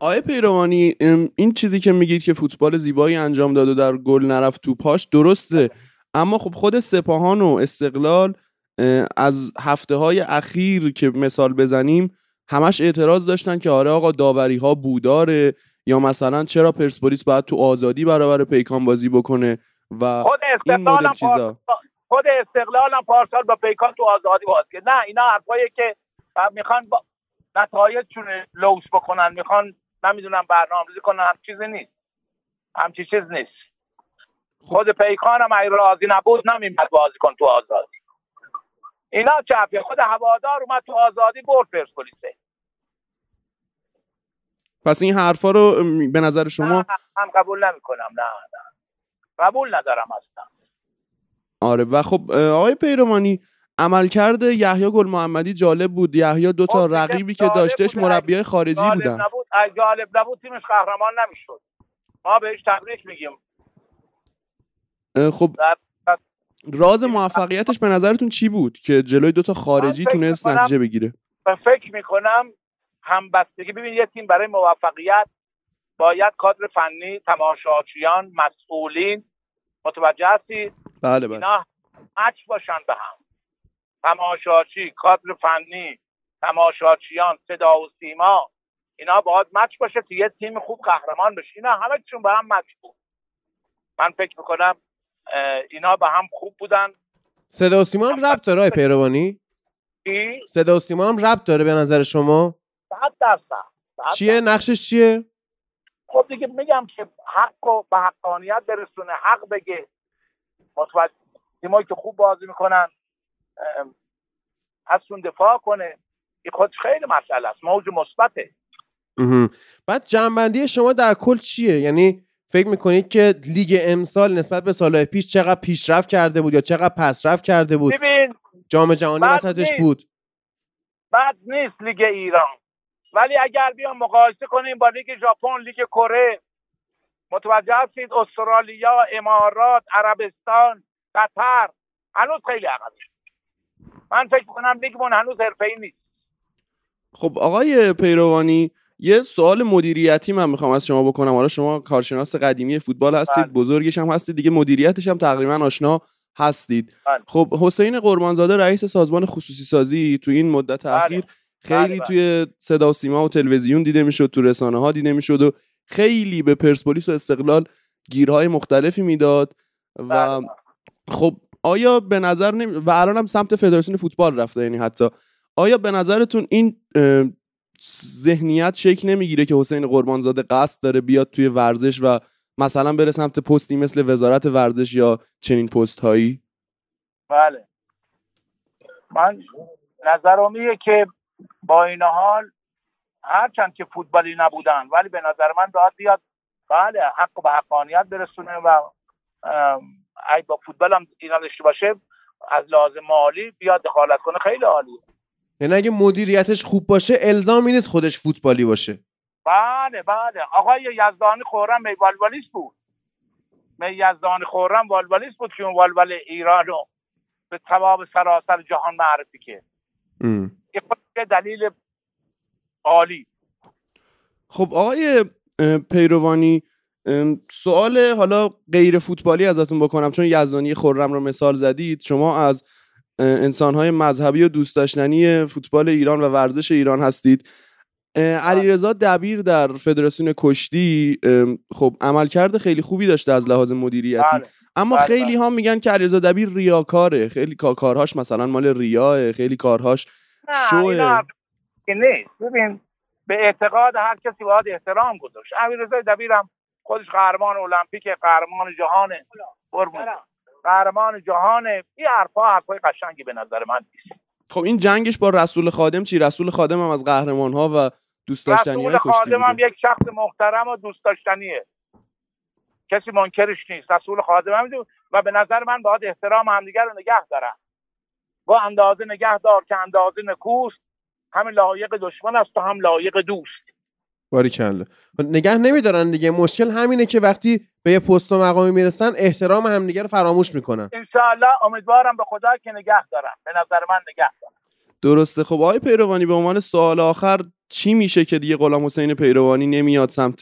آیه پیروانی این چیزی که میگید که فوتبال زیبایی انجام داد و در گل نرفت تو پاش درسته. اما خب خود سپاهان و استقلال از هفته های اخیر که مثال بزنیم همش اعتراض داشتن که آره آقا داوری ها بوداره یا مثلا چرا پرسپولیس باید تو آزادی برابر پیکان بازی بکنه و خود این استقلال مدل چیزا؟ خود استقلال هم پارسال با پیکان تو آزادی بازی کرد. نه اینا حرفایی که می‌خوان با نتایجشون لوس بکنن می‌خوان نمی‌دونم برنامه‌ریزی کنن هم چیزی نیست. همچی چیز نیست. خود پیکان هم اگه راضی نبود نمیمد بازی کن تو آزادی. اینا چپیه خود هوادار اومد تو آزادی برد پرسپولیسه. پس این حرفا رو به نظر شما نه من قبول نمی‌کنم نه نه. قبول ندارم اصلا. آره و خب آقای پیروانی عملکرد یحیی گل محمدی جالب بود. یحیی دو تا خب رقیبی که داشتش. مربیای خارجی بودن. نبود جالب نبود تیمش قهرمان نمی‌شد. ما بهش تبریک میگیم. خب راز موفقیتش به نظرتون چی بود که جلوی دو تا خارجی من تونست نتیجه بگیره؟ و فکر می‌کنم همبستگی ببین یه تیم برای موفقیت باید کادر فنی تماشاچیان مسئولین متوجه هستی؟ بله بله. اینا مچ باشن به هم. تماشاچی کادر فنی تماشاچیان صدا و سیما اینا باید مچ باشه که یه تیم خوب قهرمان بشه. اینا همه چون به هم مچ بود. من فکر می‌کنم اینا به هم خوب بودن. صدا و سیما هم ربط داره پیروانی؟ صدا و سیما هم ربط داره به نظر شما؟ صد درصد صد چیه؟ نقشش چیه؟ خب دیگه میگم که حق و به حقانیت برسونه حق بگه. متوجه تیمایی که خوب بازی می‌کنن ازشون دفاع کنه. این خودش خیلی مسئله است موج مثبته. بعد جنبندی شما در کل چیه؟ یعنی فکر می‌کنید که لیگ امسال نسبت به سالهای پیش چقدر پیشرفت کرده بود یا چقدر پسرفت کرده بود؟ ببین جام جهانی وسطش. بود. بد نیست لیگ ایران. ولی اگر بیام مقایسه کنیم با لیگ ژاپن لیگ کره متوجه هستید استرالیا امارات عربستان قطر هنوز خیلی عقبه. من فکر کنم لیگمون هنوز حرفه‌ای نیست. خب آقای پیروانی یه سوال مدیریتی من می‌خوام از شما بکنم حالا شما کارشناس قدیمی فوتبال هستید بله. بزرگش هم هستید دیگه مدیریتش هم تقریبا آشنا هستید بله. خب حسین قربانزاده رئیس سازمان خصوصی سازی تو این مدت بله. اخیر خیلی. توی صدا و سیما و تلویزیون دیده می‌شد تو رسانه ها دیده می‌شد و خیلی به پرسپولیس و استقلال گیرهای مختلفی می‌داد و. خب آیا به نظر نمی... و الان هم سمت فدراسیون فوتبال رفته یعنی حتی آیا به نظرتون این ذهنیت شکل نمی‌گیره که حسین قربانزاده قصد داره بیاد توی ورزش و مثلا بره سمت پستی مثل وزارت ورزش یا چنین پست هایی بله. من نظرم که با این حال هرچند که فوتبالی نبودن ولی به نظر من باید بیاد بله حق به حقانیت برسونه و اگه با فوتبال هم اینا باشه از لازم مالی بیاد دخالت کنه خیلی عالیه. یعنی اگه مدیریتش خوب باشه الزامی نیست خودش فوتبالی باشه. بله بله. آقای یزدانی خورم می والوالیست بود. می یزدانی خورم والوالیست بود که اون والوال ایران رو به تواب سراسر جهان معرفی کرد. یه دلیل عالی. خب آقای پیروانی سوال حالا غیر فوتبالی ازتون بکنم چون یزدانی خرم رو مثال زدید. شما از انسانهای مذهبی و دوست داشتنی فوتبال ایران و ورزش ایران هستید. اه، علیرضا دبیر در فدراسیون کشتی خب عملکرد خیلی خوبی داشته از لحاظ مدیریتی. بله. اما بله، خیلی ها میگن که علیرضا دبیر ریاکاره. خیلی کا- کارهاش مثلا مال ریاه خیلی کارهاش نه شوه. نیست. ببین به اعتقاد هر کسی باید احترام گذاشت. امیررضا دبیرم خودش قهرمان المپیک قهرمان جهانه قربون قهرمان جهانه این حرفا حرفای قشنگی به نظر من نیست. خب این جنگش با رسول خادم چی؟ رسول خادم هم از قهرمان ها و دوست داشتنی رسول خادم هم یک شخص محترم و دوست داشتنیه. کسی منکرش نیست. رسول خادم هم دو- و به نظر من باید احترام همدیگر رو نگه دارن. با اندازه نگه دار که اندازه نکوست هم لایق دشمن است و هم لایق دوست. باریکلا نگه نمیدارن دیگه. مشکل همینه که وقتی به یه پست و مقامی می‌رسن احترام همدیگه رو فراموش می‌کنن. انشاءالله امیدوارم به خدا که نگه دارم. به نظر من نگه دارم. درسته. خب آقای پیروانی به عنوان سوال آخر چی میشه که دیگه غلام حسین پیروانی نمیاد سمت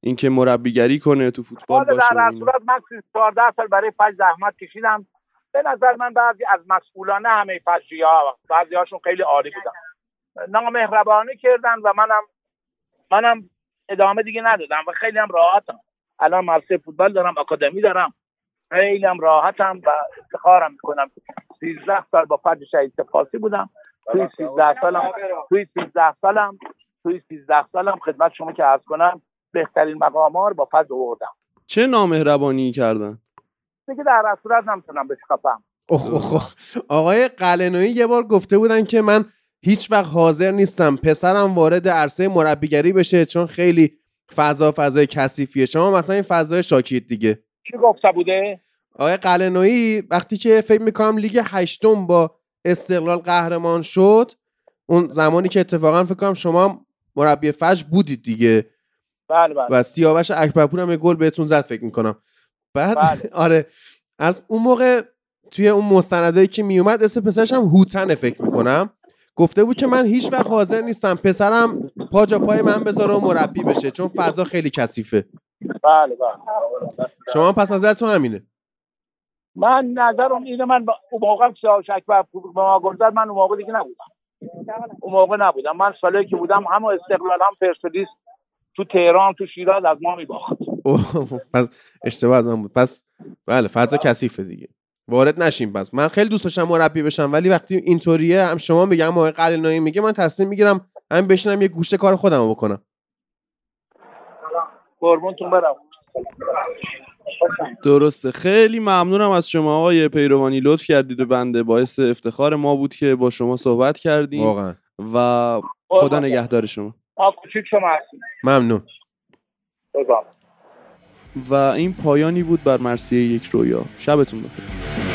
اینکه مربیگری کنه تو فوتبال باشه در؟ صورت من 14 سال برای فجر زحمت کشیدم. به نظر من بعضی از مسئولان نه همه فجری ها بعضی هاشون خیلی عالی بودن. نامهربانی کردن و منم منم ادامه دیگه ندادم و خیلی هم راحتم. الان مدرسه فوتبال دارم آکادمی دارم. خیلی هم راحتم و افتخارم می‌کنم. 13 سال با فجر شهید سپاسی بودم. توی 13 سالم توی 13 سالم توی 13 سالم خدمت شما که عرض کنم بهترین مقام ها رو با فضل آوردم. چه نامهربانی کردن؟ دیگه در صورت نمی‌تونم بهش خفم. آقای قلنویی یه بار گفته بودن که من هیچ وقت حاضر نیستم پسرم وارد عرصه مربیگری بشه چون خیلی فضا فضای کثیفیه. شما مثلا این فضای شاکید دیگه. کی گفته بوده؟ آقای قلنویی وقتی که فکر می‌کنم لیگ هشتم با استقلال قهرمان شد اون زمانی که اتفاقا فکر کنم شما مربی فجر بودید دیگه. بله بله. و سیاوش اکبرپور هم گل بهتون زد فکر می‌کنم. بعد بله. آره از اون موقع توی اون مستندایی که میومد اسم پسرش هم هوتنه فکر می‌کنم. گفته بود که من هیچ وقت حاضر نیستم. پسرم پا جا پای من بذاره و مربی بشه چون فضا خیلی کثیفه. بله بله. شما پس نظرتون همینه؟ من نظرم اینه من با- اون موقع که سیاوش اکبر به ما زد من اون موقع دیگه نبودم. اون موقع نبودم. من سالی که بودم هم استقلال هم پرسپولیس تو تهران تو شیراز از ما میباخت. پس اشتباه از من بود. پس بله فضا کثیفه دیگه. وارد نشیم پس من خیلی دوست داشتم مربی بشم ولی وقتی اینطوریه هم شما میگم آقای قلنویی میگه من تصمیم می‌گیرم همین بشینم یه گوشه کار خودم رو بکنم. قربونتون برم. درسته. خیلی ممنونم از شما آقای پیروانی. لطف کردید و بنده. باعث افتخار ما بود که با شما صحبت کردیم. واقعا. و خدا نگهدار شما. ما کوچیک شما هستیم ممنون. بزن. و این پایانی بود بر مرسیه یک رویا. شبتون بخیر.